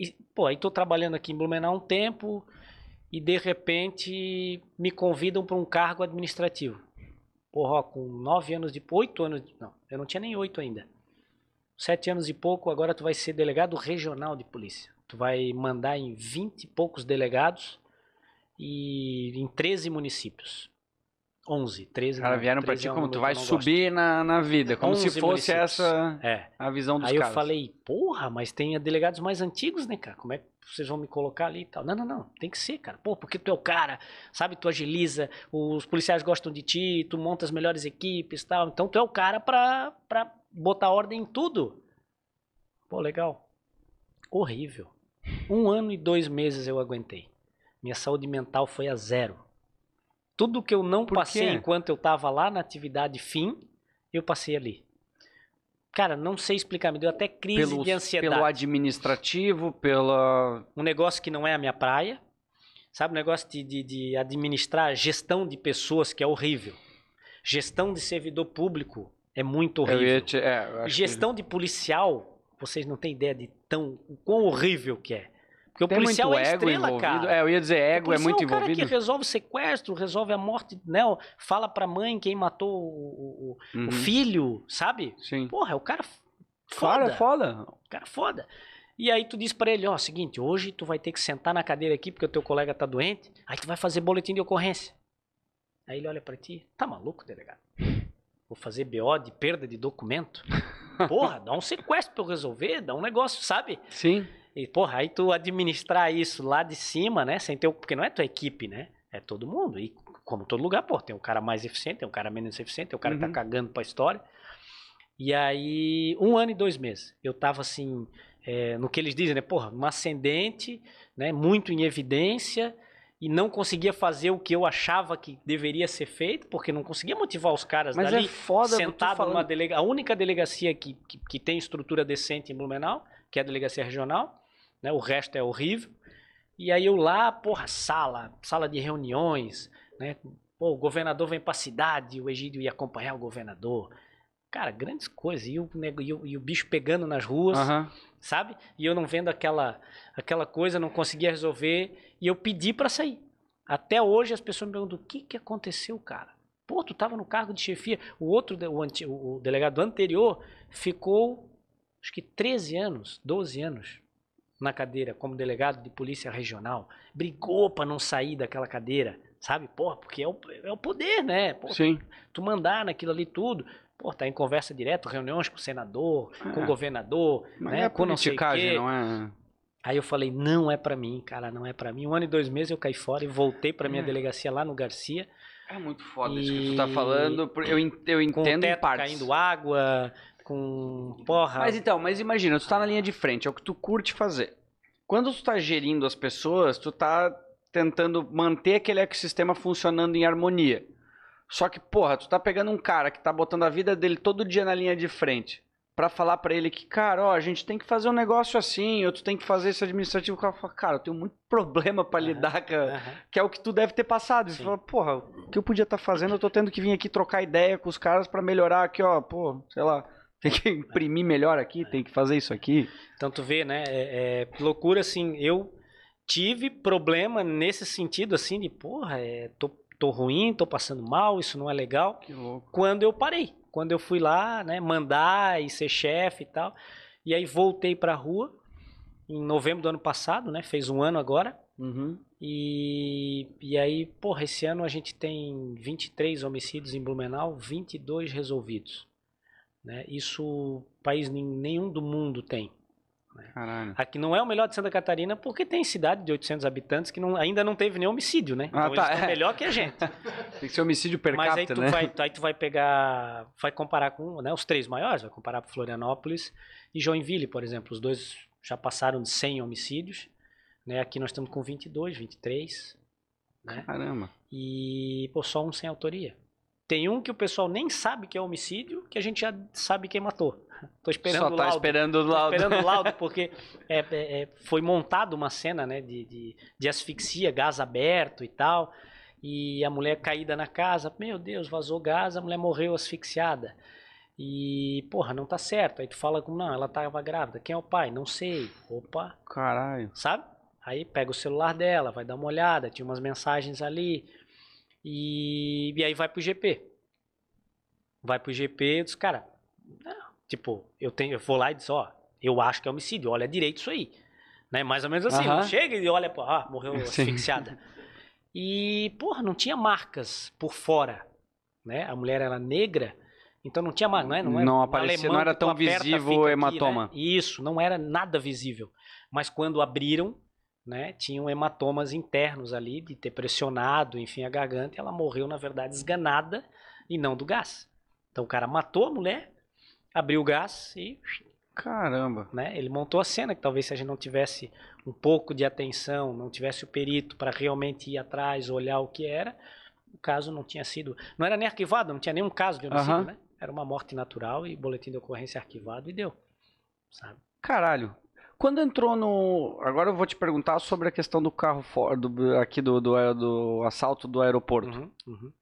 e, pô, aí tô trabalhando aqui em Blumenau um tempo e de repente me convidam para um cargo administrativo. Com nove anos de. oito anos. Não, eu não tinha nem oito ainda. Sete anos e pouco, agora tu vai ser delegado regional de polícia. Tu vai mandar em vinte e poucos delegados e em 13 municípios. 11, 13. Cara, vieram pra ti é como tu vai subir na, na vida, como se fosse essa é. a visão dos Aí caras. eu falei, porra, mas tem delegados mais antigos, né, cara? Como é que vocês vão me colocar ali e tal? Não, não, não, tem que ser, cara. Pô, porque tu é o cara, sabe? Tu agiliza, os policiais gostam de ti, tu monta as melhores equipes e tal. Então tu é o cara pra, pra botar ordem em tudo. Pô, legal. Horrível. Um ano e dois meses eu aguentei. Minha saúde mental foi a zero. Tudo que eu não Por passei quê? enquanto eu tava lá na atividade fim, eu passei ali. Cara, não sei explicar, me deu até crise de ansiedade. Pelo administrativo, pela. Um negócio que não é a minha praia. Sabe, um negócio de, de, de administrar gestão de pessoas que é horrível. Gestão de servidor público é muito horrível. Te, é, gestão que... de policial, vocês não têm ideia de tão o quão horrível que é. Porque o Tem policial é estrela, envolvido. cara. É, eu ia dizer, ego é muito envolvido. É o cara que resolve o sequestro, resolve a morte, né? Fala pra mãe quem matou o, o, uhum. o filho, sabe? Sim. Porra, é o cara foda. Cara, foda. O cara foda. E aí tu diz para ele, ó, seguinte, hoje tu vai ter que sentar na cadeira aqui porque o teu colega tá doente, aí tu vai fazer boletim de ocorrência. Aí ele olha para ti, tá maluco, delegado? Vou fazer BO de perda de documento? Porra, dá um sequestro pra eu resolver, dá um negócio, sabe? Sim. E, porra, aí tu administrar isso lá de cima, né? Sem ter. Porque não é tua equipe, né? É todo mundo. E como todo lugar, pô, tem um cara mais eficiente, tem um cara menos eficiente, tem um cara uhum. que tá uhum. cagando pra história. E aí, um ano e dois meses, eu tava assim, é, no que eles dizem, né? Porra, um ascendente, né? Muito em evidência e não conseguia fazer o que eu achava que deveria ser feito, porque não conseguia motivar os caras Mas dali, é foda, sentado numa delegacia, a única delegacia que, que, que, tem estrutura decente em Blumenau, que é a delegacia regional, né? O resto é horrível. E aí eu lá, porra, sala, sala de reuniões, né? Pô, o governador vem pra cidade, o Egídio ia acompanhar o governador. Cara, grandes coisas. E o, e o, e o bicho pegando nas ruas, uhum. sabe? E eu não vendo aquela, aquela coisa, não conseguia resolver. E eu pedi para sair. Até hoje as pessoas me perguntam: o que, que aconteceu, cara? Pô, tu tava no cargo de chefia. O outro, o, o delegado anterior, ficou acho que 13 anos, 12 anos na cadeira como delegado de polícia regional, brigou para não sair daquela cadeira, sabe? Porra, porque é o, é o poder, né? Porra, Sim. Tu mandar naquilo ali tudo. pô, tá em conversa direto, reuniões com o senador, com o É. governador, Não né, é com não sei o quê. não é... Aí eu falei, não é pra mim, cara, não é pra mim. Um ano e dois meses eu caí fora e voltei pra minha É. delegacia lá no Garcia, É muito foda isso que tu tá E- falando. Eu, eu com o entendo em teto partes. caindo água, com porra. Mas então, mas imagina, tu tá na linha de frente, é o que tu curte fazer. Quando tu tá gerindo as pessoas, tu tá tentando manter aquele ecossistema funcionando em harmonia. Só que, porra, tu tá pegando um cara que tá botando a vida dele todo dia na linha de frente pra falar pra ele que, cara, ó, a gente tem que fazer um negócio assim, ou tu tem que fazer esse administrativo. O cara fala, cara, eu tenho muito problema pra Aham. lidar com, Aham. que é o que tu deve ter passado. E tu Sim. fala, porra, o que eu podia estar fazendo, eu tô tendo que vir aqui trocar ideia com os caras pra melhorar aqui, ó, pô, sei lá, tem que imprimir melhor aqui, tem que fazer isso aqui. Então tu vê, né? É, é loucura assim. Eu tive problema nesse sentido assim de porra, é, tô, tô ruim, tô passando mal, isso não é legal. Que louco. Quando eu parei, quando eu fui lá, né, mandar e ser chefe e tal. E aí voltei pra rua em novembro do ano passado, né? Fez um ano agora. Uhum. E, e aí, porra, esse ano a gente tem 23 homicídios em Blumenau, 22 resolvidos. Né? Isso país nen- nenhum do mundo tem. Caralho. Aqui não é o melhor de Santa Catarina porque tem cidade de 800 habitantes que não- ainda não teve nenhum homicídio, né? Ah, então tá, é. melhor que a gente. Tem que ser homicídio per Mas aí capita, tu, né? vai, aí tu vai pegar, vai comparar com né, os três maiores, vai comparar com Florianópolis e Joinville, por exemplo. Os dois já passaram de 100 homicídios. Né? Aqui nós estamos com 22, 23. Né? Caramba. E pô, só um sem autoria. Tem um que o pessoal nem sabe que é homicídio, que a gente já sabe quem matou. Tô esperando Só o tá laudo. esperando o Tô laudo. esperando o laudo, porque é, é, é, foi montada uma cena né, de, de, de asfixia, gás aberto e tal. E a mulher caída na casa, meu Deus, vazou gás, a mulher morreu asfixiada. E, porra, não tá certo. Aí tu fala com, não, ela tava grávida. Quem é o pai? Não sei. Opa, Caralho. sabe? Aí pega o celular dela, vai dar uma olhada, tinha umas mensagens ali. E, e aí vai pro GP. Vai pro GP e diz, cara, não, tipo, eu, tenho, eu vou lá e diz, ó, eu acho que é homicídio, olha direito isso aí. Né? Mais ou menos assim, Aham. não chega e olha, pô, ah, morreu Sim. asfixiada. E, porra, não tinha marcas por fora, né? A mulher era negra, então não tinha marca, não, é? não, é Não aparecia, não era tão visível o aqui, hematoma. né? Isso, não era nada visível. Mas quando abriram, né, tinham hematomas internos ali de ter pressionado, enfim, a garganta, e ela morreu, na verdade, esganada e não do gás. Então o cara matou a mulher, abriu o gás e Caramba. né, ele montou a cena que talvez se a gente não tivesse um pouco de atenção, não tivesse o perito para realmente ir atrás, olhar o que era, o caso não tinha sido, não era nem arquivado, não tinha nenhum caso de homicídio, Aham. né? Era uma morte natural e boletim de ocorrência arquivado e deu, sabe? Caralho. Quando entrou no. Agora eu vou te perguntar sobre a questão do carro fora, do, aqui do, do, do assalto do aeroporto. Uhum, uhum.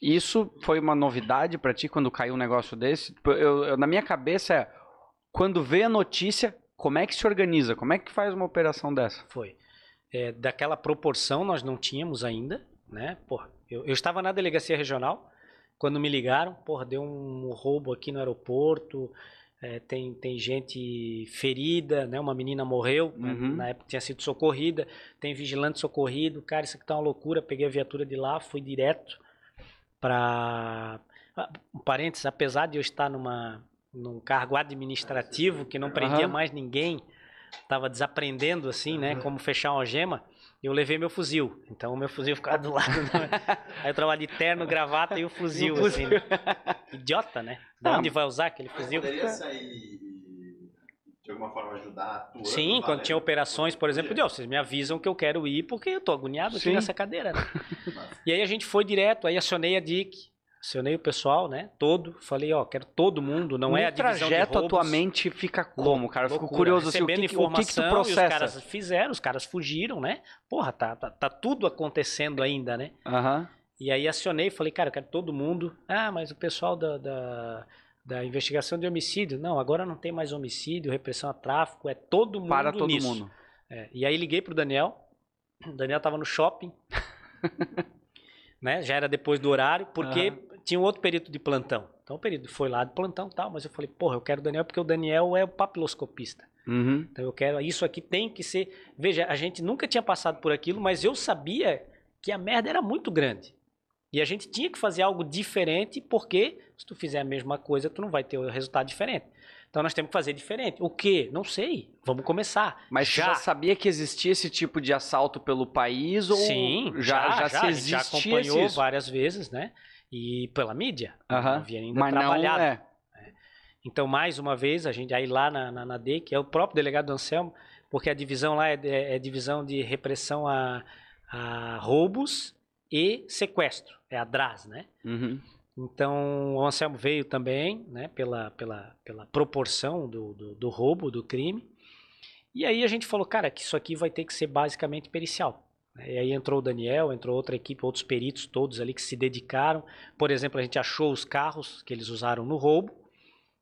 Isso foi uma novidade pra ti quando caiu um negócio desse? Eu, eu- na minha cabeça é. Quando vê a notícia, como é que se organiza? Como é que faz uma operação dessa? Foi. É, daquela proporção nós não tínhamos ainda, né? Porra, eu, eu estava na delegacia regional quando me ligaram, porra, deu um roubo aqui no aeroporto, é, tem, tem gente ferida, né? Uma menina morreu, né? Uhum. na época tinha sido socorrida, tem vigilante socorrido, cara, isso aqui tá uma loucura, peguei a viatura de lá, fui direto para um parênteses, apesar de eu estar numa num cargo administrativo que não prendia Aham. mais ninguém, estava desaprendendo assim, né, como fechar uma algema, eu levei meu fuzil. Então o meu fuzil ficava do lado. né? Aí eu trabalho de terno, gravata e o fuzil, E o assim. né? Idiota, né? Da Ah, onde vai usar aquele fuzil? poderia sair de alguma forma ajudar atuando? Sim, quando valendo? tinha operações, por exemplo, Podia. Deus, vocês me avisam que eu quero ir porque eu tô agoniado aqui Sim. nessa cadeira, né? E aí a gente foi direto, aí acionei a DIC, acionei o pessoal, né, todo, falei, ó, quero todo mundo, não é a no divisão de trajeto, a roubos. tua mente fica como, cara? Eu fico curioso assim, o que, que- o que, que tu informação, processa? os caras fizeram, os caras fugiram, né? Porra, tá, tá, tá tudo acontecendo ainda, né? Aham. E aí acionei e falei, cara, eu quero todo mundo. Ah, mas o pessoal da, da, da investigação de homicídio. Não, agora não tem mais homicídio, repressão a tráfico, é todo mundo Para todo nisso. mundo. É, e aí liguei pro Daniel. O Daniel tava no shopping. né? Já era depois do horário, porque tinha um outro perito de plantão. Então o perito foi lá de plantão e tal, mas eu falei, porra, eu quero o Daniel porque o Daniel é o papiloscopista. Uhum. Então eu quero, isso aqui tem que ser. Veja, a gente nunca tinha passado por aquilo, mas eu sabia que a merda era muito grande. E a gente tinha que fazer algo diferente, porque se tu fizer a mesma coisa, tu não vai ter o resultado diferente. Então nós temos que fazer diferente. O quê? Não sei. Vamos começar. Mas já, já sabia que existia esse tipo de assalto pelo país ou Sim, já já, já, já, se já acompanhou isso? várias vezes, né? E pela mídia. Não havia ainda Mas trabalhado. Não é. Então, mais uma vez, a gente aí lá na, na, na que é o próprio delegado Anselmo, porque a divisão lá é, é, é divisão de repressão a, a, roubos e sequestro, é a DRAS, né? Uhum. Então, o Anselmo veio também, né, pela, pela, pela proporção do, do, do roubo, do crime. E aí a gente falou, cara, que isso aqui vai ter que ser basicamente pericial. E aí entrou o Daniel, entrou outra equipe, outros peritos todos ali que se dedicaram. Por exemplo, a gente achou os carros que eles usaram no roubo.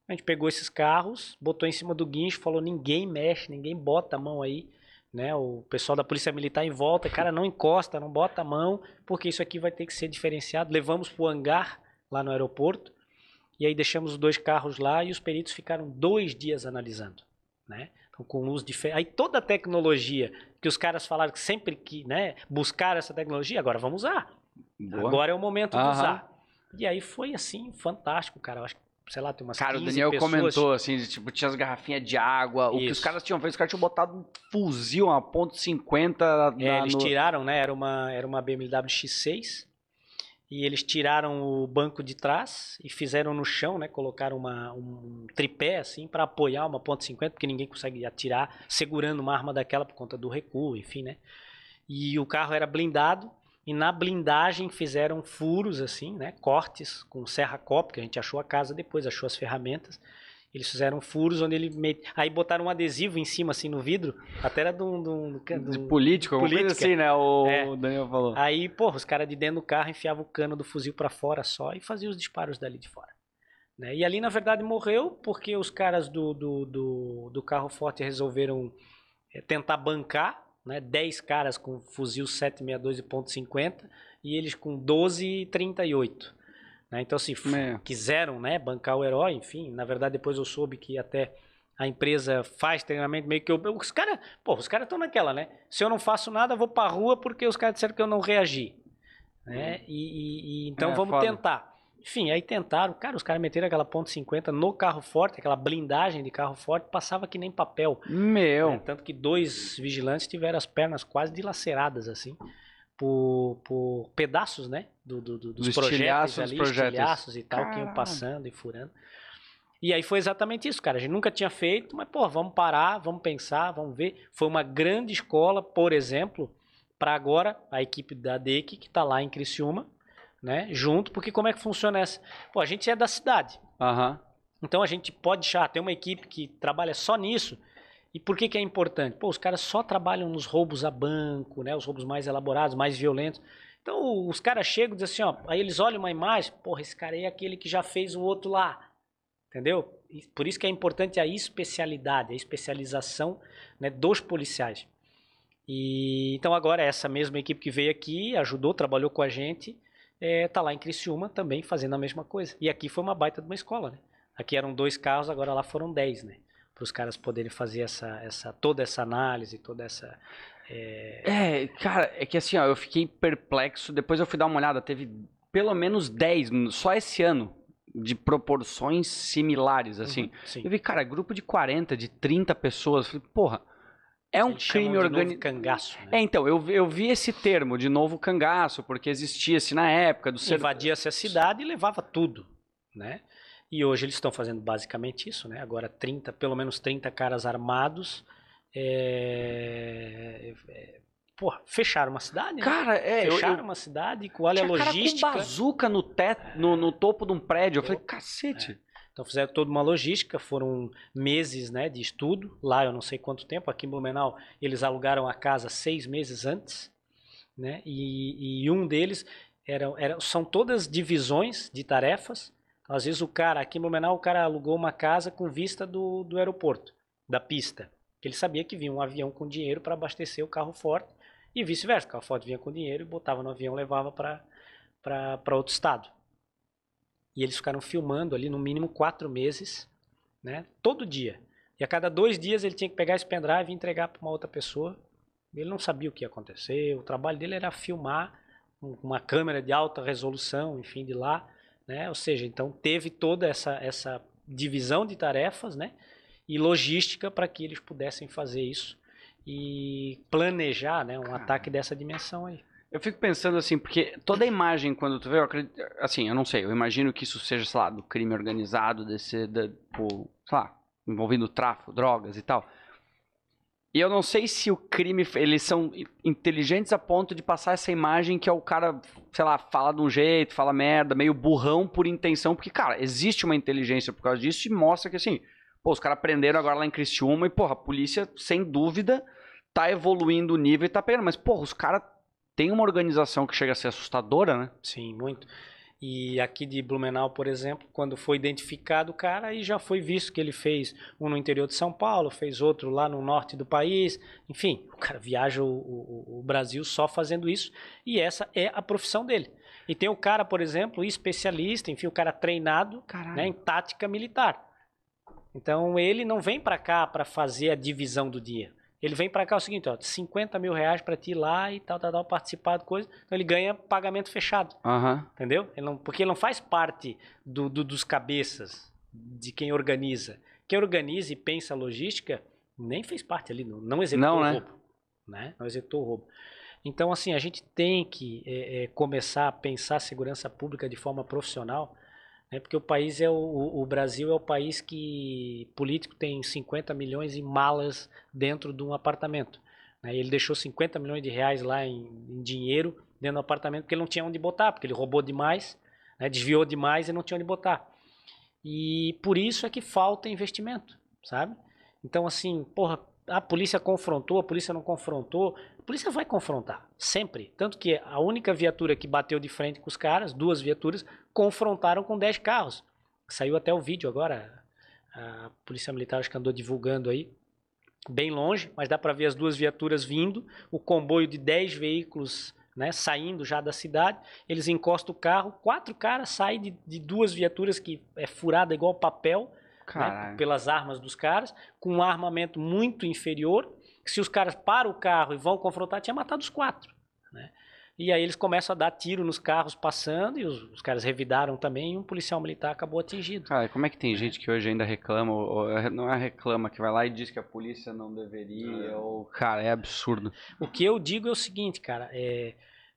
A gente pegou esses carros, botou em cima do guincho, falou: ninguém mexe, ninguém bota a mão aí. Né, o pessoal da Polícia Militar em volta, cara, não encosta, não bota a mão, porque isso aqui vai ter que ser diferenciado. Levamos para o hangar lá no aeroporto, e aí deixamos os dois carros lá e os peritos ficaram dois dias analisando. Né? Então, com luz diferente. Aí toda a tecnologia que os caras falaram que sempre que né, buscaram essa tecnologia, agora vamos usar. Boa. Agora é o momento de usar. E aí foi assim, fantástico, cara. Eu acho que sei lá, tem umas Cara, o Daniel pessoas... comentou, assim, de, tipo, tinha as garrafinhas de água, Isso. o que os caras tinham feito, os caras tinham botado um fuzil, uma ponto .50 é, eles no... tiraram, né, era uma, era uma BMW X6, e eles tiraram o banco de trás e fizeram no chão, né, colocaram uma, um tripé, assim, para apoiar uma ponto .50, porque ninguém consegue atirar segurando uma arma daquela por conta do recuo, enfim, né. E o carro era blindado, e na blindagem fizeram furos assim, né, cortes com serra copo, que a gente achou a casa depois, achou as ferramentas. Eles fizeram furos onde ele met... aí botaram um adesivo em cima assim no vidro, até era de um, de um, de político, política. assim, né? O é. Daniel falou. Aí, porra, os caras de dentro do carro enfiavam o cano do fuzil para fora só e faziam os disparos dali de fora. Né? E ali, na verdade, morreu porque os caras do, do, do, do carro forte resolveram é, tentar bancar né? 10 caras com fuzil 762 e ponto .50 e eles com 12 e 38. Né? Então, assim, é. quiseram né, bancar o herói, enfim. Na verdade, depois eu soube que até a empresa faz treinamento meio que eu, os caras, pô, os caras estão naquela, né? Se eu não faço nada, vou pra rua porque os caras disseram que eu não reagi, né? Hum. E, e, e, então é, vamos foda. tentar. Enfim, aí tentaram, cara, os caras meteram aquela ponto .50 no carro forte, aquela blindagem de carro forte, passava que nem papel. Meu! Né? Tanto que dois vigilantes tiveram as pernas quase dilaceradas, assim, por, por pedaços, né, do, do, do dos, dos projéteis ali, estilhaços e tal, Caramba. que iam passando e furando. E aí foi exatamente isso, cara. A gente nunca tinha feito, mas, pô, vamos parar, vamos pensar, vamos ver. Foi uma grande escola, por exemplo, para agora a equipe da DEC, que está lá em Criciúma, né? Junto, porque como é que funciona essa? Pô, a gente é da cidade. Uhum. Então a gente pode já ter uma equipe que trabalha só nisso. E por que, que é importante? Pô, os caras só trabalham nos roubos a banco, né? Os roubos mais elaborados, mais violentos. Então os caras chegam e dizem assim, ó, aí eles olham uma imagem, porra, esse cara aí é aquele que já fez o outro lá. Entendeu? Por isso que é importante a especialidade, a especialização né, dos policiais. E então agora essa mesma equipe que veio aqui ajudou, trabalhou com a gente é, tá lá em Criciúma também fazendo a mesma coisa. E aqui foi uma baita de uma escola, né? Aqui eram dois carros, agora lá foram dez, né? Para os caras poderem fazer essa, essa, toda essa análise, toda essa. É... é, cara, é que assim, ó, eu fiquei perplexo. Depois eu fui dar uma olhada, teve pelo menos dez só esse ano de proporções similares, assim. Uhum, eu vi, cara, grupo de 40, de 30 pessoas. Falei, porra, é um Eles crime organizado. cangaço. Né? É, então, eu, eu vi esse termo de novo cangaço, porque existia-se na época do ser. Invadia-se a cidade e levava tudo, né? E hoje eles estão fazendo basicamente isso, né? Agora 30, pelo menos 30 caras armados. É... É... Porra, fecharam uma cidade? Né? Cara, é. Fecharam eu, eu... uma cidade, olha a logística. Cara com bazuca no, teto, no, no topo de um prédio. Eu falei, cacete. É. Então fizeram toda uma logística, foram meses né, de estudo, lá eu não sei quanto tempo, aqui em Blumenau eles alugaram a casa seis meses antes, né, e, e um deles era, era, são todas divisões de tarefas, então, às vezes o cara, aqui em Blumenau o cara alugou uma casa com vista do, do aeroporto, da pista, ele sabia que vinha um avião com dinheiro para abastecer o carro forte, e vice-versa, o carro forte vinha com dinheiro e botava no avião levava para outro estado. E eles ficaram filmando ali no mínimo quatro meses, né? Todo dia. E a cada dois dias ele tinha que pegar esse pendrive e entregar para uma outra pessoa. Ele não sabia o que ia acontecer. O trabalho dele era filmar uma câmera de alta resolução, enfim, de lá, né? Ou seja, então teve toda essa, essa divisão de tarefas, né? E logística para que eles pudessem fazer isso e planejar, né? Um Caramba. ataque dessa dimensão aí. Eu fico pensando assim, porque toda a imagem, quando tu vê, eu acredito, assim, eu não sei, eu imagino que isso seja, sei lá, do crime organizado, desse, da, por, sei lá, envolvendo tráfico, drogas e tal. E eu não sei se o crime, eles são inteligentes a ponto de passar essa imagem que é o cara, sei lá, fala de um jeito, fala merda, meio burrão por intenção, porque, cara, existe uma inteligência por causa disso e mostra que, assim, pô, os caras prenderam agora lá em Criciúma e, porra, a polícia, sem dúvida, tá evoluindo o nível e tá pegando, mas, porra, os caras têm uma organização que chega a ser assustadora, né? Sim, muito. E aqui de Blumenau, por exemplo, quando foi identificado o cara, aí já foi visto que ele fez um no interior de São Paulo, fez outro lá no norte do país. Enfim, o cara viaja o, o, o Brasil só fazendo isso e essa é a profissão dele. E tem o cara, por exemplo, especialista, enfim, o cara treinado né, em tática militar. Então ele não vem para cá para fazer a divisão do dia. Ele vem para cá é o seguinte, ó, 50 mil reais para ti ir lá e tal, tal, tal, participar de coisa. Então ele ganha pagamento fechado. Uhum. Entendeu? Ele não, porque ele não faz parte do, do, dos cabeças, de quem organiza. Quem organiza e pensa logística nem fez parte ali, não, não executou não, o né? roubo. Né? Não executou o roubo. Então, assim, a gente tem que é, é, começar a pensar a segurança pública de forma profissional né? Porque o país é o, o Brasil é o país que político tem 50 milhões em malas dentro de um apartamento. Né? Ele deixou 50 milhões de reais lá em, em, dinheiro dentro do apartamento porque ele não tinha onde botar, porque ele roubou demais, né? desviou demais e não tinha onde botar. E por isso é que falta investimento, sabe? Então assim, porra, a polícia confrontou, a polícia não confrontou. A polícia vai confrontar, sempre. Tanto que a única viatura que bateu de frente com os caras, duas viaturas, confrontaram com 10 carros. Saiu até o vídeo agora. A polícia militar acho que andou divulgando aí. Bem longe, mas dá para ver as duas viaturas vindo, o comboio de 10 veículos né, saindo já da cidade, eles encostam o carro, quatro caras saem de, de duas viaturas que é furada igual papel, né, pelas armas dos caras, com um armamento muito inferior. Se os caras param o carro e vão confrontar, tinha matado os quatro. Né? E aí eles começam a dar tiro nos carros passando, e os, os caras revidaram também, e um policial militar acabou atingido. Cara, como é que tem gente que hoje ainda reclama, ou, ou, não é reclama, que vai lá e diz que a polícia não deveria, é. ou... Cara, é absurdo. O que eu digo é o seguinte, cara, é,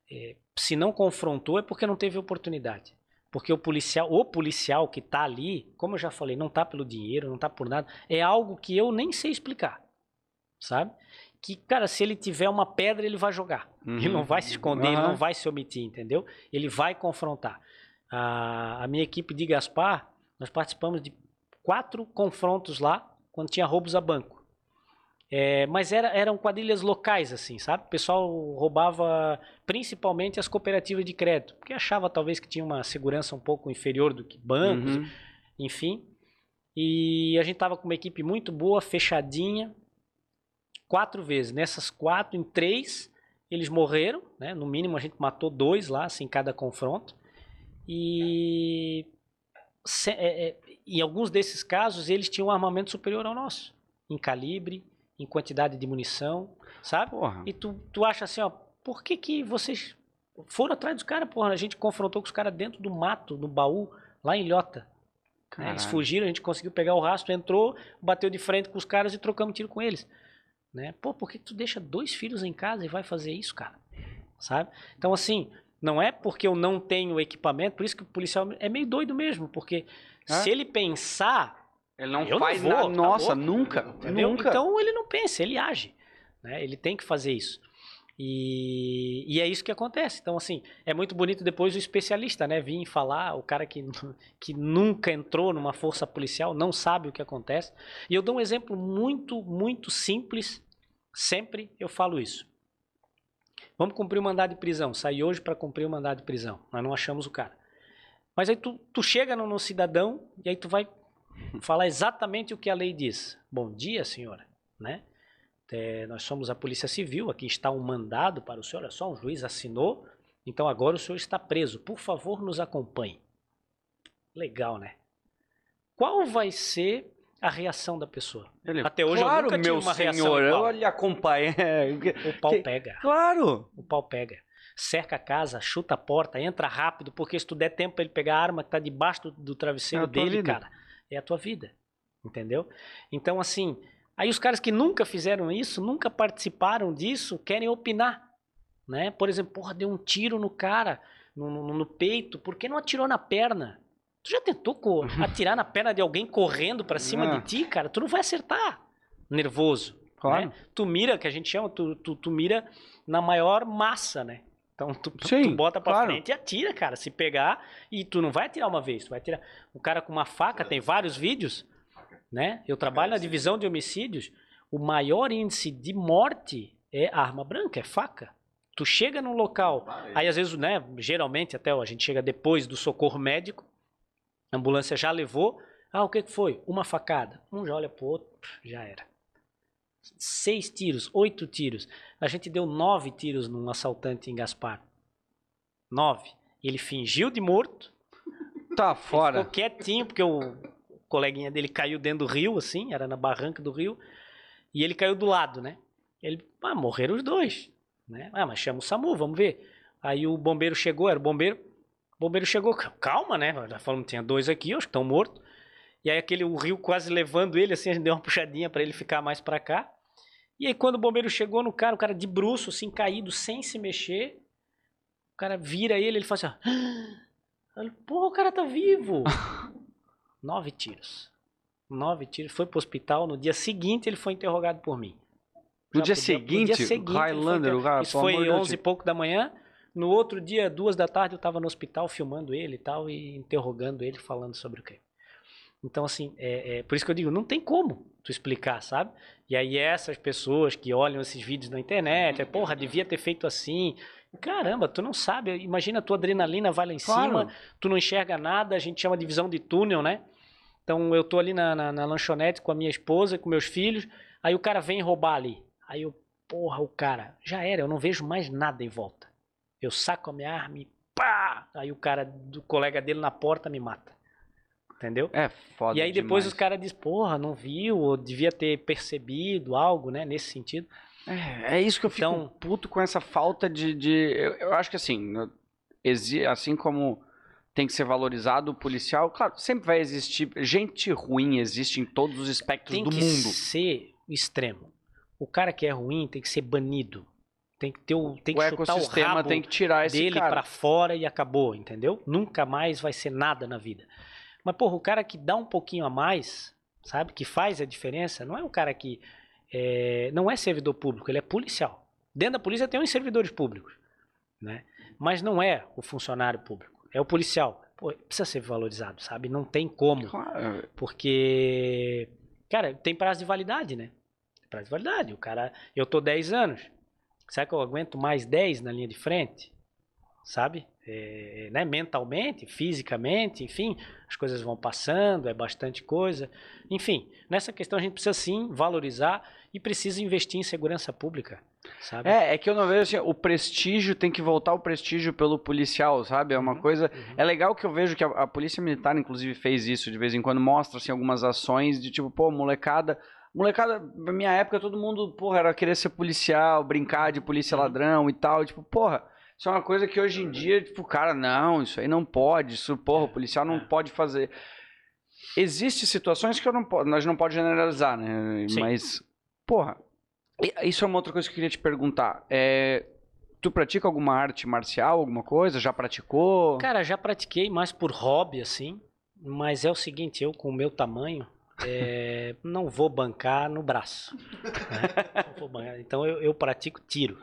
é, se não confrontou é porque não teve oportunidade. Porque o policial, o policial que está ali, como eu já falei, não está pelo dinheiro, não está por nada, é algo que eu nem sei explicar. Sabe? Que, cara, se ele tiver uma pedra, ele vai jogar. Uhum. Ele não vai se esconder, uhum. ele não vai se omitir, entendeu? Ele vai confrontar. A, a minha equipe de Gaspar, nós participamos de quatro confrontos lá, quando tinha roubos a banco. É, mas era, eram quadrilhas locais, assim, sabe? O pessoal roubava principalmente as cooperativas de crédito, porque achava talvez que tinha uma segurança um pouco inferior do que bancos, uhum. enfim. E a gente tava com uma equipe muito boa, fechadinha, quatro vezes. Nessas quatro, em três, eles morreram, né? No mínimo a gente matou dois lá, assim, cada confronto. E se, é, é, em alguns desses casos eles tinham um armamento superior ao nosso, em calibre, em quantidade de munição, sabe? Porra. E tu, tu acha assim, ó, por que que vocês foram atrás dos caras, porra? A gente confrontou com os caras dentro do mato, no baú, lá em Ilhota. Né? Eles fugiram, a gente conseguiu pegar o rastro, entrou, bateu de frente com os caras e trocamos tiro com eles. Né? Pô, por que tu deixa dois filhos em casa e vai fazer isso, cara? Sabe? Então, assim, não é porque eu não tenho equipamento, por isso que o policial é meio doido mesmo, porque se ele pensar ele não eu faz nada. Nossa, nunca. Nunca. Então ele não pensa, ele age. Né? Ele tem que fazer isso. E, e, é isso que acontece. Então, assim, é muito bonito depois o especialista, né? Vir falar, o cara que, que nunca entrou numa força policial, não sabe o que acontece. E eu dou um exemplo muito, muito simples. Sempre eu falo isso. Vamos cumprir o mandado de prisão. Saí hoje para cumprir o mandado de prisão. Nós não achamos o cara. Mas aí tu, tu chega no, no cidadão e aí tu vai falar exatamente o que a lei diz. Bom dia, senhora, né? É, nós somos a Polícia Civil, aqui está um mandado para o senhor, é só um juiz assinou, então agora o senhor está preso. Por favor, nos acompanhe. Legal, né? Qual vai ser a reação da pessoa? Ele, Até hoje claro, eu nunca meu tive uma senhor, reação. Eu lhe acompanho. O pau pega. Claro. O pau pega. cerca a casa, chuta a porta, entra rápido, porque se tu der tempo pra ele pegar a arma que tá debaixo do, do travesseiro tua dele, cara, é a tua vida. Entendeu? Então, assim, aí os caras que nunca fizeram isso, nunca participaram disso, querem opinar. Né? Por exemplo, porra, deu um tiro no cara, no, no- no peito, por que não atirou na perna? Tu já tentou atirar na perna de alguém correndo pra cima Ah. de ti, cara? Tu não vai acertar. Nervoso. Claro. né? Tu mira, que a gente chama, tu, tu, tu mira na maior massa, né? Então tu, Sim, tu bota pra claro. frente e atira, cara. Se pegar, e tu não vai atirar uma vez, tu vai atirar. O cara com uma faca, tem vários vídeos, né? Eu trabalho na divisão de homicídios. O maior índice de morte é arma branca, é faca. Tu chega num local, aí às vezes, né, geralmente até ó, a gente chega depois do socorro médico, a ambulância já levou, ah, o que que foi? Uma facada. Um já olha pro outro, já era. Seis tiros, oito tiros. A gente deu nove tiros num assaltante em Gaspar. Nove. Ele fingiu de morto, Tá ele fora. ficou quietinho, porque o coleguinha dele caiu dentro do rio, assim, era na barranca do rio, e ele caiu do lado, né? Ele, ah, morreram os dois, né? Ah, mas chama o SAMU, vamos ver. Aí o bombeiro chegou, era o bombeiro, o bombeiro chegou, calma, né? Já falamos, tinha dois aqui, acho que estão mortos. E aí aquele, o rio quase levando ele, assim, a gente deu uma puxadinha para ele ficar mais para cá. E aí quando o bombeiro chegou no cara, o cara de bruço, assim, caído, sem se mexer, o cara vira ele, ele fala assim, ó, Pô, o cara tá vivo. Nove tiros. Nove tiros. Foi pro hospital. No dia seguinte, ele foi interrogado por mim. No dia podia- seguinte, no dia seguinte Highlander, o cara, Isso foi amor de Deus, 11 e pouco da manhã. No outro dia, duas da tarde, eu tava no hospital filmando ele e tal, e interrogando ele, falando sobre o quê. Então, assim, é, é por isso que eu digo, não tem como tu explicar, sabe? E aí essas pessoas que olham esses vídeos na internet, é, porra, devia ter feito assim. Caramba, tu não sabe, imagina a tua adrenalina vai lá em Claro. cima, tu não enxerga nada, a gente chama de visão de túnel, né? Então eu tô ali na, na, na lanchonete com a minha esposa, com meus filhos, aí o cara vem roubar ali. Aí eu, porra, o cara, já era, eu não vejo mais nada em volta. Eu saco a minha arma e pá! Aí o cara do colega dele na porta me mata. Entendeu? É foda e aí depois demais. os caras dizem, porra, não viu, ou devia ter percebido algo, né, nesse sentido. É, é isso que eu fico Então- puto com essa falta de. de eu, eu acho que assim, assim como tem que ser valorizado o policial, claro, sempre vai existir. Gente ruim existe em todos os espectros Tem do que mundo. ser extremo. O cara que é ruim tem que ser banido. Tem que ter o, tem que o o ecossistema rabo tem que tirar esse dele cara. pra fora e acabou, entendeu? Nunca mais vai ser nada na vida. Mas, porra, o cara que dá um pouquinho a mais, sabe? Que faz a diferença, não é um cara que é, não é servidor público, ele é policial. Dentro da polícia tem uns servidores públicos, né? Mas não é o funcionário público, é o policial. Pô, precisa ser valorizado, sabe? Não tem como. Claro, Porque, cara, tem prazo de validade, né? Prazo de validade. O cara, eu tô 10 anos. Será que eu aguento mais 10 na linha de frente? Sabe? É, né? Mentalmente, fisicamente, enfim, as coisas vão passando, é bastante coisa. Enfim, nessa questão a gente precisa sim valorizar e precisa investir em segurança pública, sabe? É, é que eu não vejo assim, o prestígio tem que voltar o prestígio pelo policial, sabe? É uma Uhum, coisa. uhum. É legal que eu vejo que a, a Polícia Militar, inclusive, fez isso de vez em quando, mostra assim, algumas ações de tipo, pô, molecada. Molecada, na minha época, todo mundo, porra, era querer ser policial, brincar de polícia Uhum. ladrão e tal. Tipo, porra, isso é uma coisa que hoje em dia, tipo, cara, não, isso aí não pode, isso, porra, o policial não é. pode fazer. Existem situações que não nós não pode generalizar, né? Sim. Mas, porra, isso é uma outra coisa que eu queria te perguntar. É, tu pratica alguma arte marcial, alguma coisa? Já praticou? Cara, já pratiquei mais por hobby, assim. Mas é o seguinte, eu com o meu tamanho, é, não vou bancar no braço. né? Então eu, eu pratico tiro.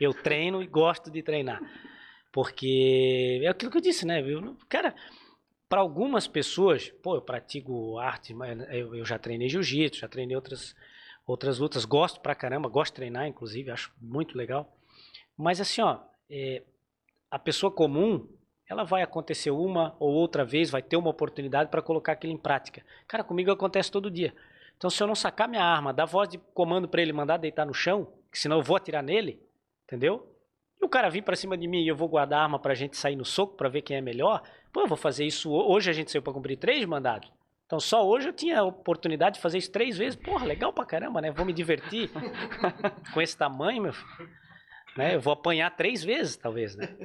Eu treino e gosto de treinar. Porque é aquilo que eu disse, né? Cara, para algumas pessoas, pô, eu pratico arte, eu, eu já treinei jiu-jitsu, já treinei outras, outras lutas, gosto pra caramba, gosto de treinar, inclusive, acho muito legal. Mas assim, ó, é, a pessoa comum, ela vai acontecer uma ou outra vez, vai ter uma oportunidade para colocar aquilo em prática. Cara, comigo acontece todo dia. Então, se eu não sacar minha arma, dar voz de comando para ele mandar deitar no chão, que senão eu vou atirar nele, entendeu? E o cara vir para cima de mim e eu vou guardar a arma pra gente sair no soco para ver quem é melhor, pô, eu vou fazer isso. ho- Hoje a gente saiu para cumprir três mandados. Então, só hoje eu tinha a oportunidade de fazer isso três vezes. Porra, legal pra caramba, né? Vou me divertir com esse tamanho, meu filho. Né? Eu vou apanhar três vezes, talvez, né?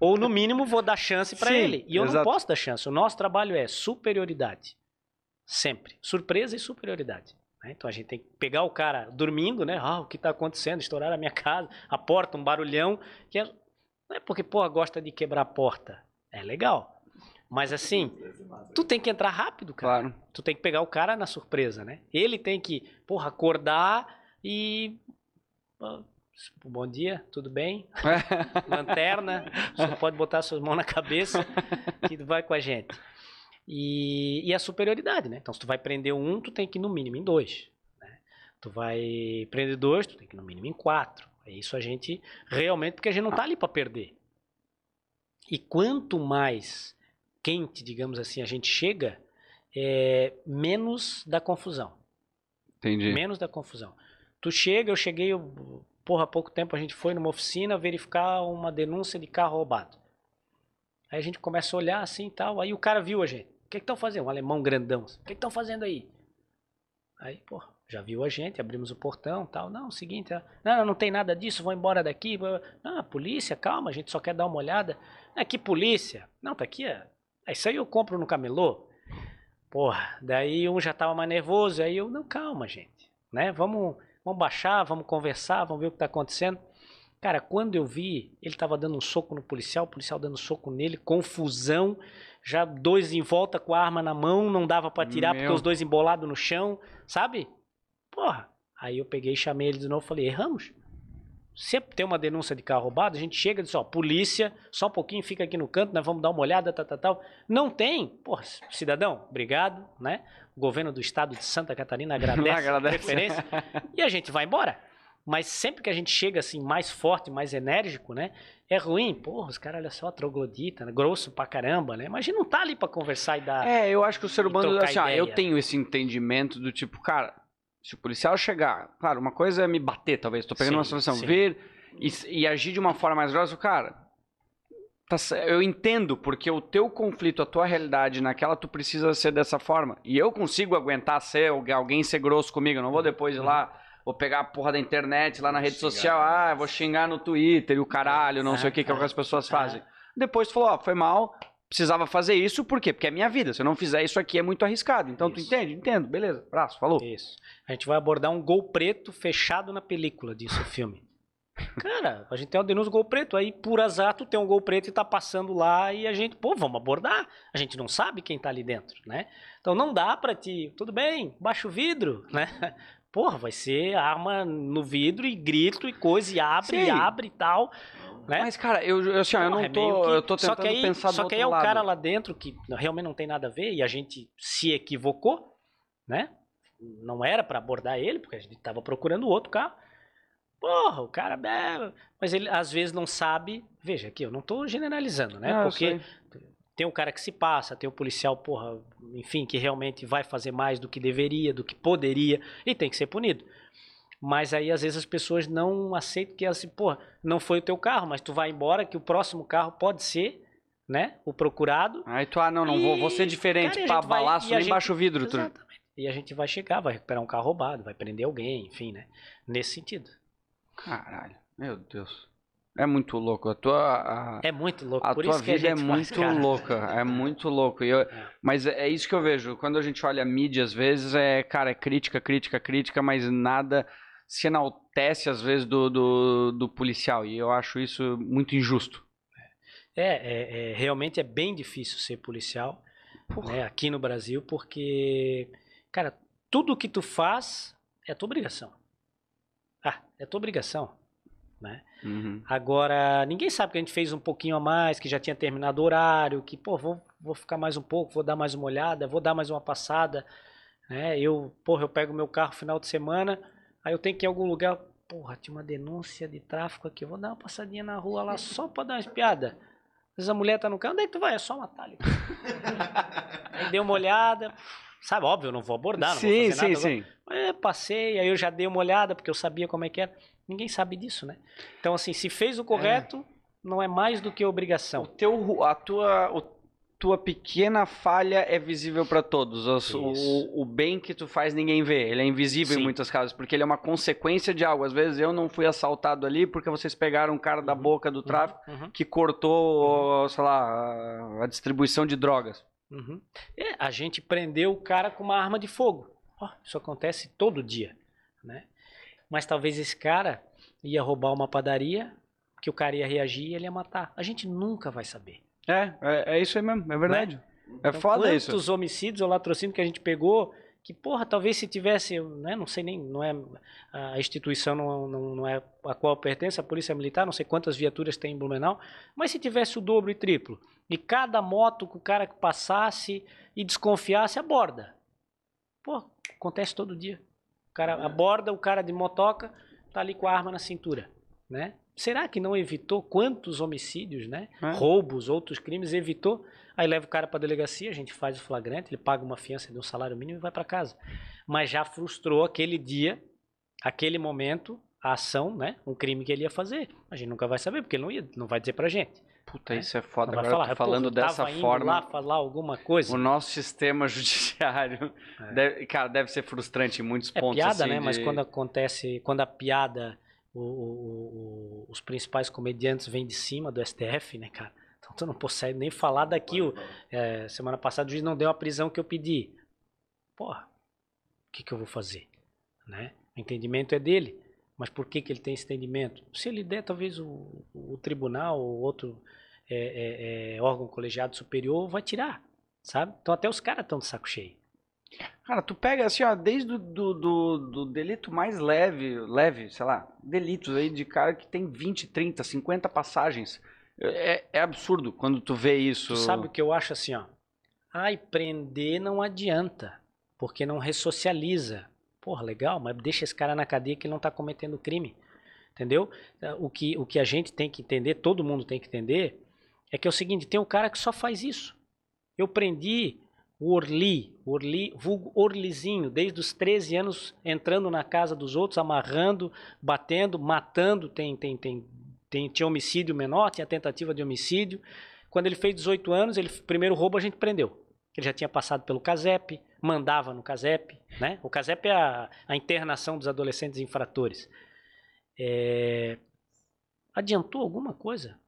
Ou no mínimo vou dar chance para ele. E eu exato. não posso dar chance. O nosso trabalho é superioridade. Sempre. Surpresa e superioridade. né? Então a gente tem que pegar o cara dormindo, né? Ah, o que tá acontecendo? Estouraram a minha casa, a porta, um barulhão. Que é... Não é porque, pô, gosta de quebrar a porta. É legal. Mas assim, tu tem que entrar rápido, cara. Claro. Tu tem que pegar o cara na surpresa, né? Ele tem que, porra, acordar e. Bom dia, tudo bem? Lanterna, só pode botar suas mãos na cabeça que vai com a gente. E, e a superioridade, né? Então, se tu vai prender um, tu tem que ir no mínimo em dois. né? Tu vai prender dois, tu tem que ir no mínimo em quatro. É isso a gente realmente, porque a gente não tá ali para perder. E quanto mais quente, digamos assim, a gente chega, é, menos da confusão. Entendi. Menos da confusão. Tu chega, eu cheguei, eu, porra, há pouco tempo a gente foi numa oficina verificar uma denúncia de carro roubado. Aí a gente começa a olhar assim e tal, aí o cara viu a gente. O que estão fazendo? Um alemão grandão. O que estão fazendo aí? Aí, pô, já viu a gente, abrimos o portão tal. Não, seguinte, ah, não, não, tem nada disso, vou embora daqui. Não, polícia, calma, a gente só quer dar uma olhada. É que polícia? Não, tá aqui, é. é Isso aí eu compro no camelô. Porra, daí um já tava mais nervoso, aí eu, não, calma, gente, né? Vamos, vamos baixar, vamos conversar, vamos ver o que tá acontecendo. Cara, quando eu vi, ele tava dando um soco no policial, o policial dando soco nele, confusão, já dois em volta com a arma na mão, não dava pra tirar porque Meu. os dois embolados no chão, sabe? Porra. Aí eu peguei, chamei ele de novo, falei: "Erramos. Sempre tem uma denúncia de carro roubado, a gente chega e diz, ó, polícia, só um pouquinho, fica aqui no canto, nós vamos dar uma olhada, tal, tal, tal. Não tem, porra, cidadão, obrigado, né? O governo do estado de Santa Catarina agradece, Agradece. a preferência e a gente vai embora. Mas sempre que a gente chega assim, mais forte, mais enérgico, né? É ruim, porra, os caras, olha só, troglodita, né? grosso pra caramba, né? Mas a gente não tá ali pra conversar e dar. É, eu acho que o ser humano, assim, ó, eu tenho esse entendimento do tipo, cara, se o policial chegar, claro, uma coisa é me bater, talvez, tô pegando Sim, uma situação, sim. vir e, e agir de uma forma mais grossa, cara, tá eu entendo, porque o teu conflito, a tua realidade naquela, tu precisa ser dessa forma. E eu consigo aguentar ser algu- alguém ser grosso comigo, eu não vou depois ir lá, vou pegar a porra da internet lá na rede Xingar. social, ah, vou xingar no Twitter e o caralho, não sei o que, que é o que as pessoas fazem. Depois tu falou, ó, foi mal, precisava fazer isso, por quê? Porque é minha vida. Se eu não fizer isso aqui é muito arriscado. Então tu Isso. entende? Entendo, beleza. Abraço, falou. Isso. A gente vai abordar um gol preto fechado na película, disse o filme. Cara, a gente tem uma denúncia do gol preto. Aí, por azar, tu tem um gol preto e tá passando lá e a gente, pô, vamos abordar. A gente não sabe quem tá ali dentro, né? Então não dá pra ti, tudo bem, baixa o vidro, né? Porra, vai ser arma no vidro e grito e coisa, e abre, Sim. e abre e tal. Né? Mas, cara, eu, eu, assim, ó, eu não é tô. que- Eu tô só tentando que aí, pensar do Só que outro aí é o lado. cara lá dentro que realmente não tem nada a ver e a gente se equivocou, né? Não era pra abordar ele, porque a gente tava procurando outro carro. Porra, o cara. é, Mas ele às vezes não sabe. Veja aqui, eu não tô generalizando, né? Ah, porque tem o cara que se passa, tem o policial, porra, enfim, que realmente vai fazer mais do que deveria, do que poderia, e tem que ser punido. Mas aí, às vezes, as pessoas não aceitam que, assim, porra, não foi o teu carro, mas tu vai embora, que o próximo carro pode ser, né, o procurado. Aí tu, ah, não, não vou, vou ser E, diferente cara, e vai- balaço, e nem gente- baixo o vidro. Tu... Exatamente. E a gente vai chegar, vai recuperar um carro roubado, vai prender alguém, enfim, né, nesse sentido. Caralho, meu Deus. É muito louco. A tua, a, É muito louco, a por tua isso que a vida é muito cara. louca. É muito louco. E eu- Mas é é isso que eu vejo. Quando a gente olha a mídia, às vezes, é, cara, é crítica, crítica, crítica, mas nada se enaltece, às vezes, do, do, do policial. E eu acho isso muito injusto. É, é, é, realmente é bem difícil ser policial né, aqui no Brasil, porque, cara, tudo que tu faz é tua obrigação. Ah, é tua obrigação. Né? Uhum. Agora, ninguém sabe que a gente fez um pouquinho a mais, que já tinha terminado o horário, que, pô, vou, vou ficar mais um pouco, vou dar mais uma olhada, vou dar mais uma passada. Né? Eu, porra, eu pego meu carro final de semana, aí eu tenho que ir em algum lugar, porra, tinha uma denúncia de tráfico aqui, eu vou dar uma passadinha na rua lá só pra dar uma espiada. Às vezes a mulher tá no carro, onde é que tu vai? É só matar ali. aí dei uma olhada, sabe, óbvio, eu não vou abordar, não sim, vou fazer sim, nada. sim. É, passei, aí eu já dei uma olhada, porque eu sabia como é que era. Ninguém sabe disso, né? Então, assim, se fez o correto, não é mais do que O obrigação. teu, ru- a tua, o, tua pequena falha é visível para todos. Os- Isso. O, o bem que tu faz ninguém vê. Ele é invisível em Sim. muitos casos, porque ele é uma consequência de algo. Às vezes eu não fui assaltado ali porque vocês pegaram um cara da Uhum. boca do tráfico Uhum, que cortou, sei lá, a- distribuição de drogas. uhum. É, a gente prendeu o cara com uma arma de fogo. Ó, isso acontece todo dia, né? Mas talvez esse cara ia roubar uma padaria, que o cara ia reagir e ele ia matar. A gente nunca vai saber. É, é, é isso aí mesmo, é verdade. É Então, foda isso. quantos homicídios ou latrocínios que a gente pegou que, porra, talvez se tivesse, né, não sei nem, não é a instituição não, não, não é a qual pertence, a Polícia Militar, não sei quantas viaturas tem em Blumenau, mas se tivesse o dobro e triplo, e cada moto que o cara que passasse e desconfiasse, aborda. Pô, acontece todo dia. O cara aborda o cara de motoca, tá ali com a arma na cintura, né? Será que não evitou quantos homicídios, né? É. Roubos, outros crimes, evitou? Aí leva o cara para delegacia, a gente faz o flagrante, ele paga uma fiança de um salário mínimo e vai para casa. Mas já frustrou aquele dia, aquele momento, a ação, né? Um crime que ele ia fazer. A gente nunca vai saber, porque ele não, ia, não vai dizer pra gente. Puta, É. isso é foda. Não vai Agora falar, eu tô "Pô, falando dessa indo forma. lá falar alguma coisa. O nosso sistema judiciário, É. deve- cara, deve ser frustrante em muitos É pontos. piada, assim, né? Mas de- quando acontece, quando a piada, o- o- o- os principais comediantes vêm de cima do STF, né, cara? Então tu não consegue nem falar daqui. o- é, semana passada o juiz não deu a prisão que eu pedi. Porra, o que, que eu vou fazer? Né? O entendimento é dele. Mas por que, que ele tem esse entendimento? Se ele der, talvez o, o tribunal ou outro é, é, é, órgão colegiado superior vai tirar, sabe? Então até os caras estão de saco cheio. Cara, tu pega assim, ó, desde do, do, do delito mais leve, leve, sei lá, delitos aí de cara que tem 20, 30, 50 passagens. É, é absurdo quando tu vê isso. Tu sabe o que eu acho assim, ó? Ai, prender não adianta, porque não ressocializa. Porra, legal, mas deixa esse cara na cadeia que ele não tá cometendo crime. Entendeu? Eh, O que, o que a gente tem que entender, todo mundo tem que entender, é que é o seguinte, tem um cara que só faz isso. Eu prendi o Orli, Orli, vulgo Orlizinho, desde os 13 anos, entrando na casa dos outros, amarrando, batendo, matando, tem, tem, tem, tem, tinha homicídio menor, tinha tentativa de homicídio. Quando ele fez 18 anos, ele primeiro roubo a gente prendeu. Ele já tinha passado pelo CASEP, mandava no CASEP, né? O CASEP é a, a internação dos adolescentes infratores. É, Adiantou alguma coisa?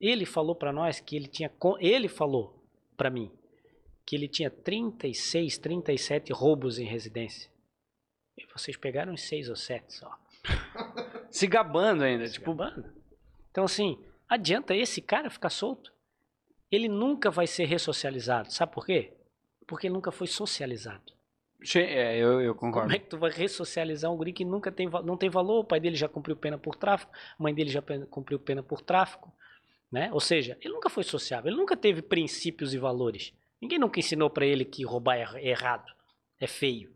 Ele falou para nós que ele tinha, ele falou para mim que ele tinha 36, 37 roubos em residência. E vocês pegaram uns 6 ou 7 só. Se gabando ainda, Se tipo, gabando. Então, assim, adianta esse cara ficar solto? Ele nunca vai ser ressocializado. Sabe por quê? Porque nunca foi socializado. é, eu, eu concordo. Como é que tu vai ressocializar um guri que nunca tem, não tem valor? O pai dele já cumpriu pena por tráfico, a mãe dele já cumpriu pena por tráfico. Né? Ou seja, ele nunca foi sociável, ele nunca teve princípios e valores. Ninguém nunca ensinou para ele que roubar é errado, é feio.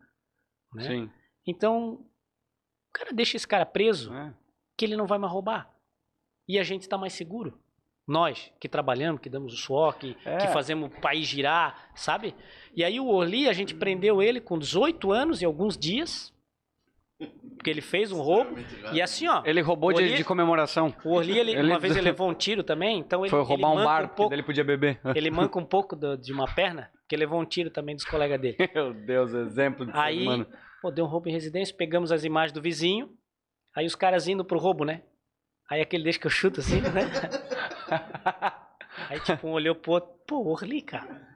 Né? Sim. Então, o cara deixa esse cara preso É. que ele não vai mais roubar. E a gente está mais seguro. Nós que trabalhamos, que damos o suor, que, É. que fazemos o país girar, sabe? E aí o Orli, a gente prendeu ele com 18 anos e alguns dias, porque ele fez um roubo. E assim, ó, Ele roubou de, Olhei- de comemoração. o Orli, ele, Ele- uma vez ele levou um tiro também, então ele, Foi ele roubar um manca bar, um pouco, ele podia beber. ele manca um pouco do- de uma perna, porque levou um tiro também dos colegas dele. Meu Deus, exemplo de ser Aí, humano. pô, deu um roubo em residência, pegamos as imagens do vizinho, aí os caras indo pro roubo, né? Aí aquele deixa que eu chuto assim, né? Aí tipo, um olhou pro outro, pô, Orli, cara.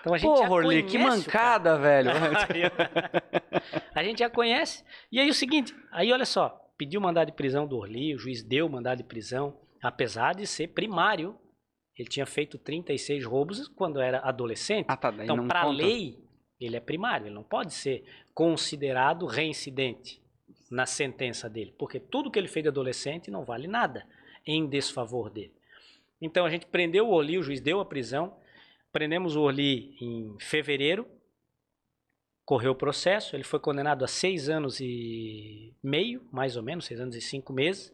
Então a gente Porra, Orli, que mancada, velho. a gente já conhece. E aí o seguinte, aí olha só, pediu mandado de prisão do Orli, o juiz deu mandado de prisão, apesar de ser primário. Ele tinha feito 36 roubos quando era adolescente. ah, tá, Então, para a lei, ele é primário, ele não pode ser considerado reincidente na sentença dele, porque tudo que ele fez de adolescente não vale nada em desfavor dele. Então a gente prendeu o Orli, o juiz deu a prisão, prendemos o Orli em fevereiro, correu o processo, ele foi condenado a seis anos e meio, mais ou menos, seis anos e cinco meses.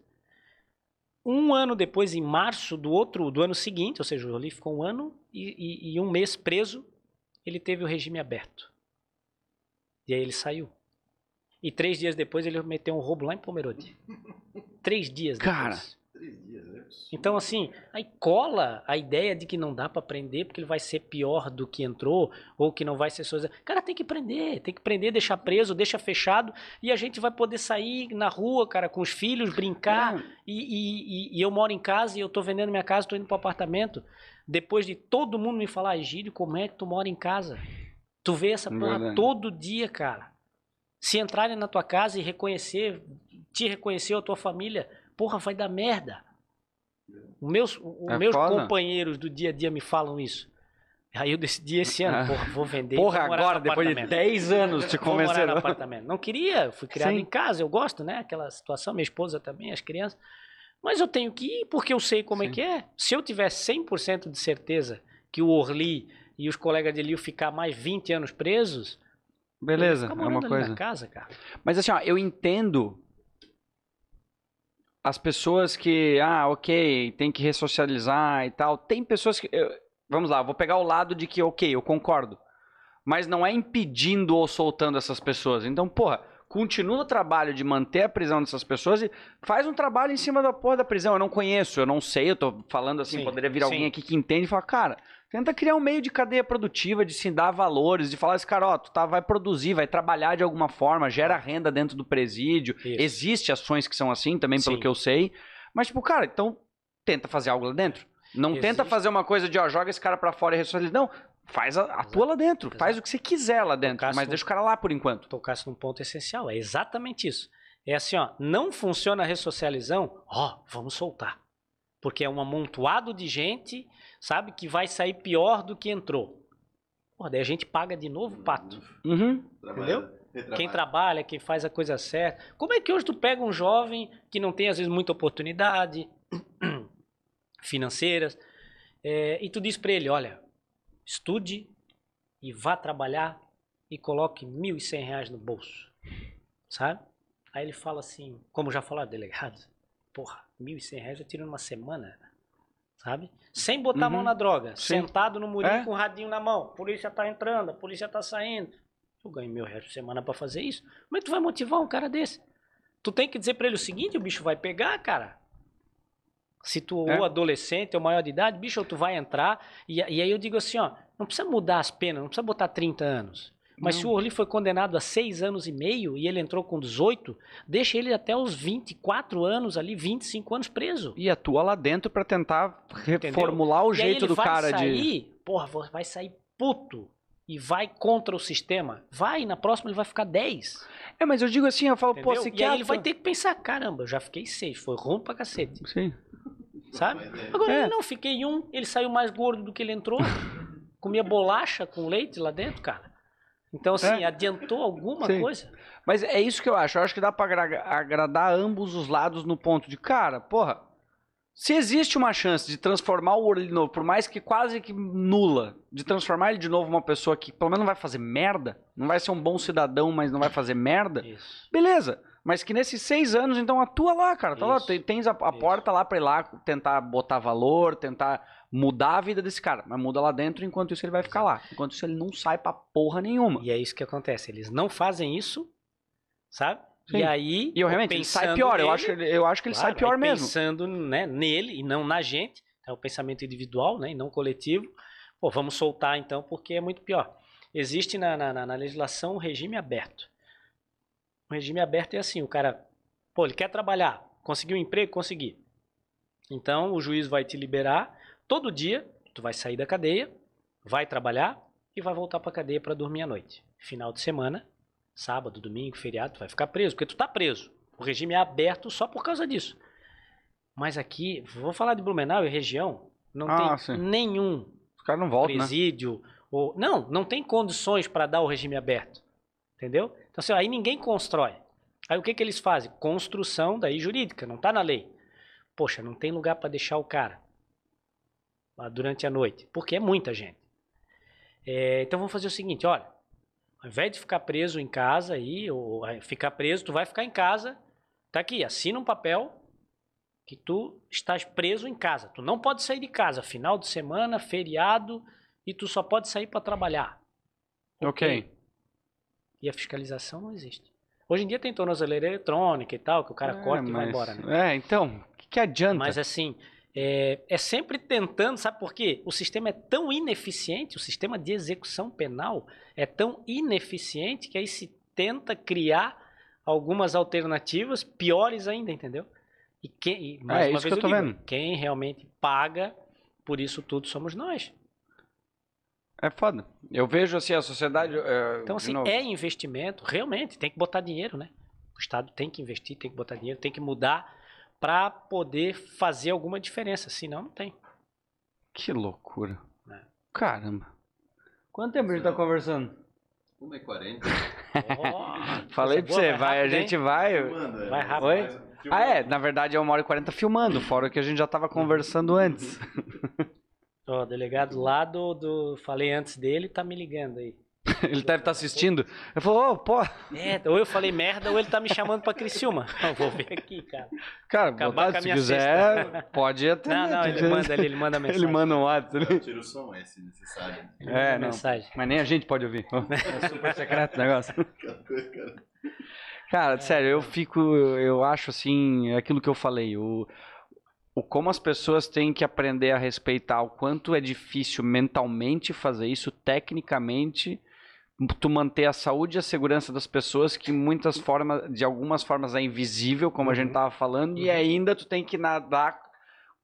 Um ano depois, em março do outro, do ano seguinte, ou seja, o Orli ficou um ano e, e- e um mês preso, ele teve o regime aberto. E aí ele saiu. E três dias depois ele meteu um roubo lá em Pomerode. Três dias depois. Cara. Três dias, né? Então, assim, aí cola a ideia de que não dá pra prender porque ele vai ser pior do que entrou, ou que não vai ser só. Cara, tem que prender, tem que prender, deixar preso, deixa fechado, e a gente vai poder sair na rua, cara, com os filhos, brincar. É. E, e- e- eu moro em casa e eu tô vendendo minha casa, tô indo pro apartamento. Depois de todo mundo me falar, Egílio, como é que tu mora em casa? Tu vê essa porra Verdade. todo dia, cara. Se entrarem na tua casa e reconhecer, te reconhecer ou a tua família, porra, vai dar merda. Os meus, É meus foda. companheiros do dia a dia me falam isso. Aí eu decidi esse ano, porra, vou vender. Porra, vou agora, depois de apartamento. 10 anos te Vou morar convenceram. no apartamento. Não queria, fui criado Sim. em casa, eu gosto, né? Aquela situação, minha esposa também, as crianças. Mas eu tenho que ir porque eu sei como é Sim. que é. Se eu tiver 100% de certeza que o Orli e os colegas dele iam ficar mais 20 anos presos, Beleza, é uma coisa. casa, cara. Mas assim, ó, eu entendo as pessoas que, ah, ok, tem que ressocializar e tal. Tem pessoas que. eu- vamos lá, eu vou pegar o lado de que, ok, eu concordo. Mas não é impedindo ou soltando essas pessoas. Então, porra, continua o trabalho de manter a prisão dessas pessoas e faz um trabalho em cima da porra da prisão. Eu não conheço, eu não sei, eu tô falando assim, Sim, poderia vir sim. alguém aqui que entende e falar, cara, tenta criar um meio de cadeia produtiva, de se dar valores, de falar esse cara, ó, tu tá, vai produzir, vai trabalhar de alguma forma, gera renda dentro do presídio. Isso. Existe ações que são assim também, pelo Sim. que eu sei. Mas, tipo, cara, então tenta fazer algo lá dentro. Não tenta Existe. fazer uma coisa de, ó, joga esse cara pra fora e ressocializa. Não, faz a, atua lá dentro. Exato. Faz o que você quiser lá dentro. Tocasse Mas deixa o cara lá por enquanto. tocasse num ponto essencial. É exatamente isso. É assim, ó, não funciona a ressocializão, ó, vamos soltar. Porque é um amontoado de gente, sabe, que vai sair pior do que entrou. Pô, daí a gente paga de novo o pato. Uhum. Trabalha- Quem trabalha, quem faz a coisa certa. Como é que hoje tu pega um jovem que não tem, às vezes, muita oportunidade financeiras, é, e tu diz pra ele, olha, estude e vá trabalhar e coloque 1.100 reais no bolso, sabe? Aí ele fala assim, como já falaram, delegado, porra, 1.100 reais eu tiro numa semana, sabe? Sem botar a mão Uhum. na droga, Sim. sentado no murinho É. com o radinho na mão, polícia tá entrando, a polícia tá saindo. Eu ganho mil reais por semana pra fazer isso. Como é que tu vai motivar um cara desse? Tu tem que dizer pra ele o seguinte, o bicho vai pegar, cara. Se tu É. ou adolescente ou maior de idade, bicho, tu vai entrar. E, e aí eu digo assim, ó, não precisa mudar as penas, não precisa botar 30 anos. Mas Não. se o Orly foi condenado a 6 anos e meio e ele entrou com 18, deixa ele até os 24 anos ali, 25 anos preso. E atua lá dentro pra tentar reformular o E aí jeito ele do cara de. sair, porra, vai sair puto e vai contra o sistema. Vai, na próxima ele vai ficar 10. É, mas eu digo assim, eu falo, Entendeu? pô, você e quer. aí ele vai ter que pensar, caramba, eu já fiquei 6, foi ruim pra cacete, Sim. sabe? Agora É. ele não, fiquei um, ele saiu mais gordo do que ele entrou. Comia bolacha com leite lá dentro, cara. Então, assim, É. adiantou alguma Sim. coisa? Mas é isso que eu acho. Eu acho que dá pra agra- agradar ambos os lados no ponto de, cara, porra, se existe uma chance de transformar o Orly de novo, por mais que quase que nula, de transformar ele de novo uma pessoa que pelo menos não vai fazer merda, não vai ser um bom cidadão, mas não vai fazer merda, Isso. beleza. Mas que nesses seis anos, então, atua lá, cara. Tá lá, tens a, a porta lá pra ir lá tentar botar valor, tentar mudar a vida desse cara. Mas muda lá dentro, enquanto isso ele vai ficar lá. Enquanto isso ele não sai pra porra nenhuma. E é isso que acontece. Eles não fazem isso, sabe? Sim. E aí. E eu realmente, ele sai pior. Eu nele- acho, que ele- eu acho que ele sai Claro, pior aí mesmo. Pensando né, nele e não na gente, é o pensamento individual, né, e não coletivo. Pô, vamos soltar então, porque é muito pior. Existe na, na, na- legislação um regime aberto. O regime aberto é assim: o cara, pô, ele quer trabalhar, conseguiu um emprego, conseguir. Então o juiz vai te liberar todo dia. Tu vai sair da cadeia, vai trabalhar e vai voltar pra cadeia para dormir à noite. Final de semana, sábado, domingo, feriado, tu vai ficar preso, porque tu tá preso. O regime é aberto só por causa disso. Mas aqui, vou falar de Blumenau e região, não Ah, tem sim. nenhum voltam, né? presídio ou não, não tem condições para dar o regime aberto. Entendeu? Então assim, aí ninguém constrói. Aí o que que eles fazem? Construção daí jurídica, não tá na lei. Poxa, não tem lugar para deixar o cara durante a noite, porque é muita gente. É, então vamos fazer o seguinte, olha, ao invés de ficar preso em casa aí, ou ficar preso, tu vai ficar em casa, tá aqui, assina um papel que tu estás preso em casa. Tu não pode sair de casa, final de semana, feriado, e tu só pode sair para trabalhar. Ok. E a fiscalização não existe. Hoje em dia tem tornozeleira eletrônica e tal, que o cara É, corta e vai mas- embora, né? É, então, o que, que adianta? Mas assim, é, é sempre tentando, sabe por quê? O sistema é tão ineficiente, o sistema de execução penal é tão ineficiente que aí se tenta criar algumas alternativas piores ainda, entendeu? E quem, e mais É, uma isso vez que eu tô digo, vendo. quem realmente paga por isso tudo somos nós. É foda. Eu vejo assim, a sociedade. é, Então, assim, é investimento, realmente, tem que botar dinheiro, né? O Estado tem que investir, tem que botar dinheiro, tem que mudar para poder fazer alguma diferença, senão não tem. Que loucura. É. Caramba. Quanto tempo a gente tá conversando? 1h40. Ó, Falei pra coisa boa, você, vai, a rápido, hein? gente vai. Manda, Vai rápido. Oi? Filmando. Ah, é, na verdade é uma hora e 40 filmando, fora o que a gente já tava conversando antes. Ó, o delegado lá do, do. Falei antes dele, tá me ligando aí. Ele deve estar assistindo. Ele falou, ô, pô, É, ou eu falei merda ou ele tá me chamando pra Criciúma. Eu vou ver aqui, cara. cara, Acabar botar, com a se minha quiser, pode atender. Não, não, ele manda ali, ele manda mensagem. Ele manda um WhatsApp. Eu tiro o som, é se necessário. É, não. mensagem. Mas nem a gente pode ouvir. É super secreto o negócio. Cara. Cara, sério, eu fico, eu acho assim, é aquilo que eu falei, o, o como as pessoas têm que aprender a respeitar o quanto é difícil mentalmente fazer isso, tecnicamente, tu manter a saúde e a segurança das pessoas, que muitas formas, de algumas formas é invisível, como a gente tava falando, e ainda tu tem que nadar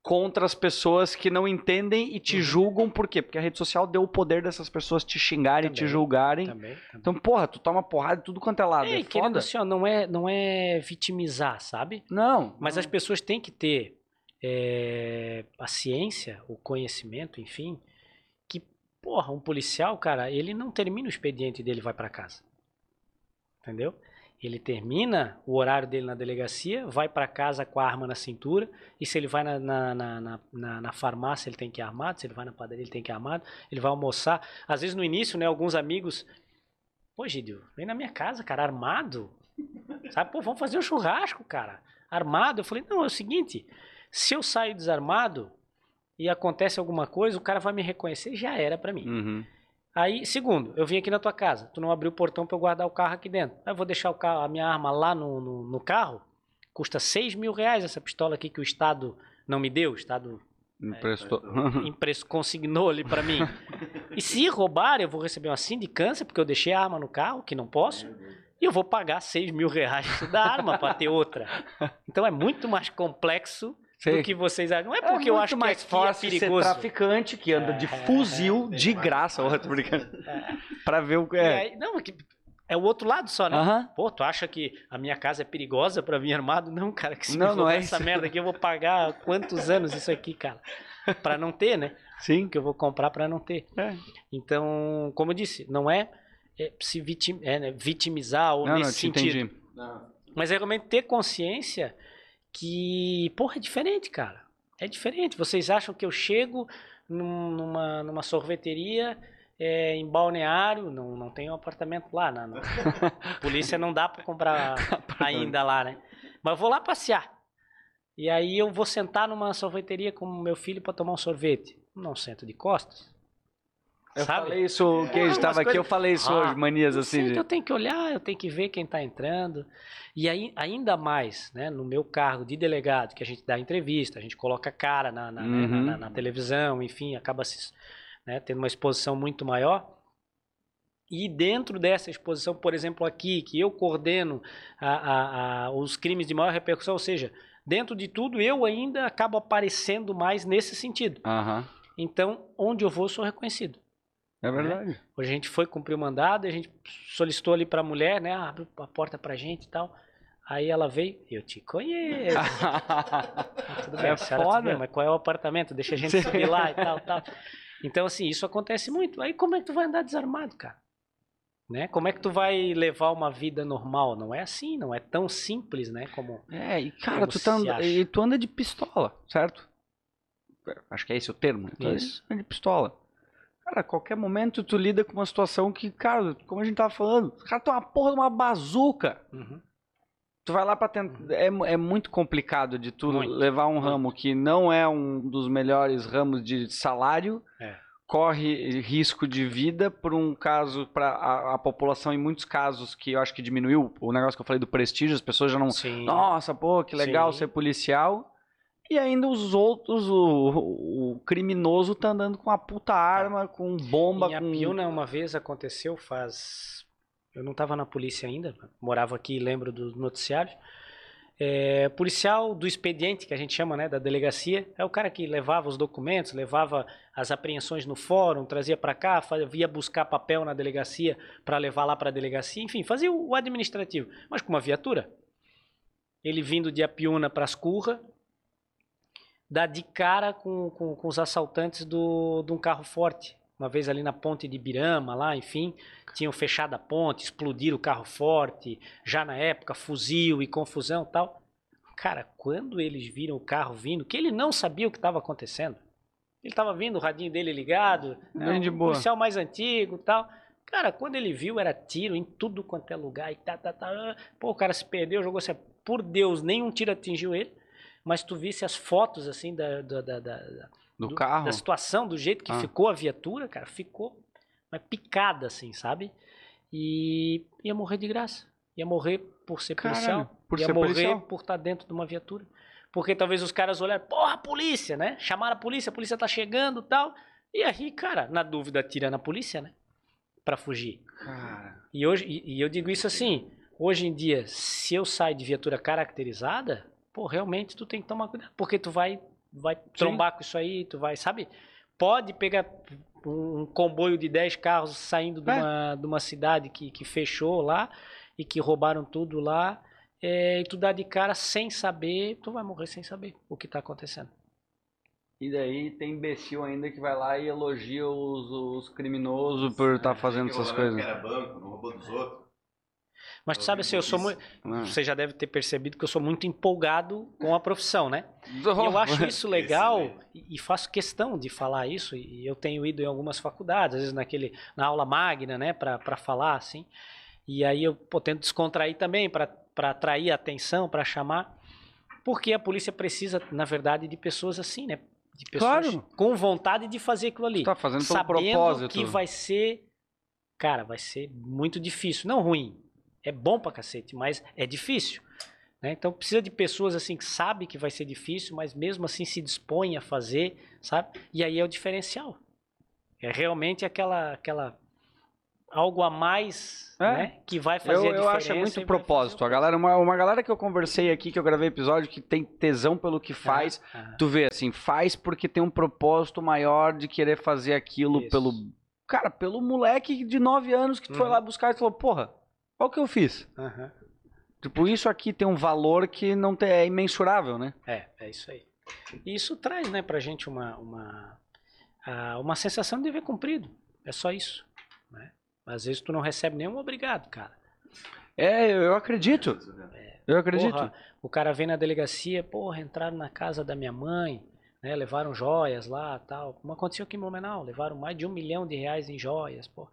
contra as pessoas que não entendem e te julgam, por quê? Porque a rede social deu o poder dessas pessoas te xingarem, te Também, julgarem. Também. também. Então, porra, tu toma porrada de tudo quanto é lado. É, É, querendo foda. assim, ó, não é, não é vitimizar, sabe? Não. Mas as pessoas têm que ter é, a ciência, o conhecimento, enfim, porra, um policial, cara, ele não termina o expediente dele e vai pra casa. Entendeu? Ele termina o horário dele na delegacia, vai pra casa com a arma na cintura, e se ele vai na, na, na, na- na- na farmácia, ele tem que ir armado, se ele vai na padaria, ele tem que ir armado, ele vai almoçar. Às vezes no início, né, alguns amigos, pô, Gidio, vem na minha casa, cara, armado. Sabe, pô, vamos fazer um churrasco, cara. Armado. Eu falei, não, é o seguinte, se eu saio desarmado e acontece alguma coisa, o cara vai me reconhecer, já era pra mim. Uhum. Aí, segundo, eu vim aqui na tua casa, tu não abriu o portão pra eu guardar o carro aqui dentro. Aí eu vou deixar o carro, a minha arma lá no, no, no carro, custa 6 mil reais essa pistola aqui que o Estado não me deu, o Estado Emprestou. impresso, consignou ali pra mim. E se roubar, eu vou receber uma sindicância, porque eu deixei a arma no carro, que não posso, e eu vou pagar 6 mil reais da arma pra ter outra. Então é muito mais complexo Sei. do que vocês acham. Não é É porque eu muito acho que mais aqui fácil é ser perigoso. traficante que anda de fuzil de graça. Ô, tô brincando. Pra ver o que é. aí- não, é que é o outro lado só, né? Aham. Pô, tu acha que a minha casa é perigosa pra vir armado? Não, cara, que se Não, me não é essa isso. merda aqui, eu vou pagar quantos anos isso aqui, cara? Pra não ter, né? Sim. Que eu vou comprar pra não ter. É. Então, como eu disse, não é, é se vitim, é, né, vitimizar ou Não, não, nesse te sentido. entendi. Não, Mas é realmente ter consciência que, porra, é diferente, cara. É diferente. Vocês acham que eu chego num- numa, numa sorveteria é, em balneário, não, não tem um apartamento lá, na, na- polícia não dá pra comprar ainda lá, né? Mas eu vou lá passear. E aí eu vou sentar numa sorveteria com meu filho pra tomar um sorvete. Não sento de costas. Eu Sabe? falei isso, que a gente umas tava aqui, eu falei isso Ah, hoje, manias assim. sei de- eu tenho que olhar, eu tenho que ver quem está entrando. E aí, ainda mais, né, no meu cargo de delegado, que a gente dá entrevista, a gente coloca cara na, na, né, Uhum. na- na televisão, enfim, acaba se, né, tendo uma exposição muito maior. E dentro dessa exposição, por exemplo, aqui, que eu coordeno a- a- a- os crimes de maior repercussão, ou seja, dentro de tudo eu ainda acabo aparecendo mais nesse sentido. Aham. Então, onde eu vou, sou reconhecido. É verdade. Hoje a gente foi cumprir o mandado, a gente solicitou ali pra mulher, né? Ah, abre a porta pra gente e tal. Aí ela veio, eu te conheço. Tudo bem, É a senhora foda. bem, mas qual é o apartamento? Deixa a gente Sim. subir lá e tal, tal. Então, assim, isso acontece muito. Aí como é que tu vai andar desarmado, cara? Né? Como é que tu vai levar uma vida normal? Não é assim, não é tão simples, né? Como É, e cara, Como tu, tá e tu anda de pistola, certo? Acho que é esse o termo. Tu Isso. anda de pistola. Cara, a qualquer momento tu lida com uma situação que, cara, como a gente tava falando, o cara tem uma porra de uma bazuca. Uhum. Tu vai lá pra tentar. É, é muito complicado de tu Muito, levar um muito. ramo que não é um dos melhores ramos de salário, É. corre risco de vida por um caso para a, a população, em muitos casos, que eu acho que diminuiu o negócio que eu falei do prestígio, as pessoas já não. Sim. Nossa, pô, que legal Sim. ser policial. E ainda os outros, o, o criminoso tá andando com uma puta arma, com bomba, Em com... Apiúna, uma vez aconteceu, faz. Eu não estava na polícia ainda, morava aqui lembro dos noticiários. É, policial do expediente, que a gente chama, né, da delegacia, é o cara que levava os documentos, levava as apreensões no fórum, trazia para cá, via buscar papel na delegacia para levar lá para a delegacia, enfim, fazia o administrativo, mas com uma viatura. Ele vindo de Apiúna para as Curra, dá de cara com, com, com os assaltantes do, de um carro forte. Uma vez ali na ponte de Birama, lá, enfim, tinham fechado a ponte, explodiram o carro forte, já na época, fuzil e confusão tal. Cara, quando eles viram o carro vindo, que ele não sabia o que estava acontecendo. Ele estava vindo, o radinho dele ligado, né, de um boa. policial mais antigo tal. Cara, quando ele viu, era tiro em tudo quanto é lugar e tá, tá, tá. Pô, o cara se perdeu, jogou assim, por Deus, nenhum tiro atingiu ele. Mas tu visse as fotos, assim, da, da, da, da, do do- carro. da situação, do jeito que Ah. ficou a viatura, cara, ficou mas picada, assim, sabe? E ia morrer de graça. Ia morrer por ser Caralho, policial. por ia ser morrer policial. por estar dentro de uma viatura. Porque talvez os caras olharam, porra, polícia, né? Chamaram a polícia, a polícia tá chegando tal. E aí, cara, na dúvida, tira na polícia, né? Pra fugir. Cara, E, hoje, e, e eu digo isso assim, hoje em dia, se eu sair de viatura caracterizada, pô, realmente tu tem que tomar cuidado, porque tu vai, vai trombar com isso aí, tu vai, sabe? Pode pegar um comboio de 10 carros saindo de É. uma, de uma cidade que, que fechou lá e que roubaram tudo lá, é, e tu dá de cara sem saber, tu vai morrer sem saber o que tá acontecendo. E daí tem imbecil ainda que vai lá e elogia os, os criminosos por estar fazendo essas coisas. Que era banco, não roubou dos outros. Mas tu sabe assim, eu sou muito. né? Você já deve ter percebido que eu sou muito empolgado com a profissão, né? E eu acho isso legal e, faço questão de falar isso. E eu tenho ido em algumas faculdades, às vezes naquele, na aula magna, né, para falar assim. E aí eu pô, tento descontrair também para atrair a atenção, para chamar. Porque a polícia precisa, na verdade, de pessoas assim, né? De pessoas Claro. com vontade de fazer aquilo ali. Tá fazendo pelo sabendo propósito. que vai ser. Cara, vai ser muito difícil. Não ruim. É bom pra cacete, mas é difícil. né? Então precisa de pessoas assim que sabem que vai ser difícil, mas mesmo assim se dispõem a fazer, sabe? E aí é o diferencial. É realmente aquela. aquela algo a mais É. né, que vai Eu, fazer a eu diferença. acho é e muito propósito. A galera, uma, uma galera que eu conversei aqui, que eu gravei episódio, que tem tesão pelo que faz, tu vê assim, faz porque tem um propósito maior de querer fazer aquilo Isso. pelo. Cara, pelo moleque de 9 anos que tu foi Uhum. lá buscar e falou, porra, olha o que eu fiz. Aham. Tipo, isso aqui tem um valor que não tem, é imensurável, né? É, é isso aí. E isso traz, né, pra gente uma, uma, uma sensação de dever cumprido. É só isso. Né? Às vezes tu não recebe nenhum obrigado, cara. É, eu, acredito. Eu acredito. Porra, o cara vem na delegacia, porra, entraram na casa da minha mãe, né, levaram joias lá tal. Como aconteceu aqui em Blumenau, levaram mais de um milhão de reais em joias, pô.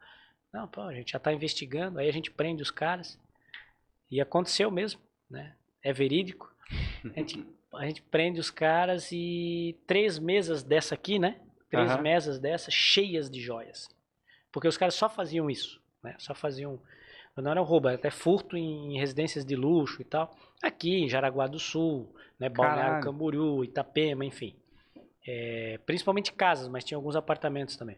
Não, pô, a gente já tá investigando, aí a gente prende os caras. E aconteceu mesmo, né? É verídico. A gente, a gente prende os caras e três mesas dessa aqui, né? Três Aham. mesas dessas cheias de joias. Porque os caras só faziam isso, né? Só faziam não era um roubo, era até furto em residências de luxo e tal. Aqui em Jaraguá do Sul, né, Balneário. Camboriú, Itapema, enfim. É, principalmente casas, mas tinha alguns apartamentos também.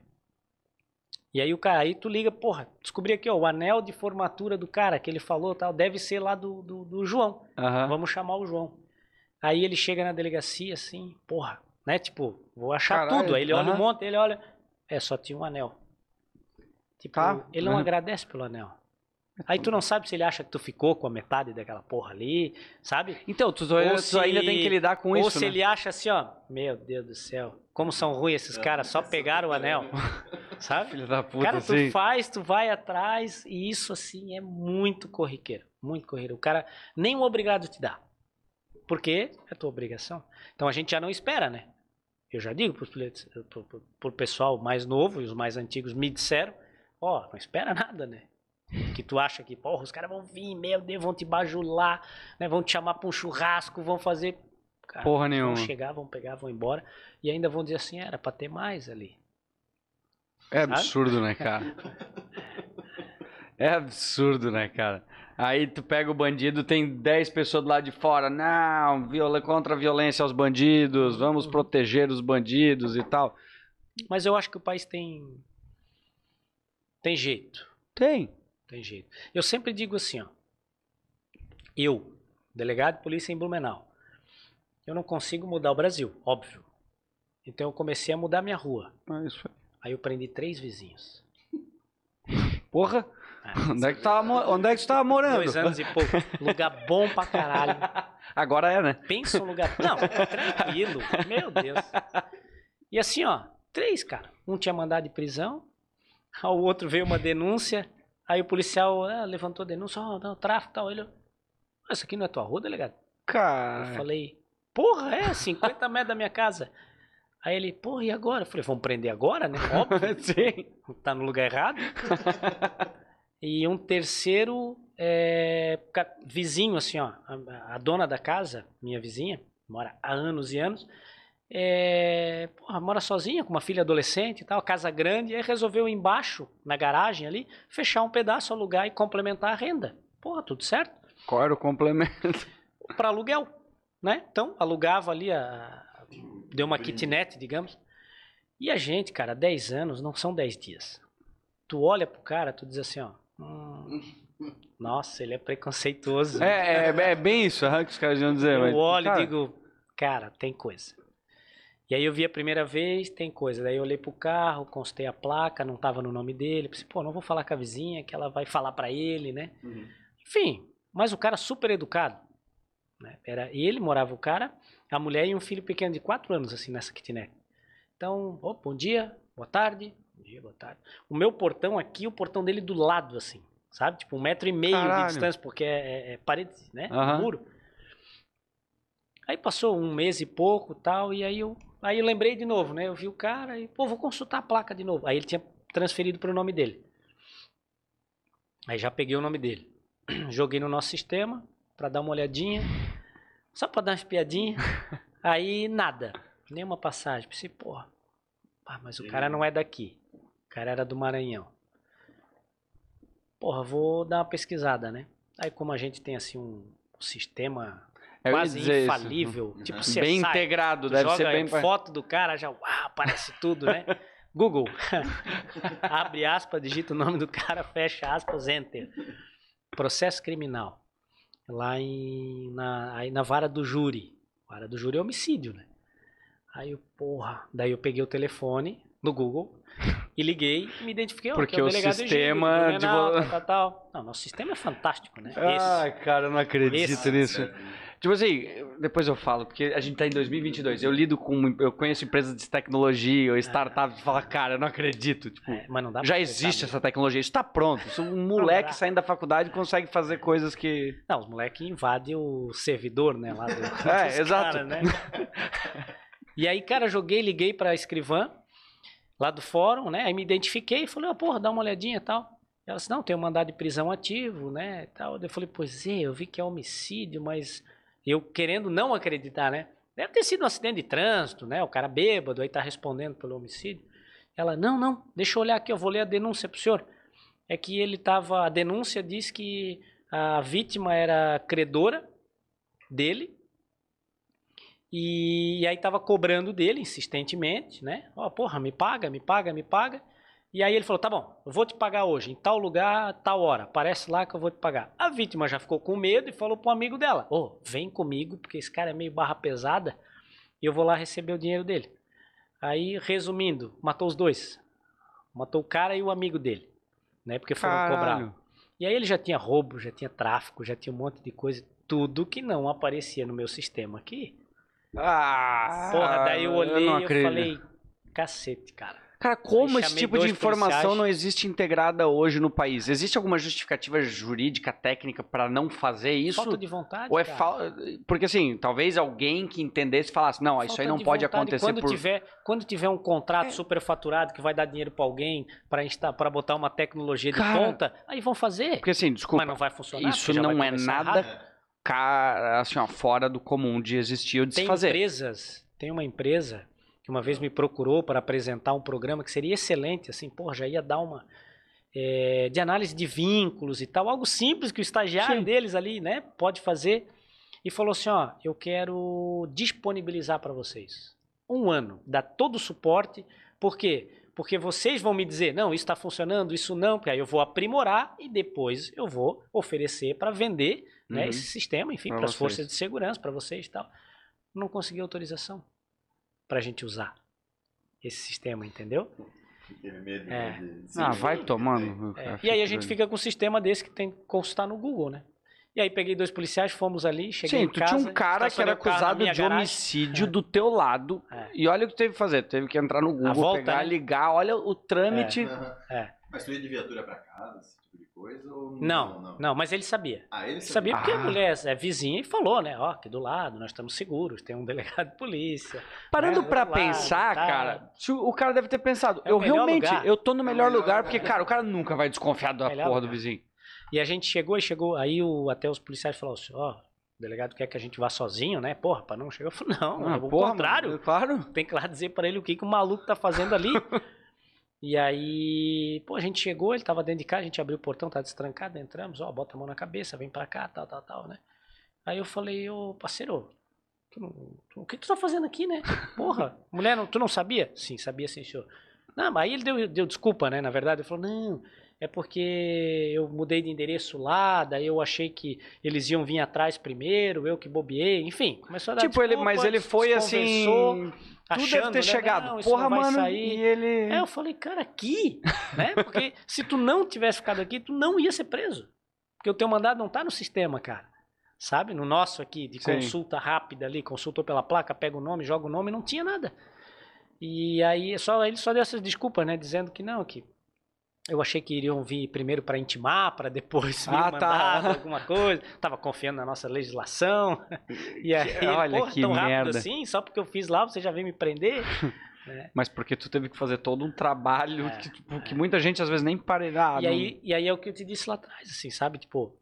E aí o cara, aí tu liga, porra, descobri aqui, ó, o anel de formatura do cara que ele falou, tal, deve ser lá do, do, do João. Aham. Vamos chamar o João. Aí ele chega na delegacia assim, porra, né? Tipo, vou achar Caralho, tudo. Aí ele olha aham. um monte, ele olha, é, só tinha um anel. Tipo, Tá, ele não né? agradece pelo anel. Aí tu não sabe se ele acha que tu ficou com a metade daquela porra ali, sabe? Então, tu, tu Ou ainda se- tem que lidar com Ou isso, se né? ele acha assim, ó, meu Deus do céu, como são ruins esses caras, só pegaram o anel, sabe? Filho da puta, Cara, tu assim. faz, tu vai atrás, e isso assim é muito corriqueiro, muito corriqueiro. O cara nem o obrigado te dá. Porque é tua obrigação. Então a gente já não espera, né? Eu já digo pro, pro, pro pessoal mais novo e os mais antigos me disseram, ó, não espera nada, né? Que tu acha que, porra, os caras vão vir, meu Deus, vão te bajular, né? Vão te chamar pra um churrasco, vão fazer. Cara, Porra Vão nenhuma. chegar, vão pegar, vão embora. E ainda vão dizer assim, era pra ter mais ali. É absurdo, né, cara? É absurdo, né, cara? Aí tu pega o bandido, tem 10 pessoas do lado de fora. Não, viola, contra a violência aos bandidos, vamos proteger os bandidos e tal. Mas eu acho que o país tem. Tem jeito. Tem. Tem jeito. Eu sempre digo assim, ó. Eu, delegado de polícia em Blumenau, eu não consigo mudar o Brasil, óbvio. Então eu comecei a mudar minha rua. É isso aí. Aí eu prendi três vizinhos. Porra, É, onde é que, tava, onde é que tu tava morando? dois anos e pouco. Lugar bom pra caralho. Agora é, né? Pensa um lugar. Não, tranquilo. Meu Deus. E assim, ó, três, cara. Um tinha mandado de prisão, o outro veio uma denúncia, aí o policial ah, levantou a denúncia, ó, tráfico e tal. Ele, "Ah, isso aqui não é tua rua, delegado? Eu Cara. falei, porra, é, 50 metros da minha casa. Aí ele, porra, e agora? Eu falei, vamos prender agora, né? Óbvio, Sim. tá no lugar errado. E um terceiro é, vizinho, assim, ó. A, a dona da casa, minha vizinha, mora há anos e anos. É, porra, mora sozinha, com uma filha adolescente e tal, casa grande, e aí resolveu embaixo, na garagem ali, fechar um pedaço, alugar e complementar a renda. Porra, tudo certo? Qual era o complemento? Para aluguel, né? Então, alugava ali, a, deu uma kitnet, digamos. E a gente, cara, 10 anos não são 10 dias. Tu olha pro cara, tu diz assim, ó. "Hum, nossa, ele é preconceituoso. É, é, é bem isso aham, que os caras iam dizer. mas, Eu olho cara, e digo, cara, tem coisa. E aí eu vi a primeira vez, tem coisa. Daí eu olhei pro carro, constei a placa, não tava no nome dele. Pensei, pô, não vou falar com a vizinha, que ela vai falar pra ele, né? Enfim, mas o cara super educado. Né? Era ele, morava o cara, a mulher e um filho pequeno de 4 anos, assim, nessa kitnet. Então, ó, bom dia, boa tarde. Bom dia, boa tarde. O meu portão aqui, o portão dele do lado, assim, sabe? Tipo, um metro e meio Caralho. de distância, porque é, é- é parede, né? Aham. Muro. Aí passou um mês e pouco tal, e aí eu, aí eu lembrei de novo, né? Eu vi o cara e, pô, vou consultar a placa de novo. Aí ele tinha transferido para o nome dele. Aí já peguei o nome dele. Joguei no nosso sistema para dar uma olhadinha, só para dar uma espiadinha. Aí nada, nenhuma passagem. Pensei, porra, ah, mas o cara não é daqui. O cara era do Maranhão. Porra, vou dar uma pesquisada, né? Aí como a gente tem assim um sistema eu quase dizer isso. infalível, tipo CSI, Bem integrado, Tu deve joga ser bem. foto do cara, já uau, aparece tudo, né? Google. Abre aspas, digita o nome do cara, fecha aspas, enter. Processo criminal. Lá em, na, aí na vara do júri. Vara do júri é homicídio, né? Aí eu, porra. Daí eu peguei o telefone no Google e liguei e me identifiquei. ó, Porque que é o, o delegado sistema Egídio, de tal, tal, tal. Não, nosso sistema é fantástico, né? Ai, cara, eu não acredito Esse- nisso. Tipo assim, depois eu falo, porque a gente tá em 2022. Eu lido com. Eu conheço empresas de tecnologia ou startups e falo, cara, eu não acredito. Tipo, É, mas não dá pra já existe essa tecnologia, isso tá pronto. Isso, um moleque saindo da faculdade consegue fazer coisas que. Não, os moleques invadem o servidor, né? Lá do, É, exato. cara, né? E aí, cara, joguei, liguei pra escrivã lá do fórum, né? Aí me identifiquei e falei, ó, porra, dá uma olhadinha e tal. Ela disse, não, tem um mandado de prisão ativo, né? Tal. Eu falei, pois é, eu vi que é homicídio, mas eu querendo não acreditar, né? Deve ter sido um acidente de trânsito, né? O cara bêbado, aí tá respondendo pelo homicídio. Ela, não, não, deixa eu olhar aqui, eu vou ler a denúncia pro senhor. É que ele tava, a denúncia diz que a vítima era credora dele e, aí tava cobrando dele insistentemente, né? Ó, porra, me paga, me paga, me paga. E aí ele falou: tá bom, eu vou te pagar hoje, em tal lugar, tal hora. Aparece lá que eu vou te pagar. A vítima já ficou com medo e falou pro amigo dela: Ô, vem comigo, porque esse cara é meio barra pesada e eu vou lá receber o dinheiro dele. Aí, resumindo, matou os dois. Matou o cara e o amigo dele, né? Porque foram cobrar. Caralho. E aí ele já tinha roubo, já tinha tráfico, já tinha um monte de coisa, tudo que não aparecia no meu sistema aqui. Ah, Porra, daí eu olhei e falei, cacete, cara. Cara, como esse tipo de informação policiais. não existe integrada hoje no país? Existe alguma justificativa jurídica, técnica pra não fazer isso? Falta de vontade, Ou é fal... Porque assim, talvez alguém que entendesse falasse, não, isso aí Falta não de pode vontade. acontecer quando por... tiver Quando tiver um contrato superfaturado que vai dar dinheiro pra alguém para botar uma tecnologia de Cara, ponta, aí vão fazer. Porque assim, desculpa, Mas não vai funcionar. isso não é nada errado. cara, assim, ó, fora do comum de existir ou de se Tem fazer. empresas, tem uma empresa que uma vez me procurou para apresentar um programa que seria excelente, assim, pô, já ia dar uma. é, de análise de vínculos e tal, algo simples que o estagiário Sim. deles ali, né, pode fazer. E falou assim, ó, eu quero disponibilizar para vocês um ano, dar todo o suporte, por quê? Porque vocês vão me dizer, não, isso está funcionando, isso não, porque aí eu vou aprimorar e depois eu vou oferecer para vender né, Uhum. esse sistema, enfim, para as forças de segurança, para vocês e tal. Não consegui autorização para a gente usar esse sistema, entendeu? Medo É. né, de... Ah, vai sim. tomando. É, E aí a gente fica com um sistema desse que tem que consultar no Google, né? E aí peguei dois policiais, fomos ali, cheguei Sim, em tu casa, tinha um cara que era acusado de garagem. homicídio do teu lado. É. E olha o que teve que fazer. Teve que entrar no Google, volta, pegar, né? ligar. Olha o trâmite. Aham. É. Mas tu ia de viatura pra casa, esse tipo de coisa? Ou Não, não, mas ele sabia. Ah, ele Ele sabia porque Ah. a mulher é vizinha e falou, né? Ó, aqui do lado, nós estamos seguros, tem um delegado de polícia. Parando É, pra do lado, pensar, tá. cara, o cara deve ter pensado, É eu realmente, lugar. eu tô no melhor melhor lugar, lugar. porque, cara, o cara nunca vai desconfiar da Melhor porra do lugar. vizinho. E a gente chegou e chegou, aí o, até os policiais falaram assim, ó, o delegado quer que a gente vá sozinho, né? Porra, pra não chegar. Eu falei, não, Ah, é o porra, contrário. mano, claro. Tem que lá dizer pra ele o que, que o maluco tá fazendo ali. e aí, pô, a gente chegou, ele tava dentro de casa, a gente abriu o portão, tá destrancado, entramos, ó, bota a mão na cabeça, vem pra cá, tal, tal, tal, né? Aí eu falei, ô parceiro, tu não- tu- o que tu tá fazendo aqui, né? Porra, mulher, não- tu não sabia? Sim, sabia sim, senhor. Não, mas aí ele deu, deu desculpa, né? Na verdade, ele falou, não, é porque eu mudei de endereço lá, daí eu achei que eles iam vir atrás primeiro, eu que bobiei, enfim, começou a dar Tipo, ele, mas ele foi assim. desconversou, Tu deve achando, ter né, chegado. não, porra, mano. sair. E ele. É, eu falei, cara, aqui, né? Porque se tu não tivesse ficado aqui, tu não ia ser preso. Porque o teu mandado não tá no sistema, cara. Sabe? No nosso aqui, de Sim. consulta rápida ali, consultou pela placa, pega o nome, joga o nome, não tinha nada. E aí só ele só deu essas desculpas, né? Dizendo que não, que eu achei que iriam vir primeiro para intimar, para depois vir Ah, tá. mandado, alguma coisa. Tava confiando na nossa legislação. E aí, ele, Olha porra, que tão rápido merda. assim, só porque eu fiz lá, você já veio me prender? Mas porque tu teve que fazer todo um trabalho É, que, tipo, que muita gente às vezes nem para. Ah, e, não- aí, e aí é o que eu te disse lá atrás, assim, sabe? Tipo,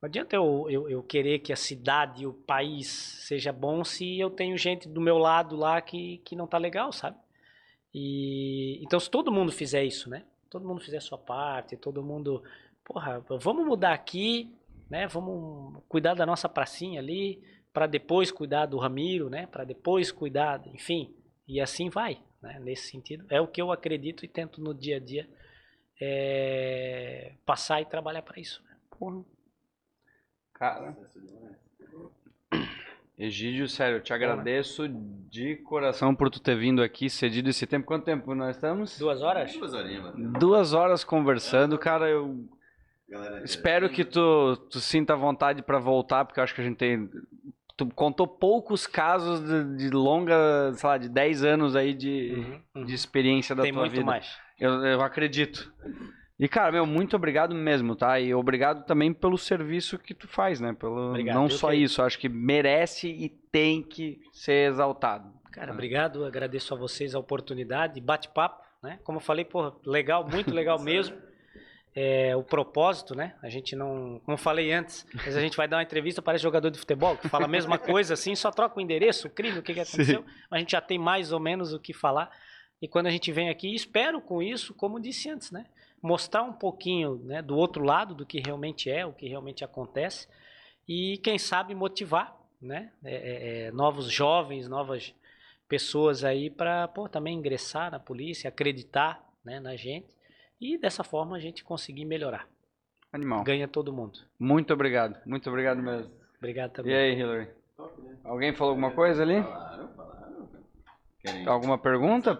não adianta eu, eu, eu querer que a cidade, o país seja bom se eu tenho gente do meu lado lá que, que não tá legal, sabe? E então se todo mundo fizer isso, né? Todo mundo fizer a sua parte, todo mundo, porra, vamos mudar aqui, né? Vamos cuidar da nossa pracinha ali, para depois cuidar do Ramiro, né? Para depois cuidar, enfim, e assim vai, né? Nesse sentido, é o que eu acredito e tento no dia a dia é, passar e trabalhar para isso. né? Porra. Cara, Egídio, sério, eu te agradeço de coração por tu ter vindo aqui, cedido esse tempo. Quanto tempo nós estamos? Duas horas? Duas horinhas, mano. Duas horas conversando, cara. Eu Galera, espero que tu, tu sinta vontade pra voltar, porque eu acho que a gente tem. Tu contou poucos casos de, de longa, sei lá, de 10 anos aí de, Uhum, uhum. de experiência da Tem tua muito vida. mais. Eu, eu acredito. E, cara, meu, muito obrigado mesmo, tá? E obrigado também pelo serviço que tu faz, né? Pelo, Obrigado, não só isso, acho que merece e tem que ser exaltado. Cara, Ah. obrigado, agradeço a vocês a oportunidade, bate-papo, né? Como eu falei, pô, legal, muito legal mesmo. É, o propósito, né? A gente não, como eu falei antes, mas a gente vai dar uma entrevista, parece jogador de futebol, que fala a mesma coisa assim, só troca o endereço, o crime, o que, que aconteceu, mas a gente já tem mais ou menos o que falar. E quando a gente vem aqui, espero com isso, como disse antes, né? Mostrar um pouquinho né, do outro lado do que realmente é, o que realmente acontece, e quem sabe motivar né, é, é, é, novos jovens, novas pessoas aí para também ingressar na polícia, acreditar né, na gente e dessa forma a gente conseguir melhorar. Animal. Ganha todo mundo. Muito obrigado, muito obrigado mesmo. Obrigado E também. aí, Hillary? Top, né? Alguém falou alguma coisa ali? Falaram, falaram. Querem... Alguma pergunta?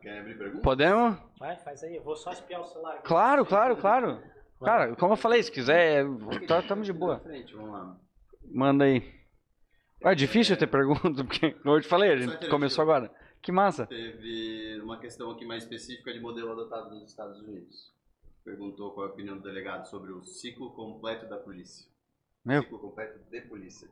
Querem abrir pergunta? Podemos? Vai, faz aí. Eu vou só espiar o celular. aqui. Claro, claro, claro. Cara, como eu falei, se quiser, tá, tamo de Na boa. frente, vamos lá. Manda aí. É difícil ter pergunta, porque como eu te falei, a gente começou agora. Que massa. Teve uma questão aqui mais específica de modelo adotado nos Estados Unidos. Perguntou qual é a opinião do delegado sobre o ciclo completo da polícia. Meu, Ciclo completo de polícia.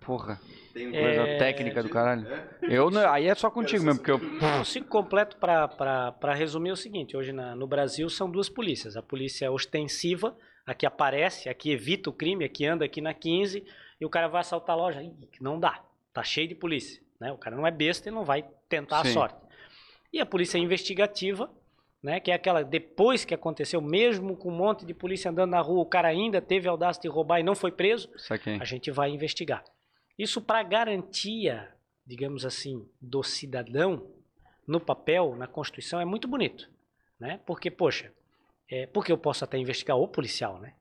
Porra. Tem É, Coisa técnica do caralho. É? Eu, não- aí é só contigo mesmo, porque eu. O ciclo completo, para resumir, é o seguinte: hoje na- no Brasil são duas polícias. A polícia ostensiva, a que aparece, a que evita o crime, a que anda aqui na 15, e o cara vai assaltar a loja. Ih, não dá, tá cheio de polícia. Né? O cara não é besta e não vai tentar Sim. a sorte. E a polícia investigativa, né? Que é aquela depois que aconteceu, mesmo com um monte de polícia andando na rua, o cara ainda teve a audácia de roubar e não foi preso, a gente vai investigar. Isso para garantia, digamos assim, do cidadão no papel, na Constituição, é muito bonito, né? Porque, poxa, é, porque eu posso até investigar o policial, né?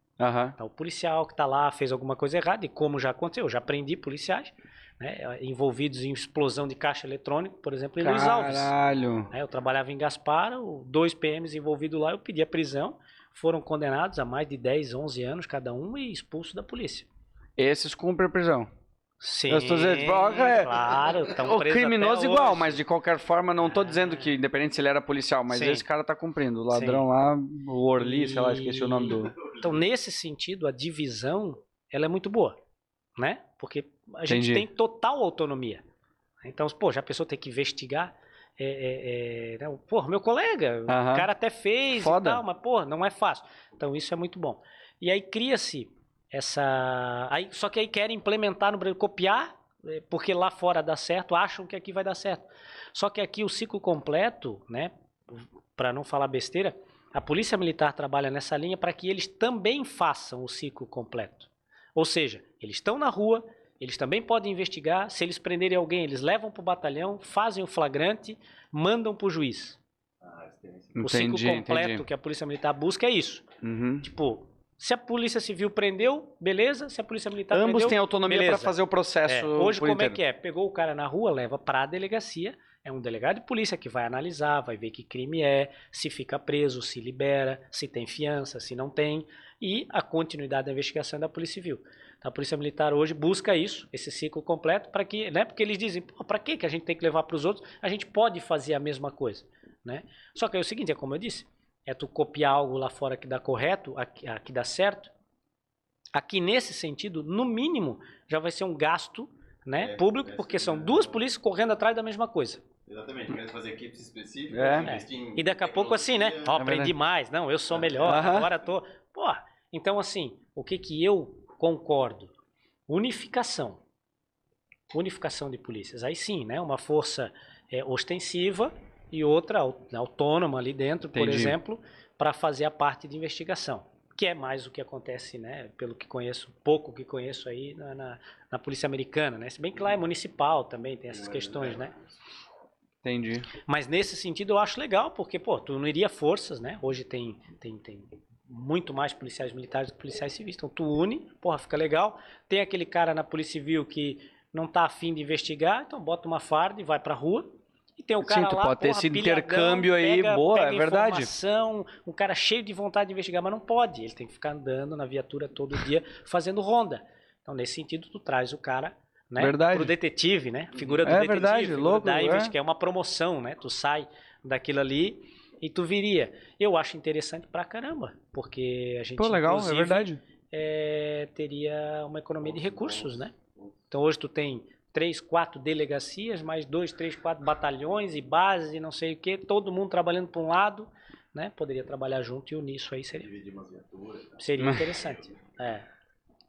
Tá, o policial que está lá fez alguma coisa errada, e como já aconteceu, eu já prendi policiais né, envolvidos em explosão de caixa eletrônico, por exemplo, em Luiz Alves. Caralho. né, eu trabalhava em Gaspar, dois PMs envolvidos lá, eu pedi a prisão, foram condenados a mais de 10, 11 anos cada um e expulsos da polícia. Esses cumprem prisão. Sim, Eu estou dizendo, é, claro. O criminoso igual, hoje. mas de qualquer forma, não tô dizendo que, independente se ele era policial, mas Sim. esse cara tá cumprindo. O ladrão lá, o Orli, sei lá, esqueci o nome do. Então, nesse sentido, a divisão ela é muito boa, né? Porque a gente Entendi. tem total autonomia. Então, pô, já a pessoa tem que investigar. É, é, é, né, porra, meu colega, o cara até fez Foda. e tal, mas, porra, não é fácil. Então, isso é muito bom. E aí cria-se essa... Aí, só que aí querem implementar no Brasil, copiar, é, porque lá fora dá certo, acham que aqui vai dar certo. Só que aqui o ciclo completo, né, para não falar besteira, a Polícia Militar trabalha nessa linha para que eles também façam o ciclo completo. Ou seja, eles estão na rua, eles também podem investigar, se eles prenderem alguém, eles levam para o batalhão, fazem o flagrante, mandam para o juiz. Ah, esse- o ciclo Entendi, completo entendi. que a Polícia Militar busca é isso. Uhum. Tipo, se a Polícia Civil prendeu, beleza, se a Polícia Militar Ambos prendeu, têm autonomia para fazer o processo. é, hoje, por como é inteiro. que é? Pegou o cara na rua, leva para a delegacia. É um delegado de polícia que vai analisar, vai ver que crime é, se fica preso, se libera, se tem fiança, se não tem. E a continuidade da investigação é da Polícia Civil. A Polícia Militar hoje busca isso, esse ciclo completo, para que, né? Porque eles dizem, para que que a gente tem que levar para os outros? A gente pode fazer a mesma coisa, né? Só que é o seguinte, é como eu disse, é tu copiar algo lá fora que dá correto, aqui, aqui dá certo. Aqui nesse sentido, no mínimo, já vai ser um gasto, né, É, público, é, porque são é. duas polícias correndo atrás da mesma coisa. Exatamente, querem fazer equipes específicas. É. investir em E daqui a pouco assim, né? Ó, É aprendi verdade. mais. Não, eu sou melhor. Aham. Agora tô. Pô, então assim, o que que eu concordo? Unificação. Unificação de polícias. Aí sim, né? Uma força é, ostensiva e outra au- autônoma ali dentro, por Entendi. exemplo, para fazer a parte de investigação. Que é mais o que acontece, né? Pelo que conheço, pouco que conheço aí na, na, na polícia americana, né? Se bem que lá é municipal também, tem essas questões, né? Entendi. Mas nesse sentido eu acho legal, porque, pô, tu uniria forças, né? Hoje tem, tem, tem muito mais policiais militares do que policiais civis. Então tu une, porra, fica legal. Tem aquele cara na Polícia Civil que não tá afim de investigar, então bota uma farda e vai pra rua. E tem o Sim, cara tu lá, pode ter porra, esse intercâmbio aí, pega- boa, pega é verdade. um cara cheio de vontade de investigar, mas não pode. Ele tem que ficar andando na viatura todo dia fazendo ronda. Então, nesse sentido, tu traz o cara né, Verdade. pro detetive, né? Figura do É detetive, verdade, louco, da é. é uma promoção, né? Tu sai daquilo ali e tu viria. Eu acho interessante pra caramba, porque a gente Pô, legal, é verdade. é, teria uma economia de recursos, né? Então hoje tu tem três, quatro delegacias, mais dois, três, quatro batalhões e bases e não sei o que, todo mundo trabalhando para um lado, né? Poderia trabalhar junto e unir isso aí seria, tá? seria interessante. É.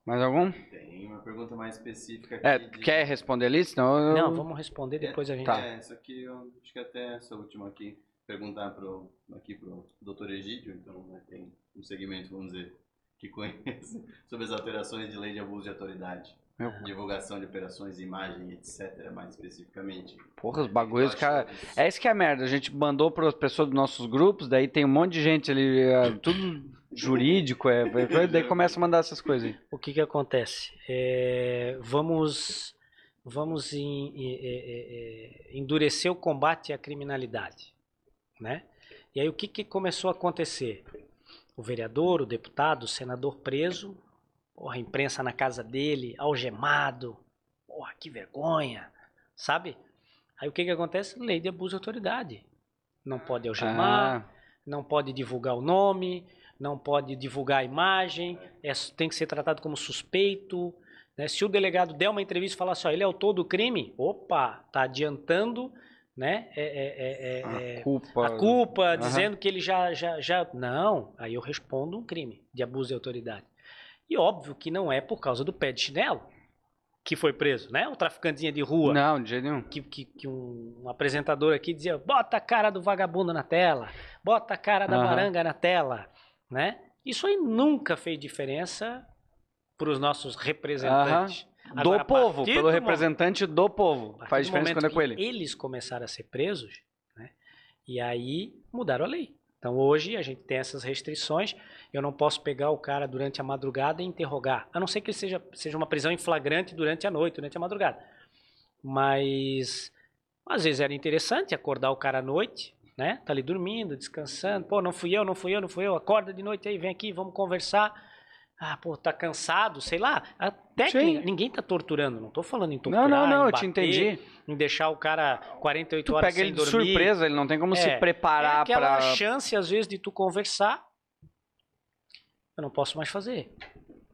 Mais algum? Tem uma pergunta mais específica aqui. É, de- quer responder ali? Senão eu... Não, vamos responder depois a gente. Tá. É, essa aqui, eu acho que até essa última aqui, perguntar pro, aqui pro Dr. Egídio, então né, tem um segmento, vamos dizer, que conhece sobre as alterações de lei de abuso de autoridade, Meu, divulgação de operações imagem, etc., mais especificamente. porra, os bagulhos, cara... isso- É isso que é a merda. A gente mandou para as pessoas dos nossos grupos, daí tem um monte de gente ali, é, tudo jurídico, é, é, daí começa a mandar essas coisas aí. O que que acontece? É, vamos vamos em- em- é, é, é, endurecer o combate à criminalidade, né? E aí o que que começou a acontecer? O vereador, o deputado, o senador preso, porra, a imprensa na casa dele, algemado, porra, que vergonha, sabe? Aí o que que acontece? Lei de abuso de autoridade. Não pode algemar, Ah, não pode divulgar o nome, não pode divulgar a imagem, é- tem que ser tratado como suspeito. né? Se o delegado der uma entrevista e falar assim, ó, ele é autor do crime, opa, tá adiantando né? é- é- é- é- é, a culpa... a culpa, Aham. dizendo que ele já, já, já. Não, aí eu respondo um crime de abuso de autoridade. E óbvio que não é por causa do pé de chinelo. que foi preso, né? O traficantezinho de rua. Não, de jeito nenhum. Que, que, que um, um apresentador aqui dizia, bota a cara do vagabundo na tela, bota a cara da Aham. baranga na tela, né? Isso aí nunca fez diferença para os nossos representantes. Do Agora, a povo, pelo do representante do povo. Faz do diferença momento quando é com ele. Eles começaram a ser presos, né? E aí mudaram a lei. Então hoje a gente tem essas restrições. Eu não posso pegar o cara durante a madrugada e interrogar, a não ser que seja, seja uma prisão em flagrante durante a noite, durante a madrugada. Mas às vezes era interessante acordar o cara à noite, né? Tá ali dormindo, descansando. Pô, não fui eu, não fui eu, não fui eu. Acorda de noite aí, vem aqui, vamos conversar. Ah, pô, tá cansado, sei lá. A técnica, Sim. ninguém tá torturando, não tô falando em torturar, Não, não, não, em eu te bater, entendi. em deixar o cara 48 Tu horas pega ele de dormir. surpresa, ele não tem como se É, preparar é aquela pra. chance, às vezes, de tu conversar. Eu não posso mais fazer,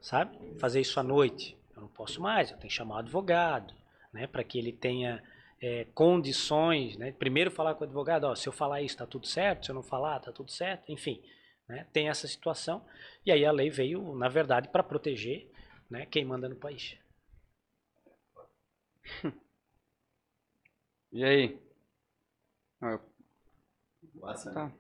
sabe? Fazer isso à noite. Eu não posso mais, eu tenho que chamar o advogado, né? Para que ele tenha é, condições, né? Primeiro falar com o advogado, ó, se eu falar isso, tá tudo certo, se eu não falar, tá tudo certo, enfim. Né? Tem essa situação. E aí a lei veio, na verdade, para proteger né, quem manda no país. E aí? Ah, Passa, né? Tá.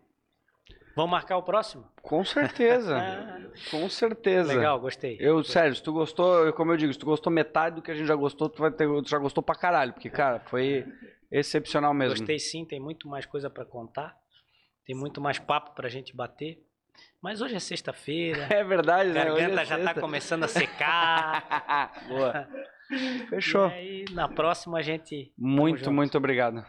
Vamos marcar o próximo? Com certeza. Ah, com certeza. legal, gostei. Eu, sério, se tu gostou, como eu digo, se tu gostou metade do que a gente já gostou, tu vai ter, tu já gostou pra caralho, porque, cara, foi excepcional mesmo. Gostei sim, tem muito mais coisa para contar. Tem muito mais papo pra gente bater. Mas hoje é sexta-feira. É verdade, A né? Hoje é garganta já tá sexta. começando a secar. Boa. Fechou. E aí, na próxima a gente. Muito, muito obrigado.